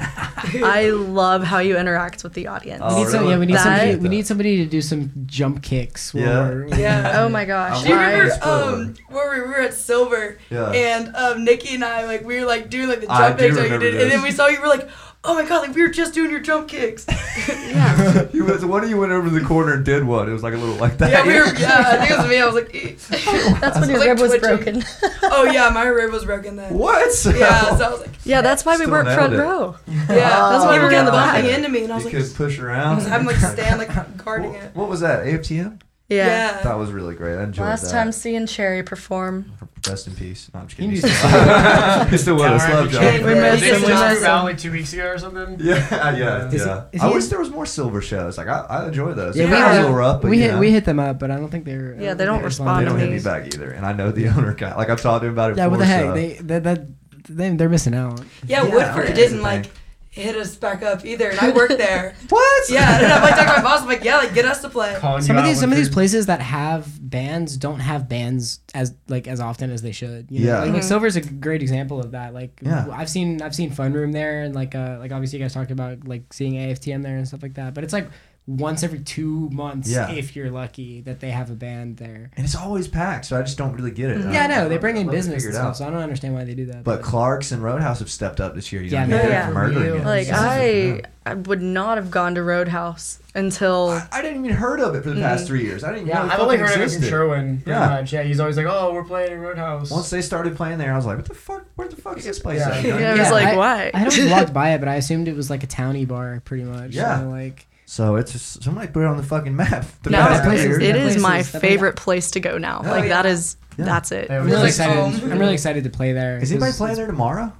I love how you interact with the audience. Oh, We need some, really? yeah, we need That- somebody. We need somebody to do some jump kicks. Yeah. we're- Yeah. Oh my gosh. Do you remember um where we were at Silver Yeah. and um Nikki and I like we were like doing like the jump do kicks like you remember did and then we saw you were like oh my god like we were just doing your jump kicks yeah. you was, one of you went over to the corner and did one. It was like a little like that. yeah we were yeah I think it was me I was like "Eh." That's when your Like rib was twitching. broken. oh yeah my rib was broken then What? yeah so I was like yeah, that's why we weren't nailed front it. row. yeah That's why we were were in the bumping back. into me and I was you like could push I around. was having like stand like guarding what, it what was that? AFTM? Yeah. yeah That was really great. I enjoyed it. Last that. time seeing Cherry perform. Rest in peace. No, I'm just kidding. needs He's still, he's still with us. Love John. We We miss missed him, him. we Just miss moved him. like two weeks ago or something. Yeah, yeah, Is yeah. is I he wish in- there was more silver shows. Like I, I enjoy those. Yeah, Yeah, we, yeah. hit- were up, but we you hit know, we hit them up, but I don't think they're. Yeah, they don't don't respond they don't hit me. me back either, and I know the owner guy. Like I've talked to him about it. Yeah, what the before, heck? so- They that that they, they're missing out. yeah Yeah, Woodford okay. didn't like hit us back up either and I worked there what? yeah and I'm like talking to my boss I'm like yeah like get us to play Calling Some of these some of these places that have bands don't have bands as like as often as they should. You know? Yeah. like, like Mhm. Silver's a great example of that. Like Yeah. I've seen I've seen Fun Room there and like uh like obviously you guys talked about like seeing AFTM there and stuff like that. But it's like once every two months Yeah. if you're lucky that they have a band there. And it's always packed, so I just don't really get it. Mm-hmm. Yeah, I know they bring in I'd love to business figure and stuff, so I don't understand why they do that. But Clark's and Roadhouse have stepped up this year. You Yeah, what I mean? yeah. They're murdering it. Like Yeah. I, I would not have gone to Roadhouse until I, I didn't even heard of it for the past mm. three years. I didn't Yeah, know I've only fucking heard of it from. Sherwin. Pretty Yeah. much. Yeah, he's always like, "Oh, we're playing in Roadhouse." Once they started playing there, I was like, "What the fuck? Where the fuck is this place?" Yeah. at? yeah, You? I was Yeah, like, why? I had always walked by it, but I assumed it was like a towny bar, pretty much. Yeah. So, like So it's just, somebody put it on the fucking map. The No, past that place year. is- it that is place my favorite place to go now. Oh, like that yeah. is Yeah. that's it. Yeah, I'm really like excited. home. I'm really excited to play there. Is anybody 'cause playing there tomorrow?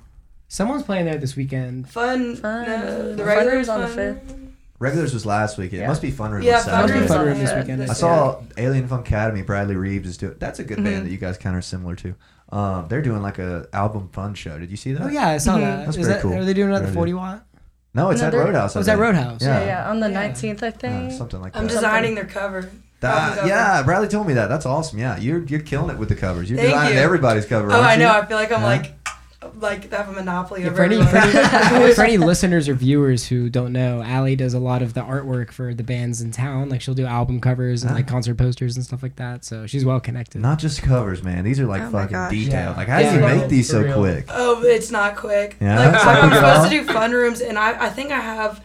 Someone's playing there this weekend. fun Fun. no, the regulars regular on the fun. Regulars was last week. It must be Fun Room. Yeah, on Fun Must be Saturday. Room's Fun on Room this weekend. I this- saw Alien Fun Academy. Bradley Reeves is doing. That's a good Mhm. band that you guys kind of are similar to. Um, they're doing like a album fun show. Did you see that? Oh yeah, I saw Mhm. that. That's Is very that cool. Are they doing another Very 40 watt? No, it's No, at Roadhouse. I is that think. Roadhouse? Yeah. Yeah, yeah, on the Yeah. 19th, I Uh, think. something like that. I'm that. designing their cover That- album yeah, Bradley told me that. That's awesome. Yeah, you're you're killing it with the covers. You're Thank designing you. everybody's cover. oh aren't I know you? I feel like I'm Yeah. like like I have a monopoly Yeah, over for, any, for, any, for any listeners or viewers who don't know, Allie does a lot of the artwork for the bands in town. Like she'll do album covers and Ah. like concert posters and stuff like that. So she's well connected. Not just covers, man. These are like Oh fucking detailed. Yeah. Like, how do Yeah. you Yeah. make these so real. quick? Oh, it's not quick. Yeah? Like It's I'm, I'm supposed all? to do fun rooms, and I, I think I have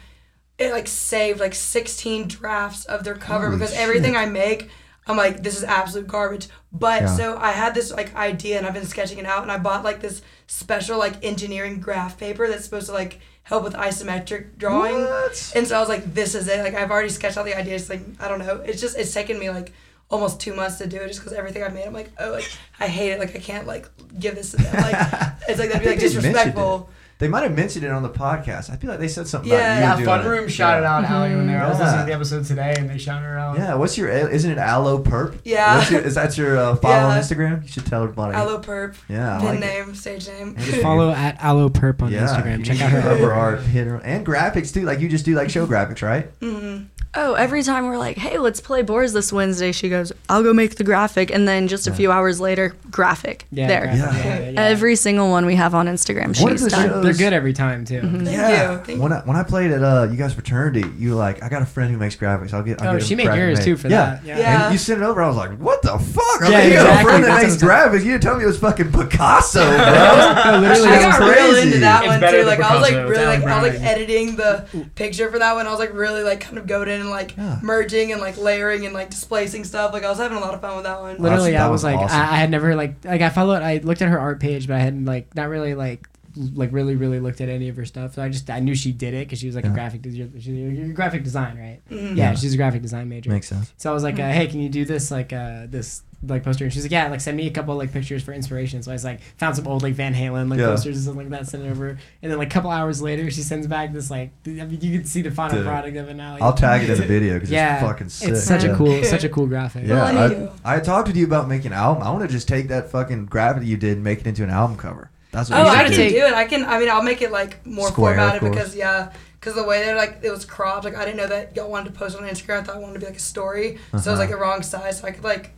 it like saved like 16 drafts of their cover Holy because everything. I make, I'm like, this is absolute garbage. But Yeah. so I had this like idea and I've been sketching it out and I bought like this special like engineering graph paper that's supposed to like help with isometric drawing. What? And so I was like, this is it. Like I've already sketched out the ideas. Like I don't know. It's just it's taken me like almost two months to do it just because everything I've made, I'm like, oh, like I hate it. Like I can't like give this to them. Like it's like that'd be like disrespectful. They might have mentioned it on the podcast. I feel like they said something Yeah. about you Yeah, doing Fun it. Room shouted yeah. out Allie when they were. I was Yeah. listening to the episode today, and they shouted her out. Yeah, what's your? Isn't it Aloe Perp? Yeah. What's your, is that your uh, follow on Instagram? You should tell everybody. Aloe perp. Yeah, I Pin like it. name, stage name. And Follow at Aloe Perp on yeah, Instagram. Check out her cover art. art, hit her, and graphics too. Like you just do like show graphics, right? hmm Oh, every time we're like, hey, let's play boards this Wednesday, she goes, I'll go make the graphic. And then just a Yeah. few hours later, graphic. Yeah, there. graphic, Yeah. yeah, yeah, yeah. Every single one we have on Instagram, One of she's done. shows- They're good every time too. Thank yeah. you. Thank when I when I played at uh you guys fraternity, you were like I got a friend who makes graphics. I'll get. I'll Oh, get him she made yours made." too for yeah. that. Yeah. Yeah. And you sent it over. I was like, "What the fuck?" I Yeah, mean, you have a friend that That's makes graphics. You didn't tell me it was fucking Picasso, bro. No, literally, I got real into that one too. Like I was like really like I was like editing the picture for that one. I was like really like kind of going in and like merging and like layering and like displacing stuff. Like I was having a lot of fun with that one. Literally, I was was like. I, I had never like, like I followed, I looked at her art page, but I hadn't like, not really like, like really, really looked at any of her stuff. So I just, I knew she did it because she was like Yeah. a graphic, des- she's you're, you're graphic design, right? Mhm. Yeah, Yeah. she's a graphic design major. Makes sense. So I was like, uh, hey, can you do this like, uh, this like poster? And she's like, yeah, like send me a couple like pictures for inspiration. So I was like, found some old like Van Halen like Yeah. posters and something like that, sent it over. And then like a couple hours later, she sends back this like, I mean, you can see the final Dude. product of it now. I'll tag it in the video because Yeah, it's fucking sick. It's such yeah. a cool, such a cool graphic. Yeah, Well, thank you. I, I talked with you about making an album. I want to just take that fucking graphic you did and make it into an album cover. That's what Oh, I can do. it. I can. I mean, I'll make it like more Square, formatted because yeah, because the way they're like it was cropped. Like I didn't know that y'all wanted to post on Instagram. I thought it wanted to be like a story, so it was Uh-huh. like the wrong size. So I could like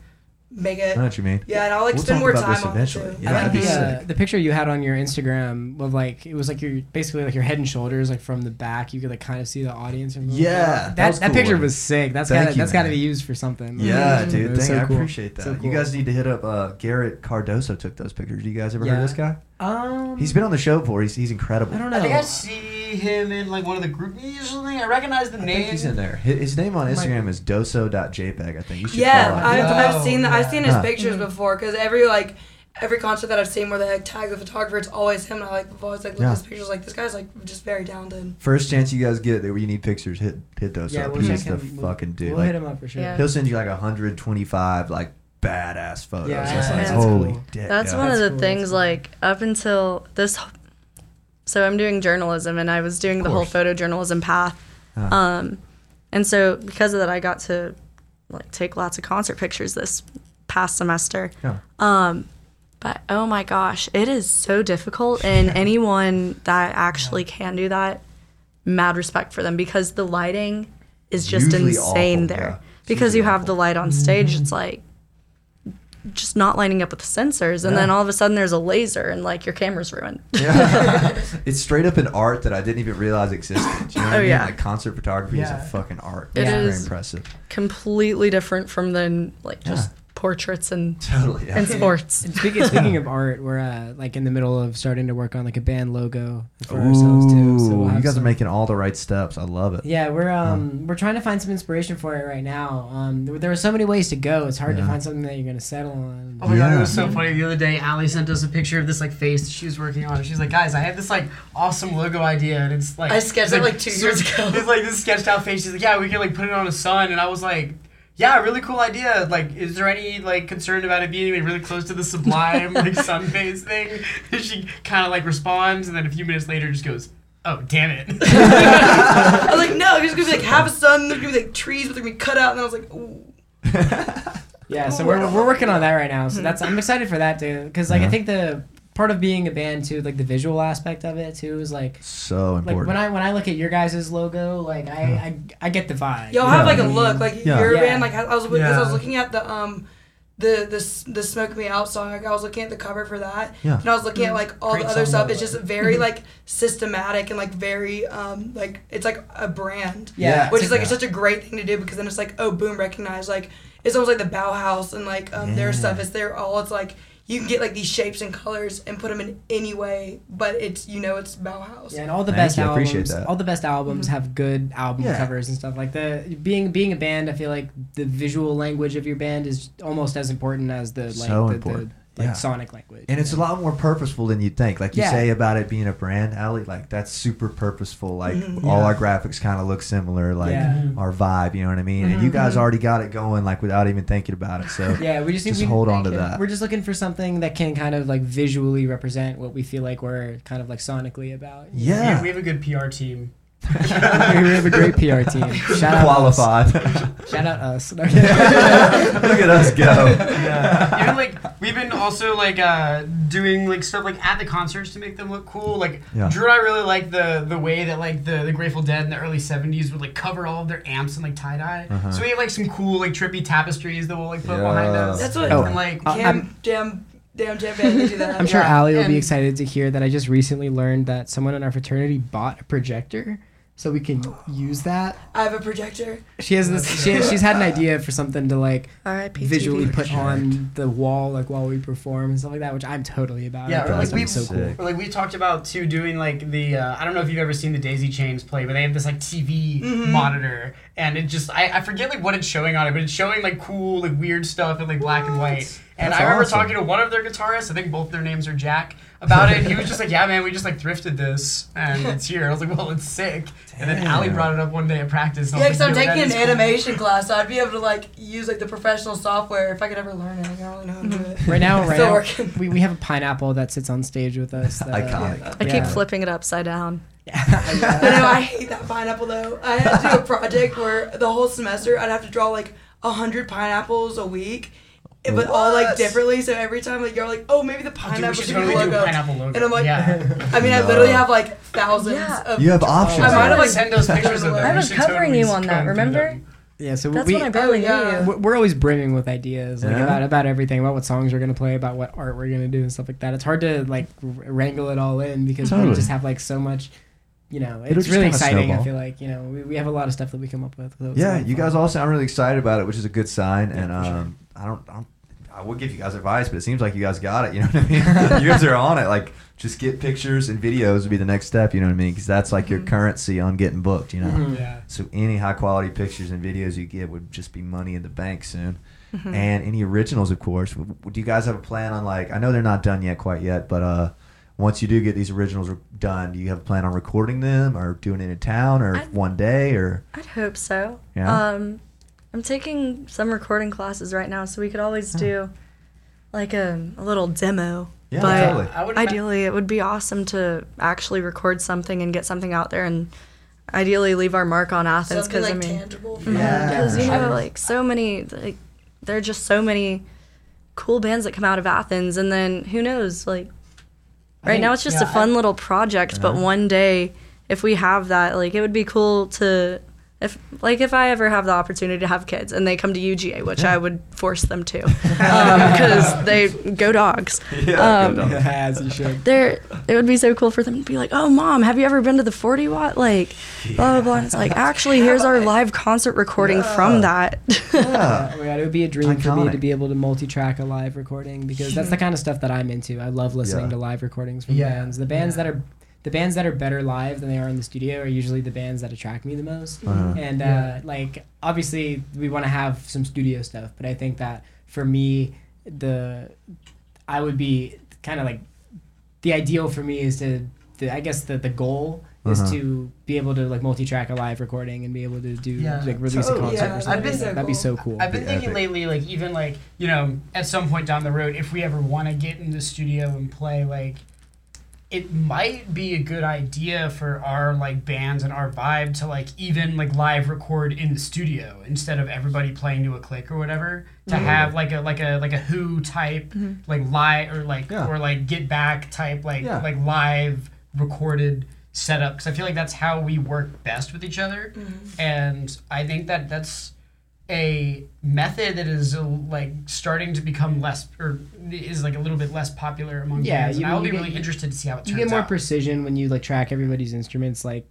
make it. I know what you mean. Yeah, and I'll like We'll spend talk more about time this on eventually. it too. Yeah, I I that'd like be the, sick. uh, the picture you had on your Instagram of like it was like your basically like your head and shoulders like from the back you could like kind of see the audience from the- Yeah, that that was that, cool. picture was sick that's Thank got you, that's got to be used for something Yeah, Mhm. dude. Thank, so I cool. appreciate that. So You guys need to hit up uh, Garrett Cardoso. Took those pictures. You guys ever heard of this guy? um He's been on the show before. He's he's incredible. I don't know I think I see him in like one of the group or something. I recognize the I name. think he's in there. His, his name on Instagram is doso.jpg. I think you should Yeah, follow him. I've, Yeah. I've seen that. I've seen his Huh. pictures mm-hmm. before because every like every concert that I've seen where they like, tag the photographer, it's always him. And I like have always like looked Yeah. at his pictures like this guy's like just very talented. First chance you guys get where you need pictures, hit hit Doso. yeah up. we'll He's check the him we'll, fucking dude. we'll Like, hit him up for sure Yeah. He'll send you like 125 like badass photos. Yeah, It's like, that's holy cool. dick. That's yeah. one of That's the cool, things, cool. like, up until this. So I'm doing journalism and I was doing the whole photojournalism path. Uh, Um, and so because of that, I got to like take lots of concert pictures this past semester. yeah. Um, but oh my gosh, it is so difficult. And anyone that actually can do that, mad respect for them because the lighting is just Usually insane awful, there. yeah. Because usually you have awful. the light on stage, it's like just not lining up with the sensors, and Yeah. then all of a sudden there's a laser, and like your camera's ruined. Yeah. it's straight up an art that I didn't even realize existed. You know what Oh, I mean? yeah. Like concert photography is a fucking art. It it's very impressive. Completely different from the like just portraits and Totally. Yeah. and sports. And speaking speaking of art, we're uh, like in the middle of starting to work on like a band logo for ourselves too. So we'll Ooh, you guys some- are making all the right steps. I love it. Yeah, we're um we're trying to find some inspiration for it right now. Um, there, there are so many ways to go. It's hard Yeah. to find something that you're gonna settle on. Oh my god, it was so funny. The other day, Allie sent us a picture of this like face that she was working on. She's like, guys, I have this like awesome logo idea, and it's like I sketched it, like, two years ago. It's like this sketched out face. She's like, yeah, we can like put it on a sun, and I was like. Yeah, really cool idea. Like, is there any like concern about it being really close to the Sublime like sun face thing? And she kind of like responds, and then a few minutes later just goes, "Oh, damn it!" I was like, no, there's gonna be like half a sun. There's gonna be like trees, but they're gonna be cut out. And I was like, ooh. Yeah, so we're, we're working on that right now. So hmm. that's I'm excited for that too, because like I think the part of being a band too, like the visual aspect of it too, is like So like important. when I when I look at your guys' logo, like I I, I get the vibe. Y'all Yeah. have like a look, like Yeah. your Yeah. band. Like I I was because I was looking at the um, the the s- the smoke me out song. Like I was looking at the cover for that, Yeah. and I was looking at like all Great the other stuff. It's just very like systematic and like very um like it's like a brand. Yeah, Which is like yeah. it's such a great thing to do because then it's like oh boom recognize like it's almost like the Bauhaus and like um, their Yeah. stuff. It's their all. It's like you can get like these shapes and colors and put them in any way, but it's you know it's Bauhaus. Yeah, and all the Thank best you, I appreciate albums, that. all the best albums mm-hmm. have good album Yeah. covers and stuff like the being being a band. I feel like the visual language of your band is almost as important as the like So the, important. the like Yeah. sonic language. And it's a lot more purposeful than you'd think. Like you Yeah. say about it being a brand, Allie, like that's super purposeful. Like Mhm. all Yeah. our graphics kind of look similar, like Yeah. Mm-hmm. our vibe, you know what I mean? And you mm-hmm. guys mm-hmm. already got it going like without even thinking about it. So Yeah, we just need Just we, hold on to yeah, that. We're just looking for something that can kind of like visually represent what we feel like we're kind of like sonically about. yeah, We, we have a good PR team. We have a great PR team. Shout out qualified. Us. Shout out us. Look at us go. Yeah. Even like we've been also like uh doing like stuff like at the concerts to make them look cool. Like Yeah. Drew and I really like the the way that like the, the Grateful Dead in the early seventies would like cover all of their amps in like tie dye. Uh-huh. So we have like some cool like trippy tapestries that we'll like put Yeah. behind us. That's what Oh. and like Uh, Cam, I'm- damn, damn, jam band they do that. I'm sure Yeah, Allie will be excited to hear that I just recently learned that someone in our fraternity bought a projector so we can use that. I have a projector. She has this. She, she's had an idea for something to like R.I.P. visually TV. put on the wall like while we perform and stuff like that, which I'm totally about. Yeah, or like that's gonna be we've so cool. or like we talked about too doing like the uh, I don't know if you've ever seen the Daisy Chains play, but they have this like TV Mm-hmm. monitor, and it just I, I forget like what it's showing on it, but it's showing like cool like weird stuff in like black and white. And That's I remember awesome. talking to one of their guitarists, I think both their names are Jack, about it. And he was just like, "Yeah, man, we just like thrifted this, and it's here." I was like, "Well, it's sick." And then Allie brought it up one day at practice. and I Yeah, was because I'm like, "Yo, that taking an is cool." animation class, so I'd be able to like use like the professional software if I could ever learn it. I don't really know how to do it. Right now, right now, working. we, we have a pineapple that sits on stage with us. That, uh, Iconic. I keep Yeah. flipping it upside down. yeah. I know I hate that pineapple though. I had to do a project where the whole semester I'd have to draw like a hundred pineapples a week, but all like differently. So every time like you're like, oh maybe the Dude, we pineapple should should totally be do a logo. pineapple logo. And I'm like, yeah. I mean, I literally have like thousands Yeah. of. You have options. I might have like send those pictures of them. I was covering totally you on that, remember? Yeah, so That's we, when I barely Oh, yeah. knew you. we're we're always brimming with ideas like Yeah? about about everything about what songs we're gonna play about what art we're gonna do and stuff like that it's hard to like wrangle it all in because Totally. we just have like so much you know It'll it's really exciting snowball. i feel like you know we, we have a lot of stuff that we come up with so Yeah, you guys all sound really excited about it, which is a good sign. Yeah, and um, I don't, I don't, I would give you guys advice, but it seems like you guys got it. You know what I mean? you guys are on it. Like, just get pictures and videos would be the next step. You know what I mean? Because that's like your currency on getting booked. You know. Mhm. Yeah. So any high quality pictures and videos you get would just be money in the bank soon. Mm-hmm. And any originals, of course. Do you guys have a plan on like? I know they're not done yet, quite yet, but uh, once you do get these originals re- done, do you have a plan on recording them or doing it in town or I- one day or? I'd hope so. Yeah? Um, I'm taking some recording classes right now, so we could always do like a, a little demo. Yeah, but totally. I would ideally, it would be awesome to actually record something and get something out there, and ideally leave our mark on Athens. Because like I mean, tangible. Yeah. because you know, like so many, like there are just so many cool bands that come out of Athens, and then who knows, like right think- now it's just a yeah, fun little project, but Uh-huh. one day if we have that, like it would be cool to. If like if I ever have the opportunity to have kids and they come to UGA, which I would force them to, because they go dogs. Yeah, Um, good dog. as you should There, it would be so cool for them to be like, "Oh, mom, have you ever been to the 40 watt?" Like, blah blah blah. And it's like, actually, here's our live concert recording from that. yeah. Oh god, it would be a dream for me to be able to multi-track a live recording because that's the kind of stuff that I'm into. I love listening Yeah. to live recordings from Yeah. bands. The bands Yeah. that are the bands that are better live than they are in the studio are usually the bands that attract me the most. Uh-huh. And uh, Yeah. like obviously we want to have some studio stuff, but I think that for me the I would be kind of like the ideal for me is to the, I guess the the goal is Uh-huh. to be able to like multi-track a live recording and be able to do Yeah. like release a concert Yeah, or something. I've been- like that. That'd be so cool. I've been thinking epic. lately, like even like you know, at some point down the road, if we ever want to get in the studio and play, like it might be a good idea for our like bands and our vibe to like even like live record in the studio instead of everybody playing to a click or whatever. To mm-hmm. have like a like a like a Who type mm-hmm. like live or like Yeah. or like Get Back type like Yeah. like live recorded setup because I feel like that's how we work best with each other, mm-hmm. and I think that that's a method that is uh, like starting to become less or is like a little bit less popular among Yeah, bands. you- and I'll be get- really interested to see how it you turns get more out. precision when you like track everybody's instruments like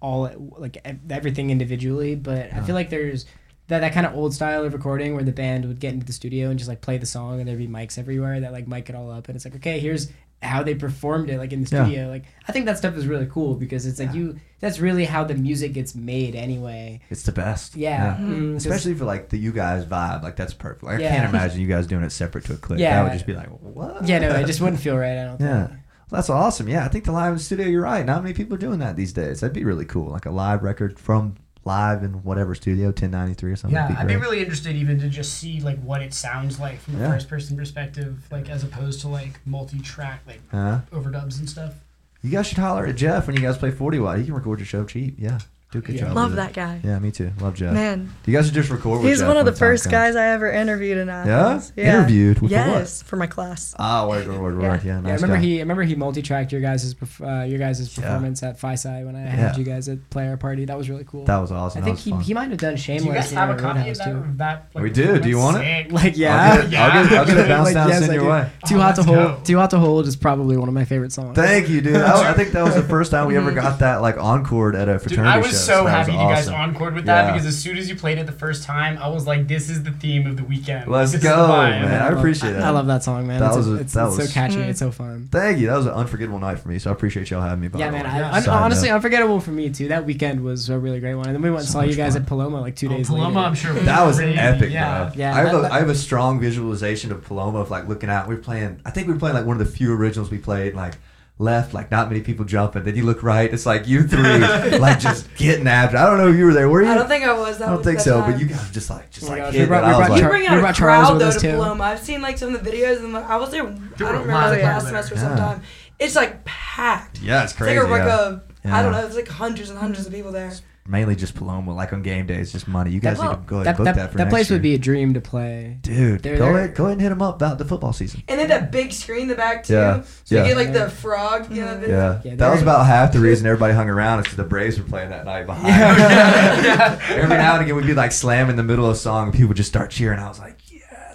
all like everything individually but i feel like there's that that kind of old style of recording where the band would get into the studio and just like play the song and there'd be mics everywhere that like mic it all up and it's like okay here's how they performed it like in the Yeah. studio like I think that stuff is really cool because it's like you that's really how the music gets made anyway It's the best. yeah, Mm, 'cause- Especially for like the you guys vibe, like that's perfect. Like, I can't imagine you guys doing it separate to a clip. Yeah. That would just be like, what? yeah no it just wouldn't feel right I don't Yeah. think Well, that's awesome. Yeah, I think the live in the studio. You're right. Not many people are doing that these days. That'd be really cool, like a live record from live in whatever studio, 1093 or something. Yeah, be I'd be really interested even to just see like what it sounds like from a Yeah. first person perspective, like as opposed to like multi track like Huh? overdubs and stuff. You guys should holler at Jeff when you guys play 40 watt. He can record your show cheap. Yeah, do a good Yeah. job. Love that guy. Yeah, me too. Love Jeff. Man, You guys should just record with he's Jeff one of the first guys I ever interviewed in Athens. Interviewed? With- for what? yes, for my class. Ah, word, word, word, word. Yeah, Yeah, I remember guy. he. I remember he multi-tracked your guys' uh, your guys' performance at Phi Psi when I had you guys at player party. That was really cool. That was awesome. I think he, fun. he might have done Shameless. Do you guys have a copy of that? too. that like, We do. Do you want it? Sick. Like I'll yeah, get it, I'll get it, I'll get it bounced Like, down, yes, your way. Too Oh, hot to hold. Too hot to hold is probably one of my favorite songs. Thank you, dude. I, I think that was the first time we ever got that like encore at a fraternity I was show. so that happy you guys awesome. encored with that Yeah. because as soon as you played it the first time, I was like, "This is the theme of the weekend." Let's This go, man. I appreciate that. I love that song, man. That it's was a- it's, that it's was- so catchy. Mm. It's so fun. Thank you. That was an unforgettable night for me, so I appreciate y'all having me. By Yeah, man. way. I, Yeah. un- honestly, note. unforgettable for me too. That weekend was a really great one, and then we went and So saw you guys fun. at Paloma like two Oh, days Paloma, later. I'm sure. That was crazy. epic, yeah. bro. Yeah, I have that- a have a strong visualization of Paloma of like looking out. We're playing. I think we were playing like one of the few originals we played. Like left, like not many people jumping. Then you look right, it's like you three, like just getting after. I don't know if you were there. Were you? I don't think I was. That I don't was think so. time. But you guys were just like just Oh like gosh, hitting brought- I was brought like, You Char- bring out a brought crowd though us, to too. Paloma. I've seen like some of the videos, and like, I was there. I don't remember lot last people semester there. Yeah. sometime. It's like packed. yeah, it's It's crazy. like a, like yeah. a Yeah. I don't know. It's like hundreds and hundreds of people there. Mainly just Paloma, like on game days, just money. You guys That- need to go ahead That, and book that, that, for that next place year. would be a dream to play. Dude, They're go there. ahead, go ahead and hit them up about the football season. And then that big screen in the back too. Yeah, So yeah. you get like the frog. You know, Yeah, Yeah, that was about half the reason everybody hung around is because the Braves were playing that night behind. Every now and again, we'd be like slamming in the middle of a song, and people would just start cheering. I was like,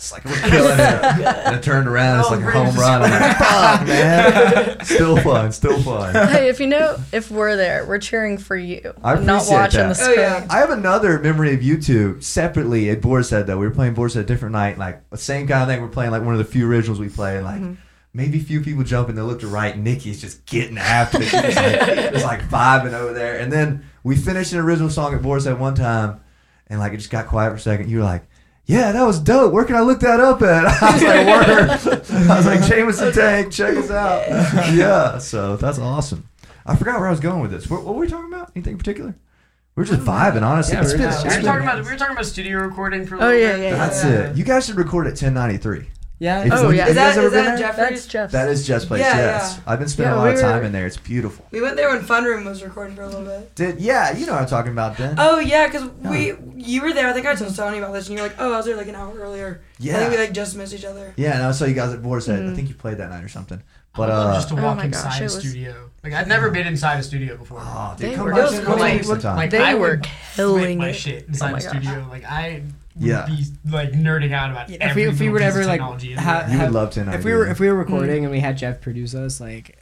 yes, like we're killing it. and I turned around, it's Oh, like a home run. I'm like, fuck, man. Still fun, still fun. hey, if you know, if we're there, we're cheering for you. I not appreciate watching that. the Oh, screen. yeah. I have another memory of you two separately at Boar's Head though. We were playing Boar's Head a different night, like the same kind of thing. We're playing like one of the few originals we play, and like mm-hmm. maybe a few people jump and they look to right. Nikki's just getting after it. She's like, just like vibing over there. And then we finished an original song at Boar's Head one time, and like it just got quiet for a second. You were like. Yeah, that was dope. Where can I look that up at? I was like, word. I was like, Jameson Tank, check us out. Yeah, so that's awesome. I forgot where I was going with this. What, what were we talking about? Anything in particular? We are just vibing, honestly. Yeah, It's we're been- just We it's were been- talking about we were talking about studio recording for a Oh, little yeah, bit. yeah, That's Yeah. it. You guys should record at 1093. Yeah. Oh, yeah. you Is guys that ever is been that there? Jeffrey's? That's Jeff's. That is Jeff's place. Yeah, yes, yeah. I've been spending Yeah, a lot we of time were- in there. It's beautiful. We went there when Fun Room was recording for a little bit. Did yeah, you know what I'm talking about then. Oh yeah, because we you were there. I think I told Tony about this, and you're like, oh, I was there like an hour earlier. Yeah. I think we like just missed each other. yeah, and I saw you guys at Boar's Head. I think you played that night or something. But would love uh, just to Oh walk my gosh, inside a was- studio. Like I've never been inside a studio before. oh, dude, They come were- by It was cool. Like, Like, They I were killing my shit inside Oh my the studio. Like I would Yeah. be like nerding out about Yeah, if every we- if we little would ever, of like, technology ha- there. you would have- love 1093. if we were if we were recording and we had Jeff produce us, like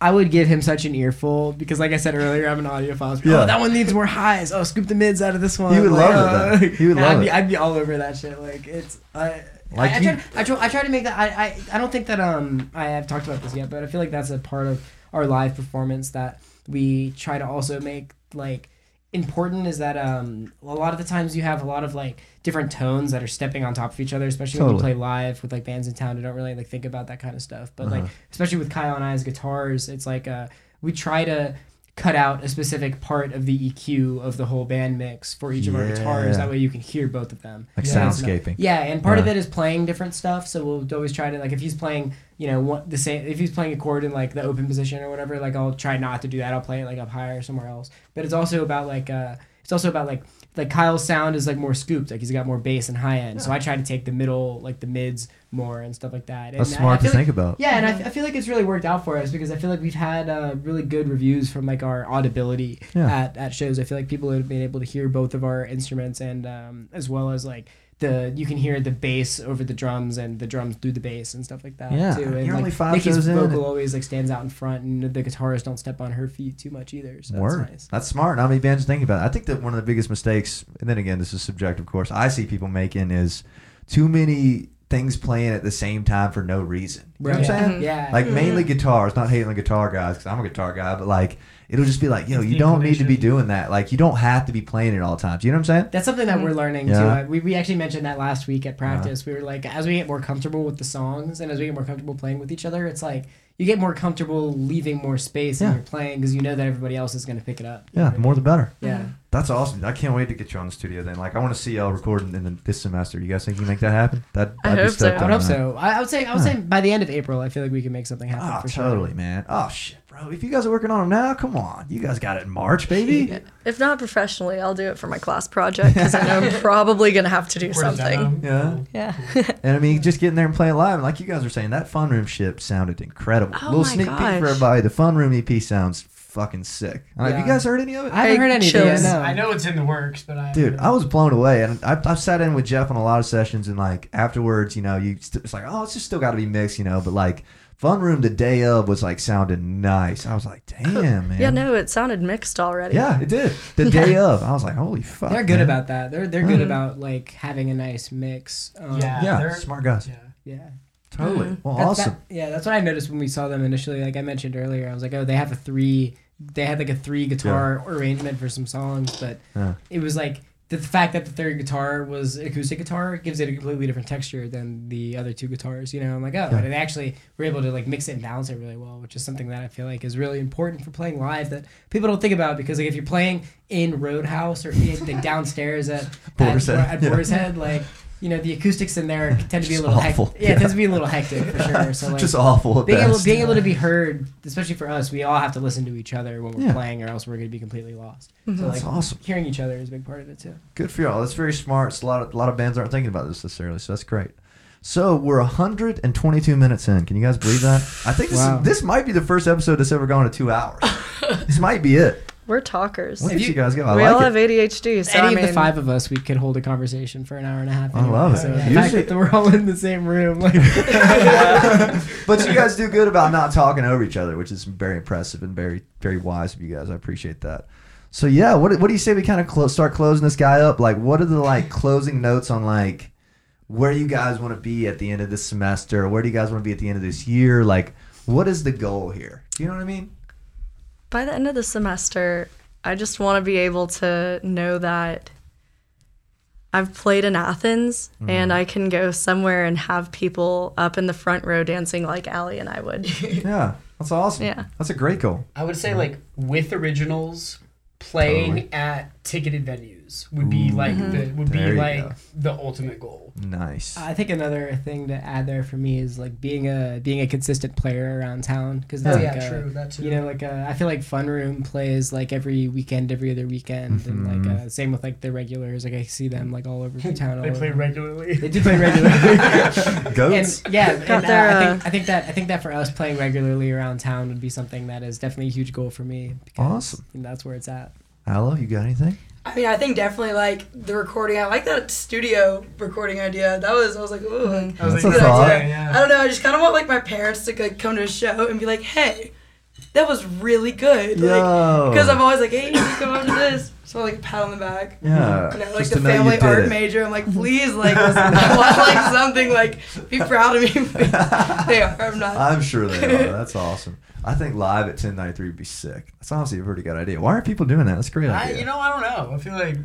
I would give him such an earful because, like I said earlier, I'm an audiophile. Yeah. Oh, that one needs more highs. Oh, scoop the mids out of this one. He would Like, love it, uh, though. He would love I'd be, it. I'd be all over that shit. Like it's I. Like I, I, you- try, I, try, I try to make that. I, I, I don't think that um I have talked about this yet, but I feel like that's a part of our live performance that we try to also make like important is that um a lot of the times you have a lot of like different tones that are stepping on top of each other especially when you play live with like bands in town who don't really like think about that kind of stuff but like Uh-huh. especially with Kyle and I's guitars it's like uh we try to cut out a specific part of the EQ of the whole band mix for each of our guitars that way you can hear both of them like Yeah. soundscaping. yeah, and part of it is playing different stuff. So we'll always try to like if he's playing, you know, what the same if he's playing a chord in like the open position or whatever, like I'll try not to do that. I'll play it like up higher somewhere else. But it's also about like uh it's also about like like Kyle's sound is like more scooped, like he's got more bass and high end. So I try to take the middle, like the mids more and stuff like that. And That's I- I smart to like- think about. yeah, and I, I feel like it's really worked out for us because I feel like we've had uh, really good reviews from like our audibility Yeah. at, at shows. I feel like people have been able to hear both of our instruments and um, as well as like the you can hear the bass over the drums and the drums through the bass and stuff like that Yeah, too. And you're like only five Nikki's shows in vocal and- always like stands out in front, and the guitarists don't step on her feet too much either. So Word. that's nice. That's smart. Not many bands think about it. I think that one of the biggest mistakes, and then again, this is subjective, of course, I see people making is too many things playing at the same time for no reason. You know what I'm Yeah. saying? Mm-hmm. Yeah. Like mm-hmm. mainly guitars, not hating the guitar guys because I'm a guitar guy, but like it'll just be like, yo, It's you don't need to be doing that. Like you don't have to be playing it all the time. Do you know what I'm saying? That's something that we're learning Yeah. too. Uh, we, we actually mentioned that last week at practice. We were like, as we get more comfortable with the songs and as we get more comfortable playing with each other, it's like you get more comfortable leaving more space Yeah. in your playing because you know that everybody else is going to pick it up. Yeah, the more the better. Yeah. That's awesome. I can't wait to get you on the studio then. Like I want to see y'all recording in the, this semester. You guys think you can make that happen? That I I'd be hope so. I would hope that. so. I, I would say I would Huh. say by the end of April, I feel like we can make something happen Oh, for sure. totally, man. Oh shit, bro. If you guys are working on them now, come on. You guys got it in March, baby. If not professionally, I'll do it for my class project because I know I'm probably gonna have to do For something. Yeah. Yeah. And I mean, just getting there and playing live, and like you guys were saying, that fun room ship sounded incredible. Oh Little my sneak peek for everybody. The fun room EP sounds fucking sick. Uh, Have you guys heard any of it? I haven't Hey, heard any chills. yet, no. I know it's in the works, but I Dude, I was blown away, and I, I've sat in with Jeff on a lot of sessions, and like afterwards, you know, you st- it's like, oh, it's just still got to be mixed, you know. But like, Fun Room the day of was like sounding nice. I was like, damn, man. Yeah, no, it sounded mixed already. Yeah, it did. The day of, I was like, holy fuck. They're good man. about that. They're they're good Mhm. about like having a nice mix. Um, Yeah. Yeah, they're- smart guys. Yeah. yeah. Totally. Well, That- awesome. that- yeah, that's what I noticed when we saw them initially. Like I mentioned earlier, I was like, oh, they have a three. They had like a three guitar arrangement for some songs, but Yeah. it was like the fact that the third guitar was acoustic guitar gives it a completely different texture than the other two guitars. You know, I'm like, oh, Yeah. and they actually were able to like mix it and balance it really well, which is something that I feel like is really important for playing live that people don't think about because like if you're playing in Roadhouse or in, like downstairs at Boar's at, Head, at yeah. Boar's Head, like. You know the acoustics in there tend to be a little awful. hectic. Yeah, Yeah. it tends to be a little hectic for sure. So like, Just awful. At being able, best. being able to be heard, especially for us, we all have to listen to each other when we're Yeah. playing, or else we're going to be completely lost. Mm-hmm. So That's like awesome. hearing each other is a big part of it too. Good for y'all. That's very smart. It's a lot of a lot of bands aren't thinking about this necessarily, so that's great. So we're 122 minutes in. Can you guys believe that? I think this Wow. is, this might be the first episode that's ever gone to two hours. this might be it. We're talkers. Look If at you you- guys go. I we like all it. have ADHD, so Any I mean, of the five of us, we could hold a conversation for an hour and a half. I love it. So the Usually- fact that we're all in the same room, like, but you guys do good about not talking over each other, which is very impressive and very very wise of you guys. I appreciate that. So yeah, what what do you say we kind of clo- start closing this guy up? Like, what are the like closing notes on like where you guys want to be at the end of this semester? Where do you guys want to be at the end of this year? Like, what is the goal here? Do you know what I mean? By the end of the semester, I just want to be able to know that I've played in Athens Mm-hmm. and I can go somewhere and have people up in the front row dancing like Allie and I would. Yeah, that's awesome. Yeah. that's a great goal. I would say like with originals playing at ticketed venues would be Ooh. like the would There be like go. the ultimate goal. Nice. I think another thing to add there for me is like being a being a consistent player around town because Oh, like, yeah, uh, true. That too. You know, like uh, I feel like Fun Room plays like every weekend, every other weekend, and Mhm. like uh, same with like the regulars. Like I see them like all over the town. they all play over. regularly. They do play regularly. Goats. And yeah, Got and, uh, I think I think that I think that for us playing regularly around town would be something that is definitely a huge goal for me. Because, Awesome. you know, that's where it's at. Hello, you got anything? I mean, I think definitely like the recording. I like that studio recording idea. That was I was like, ooh, like, I was That's like, a good thought. idea, I yeah. don't know. I just kind of want like my parents to like come to a show and be like, hey, that was really good. Like, because I'm always like, hey, you should come over to this. So like pat on the back. Yeah. You know, like just the to know you family art it. major. I'm like, please, like, I want like something like, be proud of me. they are. I'm not. I'm sure they are. That's awesome. I think live at 1093 would be sick. That's honestly a pretty good idea. Why aren't people doing that? That's a great I, idea. you know, I don't know. I feel like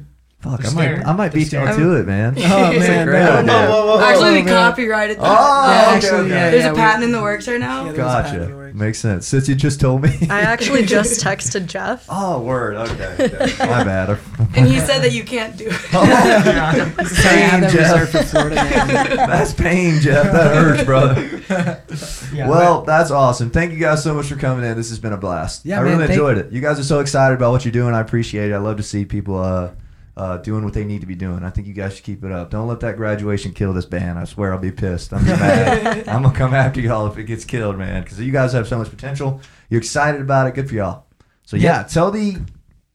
Fuck, I might. I might They're beat y'all to it, man. Oh, man, great no. idea. Whoa, whoa, whoa, whoa. Actually, we copyrighted that. Oh, Yeah, okay, actually, okay. yeah, There's yeah, a we- patent in the works right now. Yeah, there was a patent in the Gotcha. Makes sense. Since you just told me. I actually just texted Jeff. oh, word. Okay. okay. My bad. And he said that you can't do it. yeah. Sorry, I have that Jeff. reserved for Florida. Man. That's pain, Jeff. That hurts, brother. yeah. well, that's awesome. Thank you guys so much for coming in. This has been a blast. Yeah, I man, really thank- enjoyed it. You guys are so excited about what you're doing. I appreciate it. I love to see people uh, uh, doing what they need to be doing. I think you guys should keep it up. Don't let that graduation kill this band. I swear I'll be pissed. I'm mad. I'm gonna come after y'all if it gets killed, man. Because you guys have so much potential. You're excited about it. Good for y'all. So yeah, tell the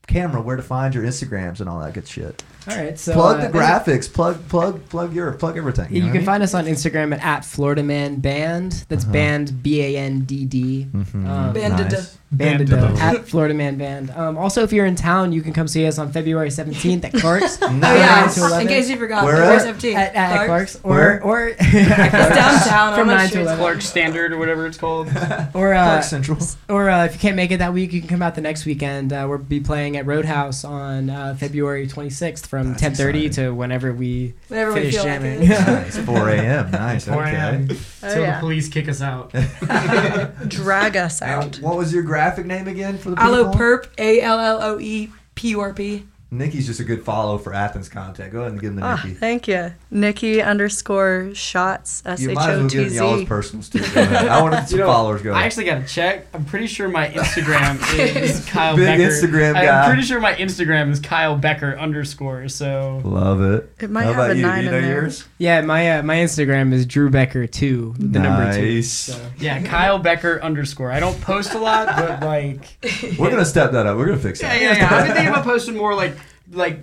camera where to find your Instagrams and all that good shit. All right, so plug uh, the graphics. Plug plug plug your plug everything. You, know what I can mean? find us on Instagram at, at Florida Man Band. That's Uh-huh. band B A N D D. Mhm. Um, Banded. Nice. Banded Banded. at Florida Man Band. Um, also, if you're in town, you can come see us on February 17th at Clark's. Oh yeah, Nice. to 11. in case you forgot, Where February 17th. at, at Clark's. Clark's, or Where? or downtown. from nine sure to eleven. Clark Standard or whatever it's called. or uh, Clark Central. or uh, if you can't make it that week, you can come out the next weekend. Uh, we'll be playing at Roadhouse on uh, February 26th from 10:30 to whenever we Whenever we finish feel like jamming. it. nice. 4 a.m. Nice. 4 a.m. Okay. Oh, Till yeah. the police kick us out. Drag us Now, out. what was your graphic name again for the people? Allo Perp. A L L O E P U R P. Nikki's just a good follow for Athens content. Go ahead and give him the Ah, Nikki. thank you. Nikki underscore Shotz. S You might as well give them y'all's personals too. Go ahead. I wanted some You know, followers. Go I actually got to check. I'm pretty sure my Instagram is Kyle Big Becker. Instagram guy. I'm pretty sure my Instagram is Kyle Becker underscore. So Love it. It might How have about a you? nine Do you know in there. Yeah, my uh, my Instagram is Drew Becker two, the number two. Nice. So. yeah, Kyle Becker underscore. I don't post a lot, but like We're gonna step that up. We're gonna fix yeah, yeah, yeah. I've been thinking about posting more like like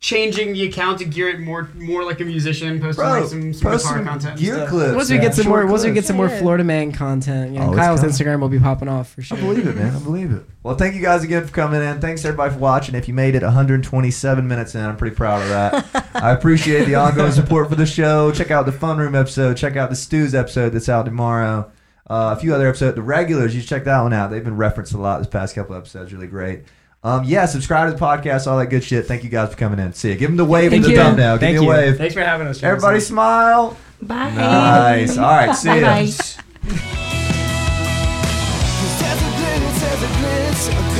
changing the account to gear it more more like a musician, posting Bro, like some, some post guitar some content. and gear stuff. clips. Once we man. get some Short more, once we clips. get some more Yeah. Florida Man content, you know, Oh, it's Kyle's coming. Instagram will be popping off for sure. I believe it, man. I believe it. Well, thank you guys again for coming in. Thanks everybody for watching. If you made it 127 minutes in, I'm pretty proud of that. I appreciate the ongoing support for the show. Check out the Fun Room episode. Check out the Stews episode that's out tomorrow. Uh, a few other episodes. The regulars, you should check that one out. They've been referenced a lot this past couple episodes. Really great. Um, yeah, subscribe to the podcast, all that good shit. Thank you guys for coming in. See you. Give them the wave Thank in the you. thumbnail. Give Thank me a wave. Thanks for having us. Everybody smile. Bye. Nice. All right, see ya. Bye-bye.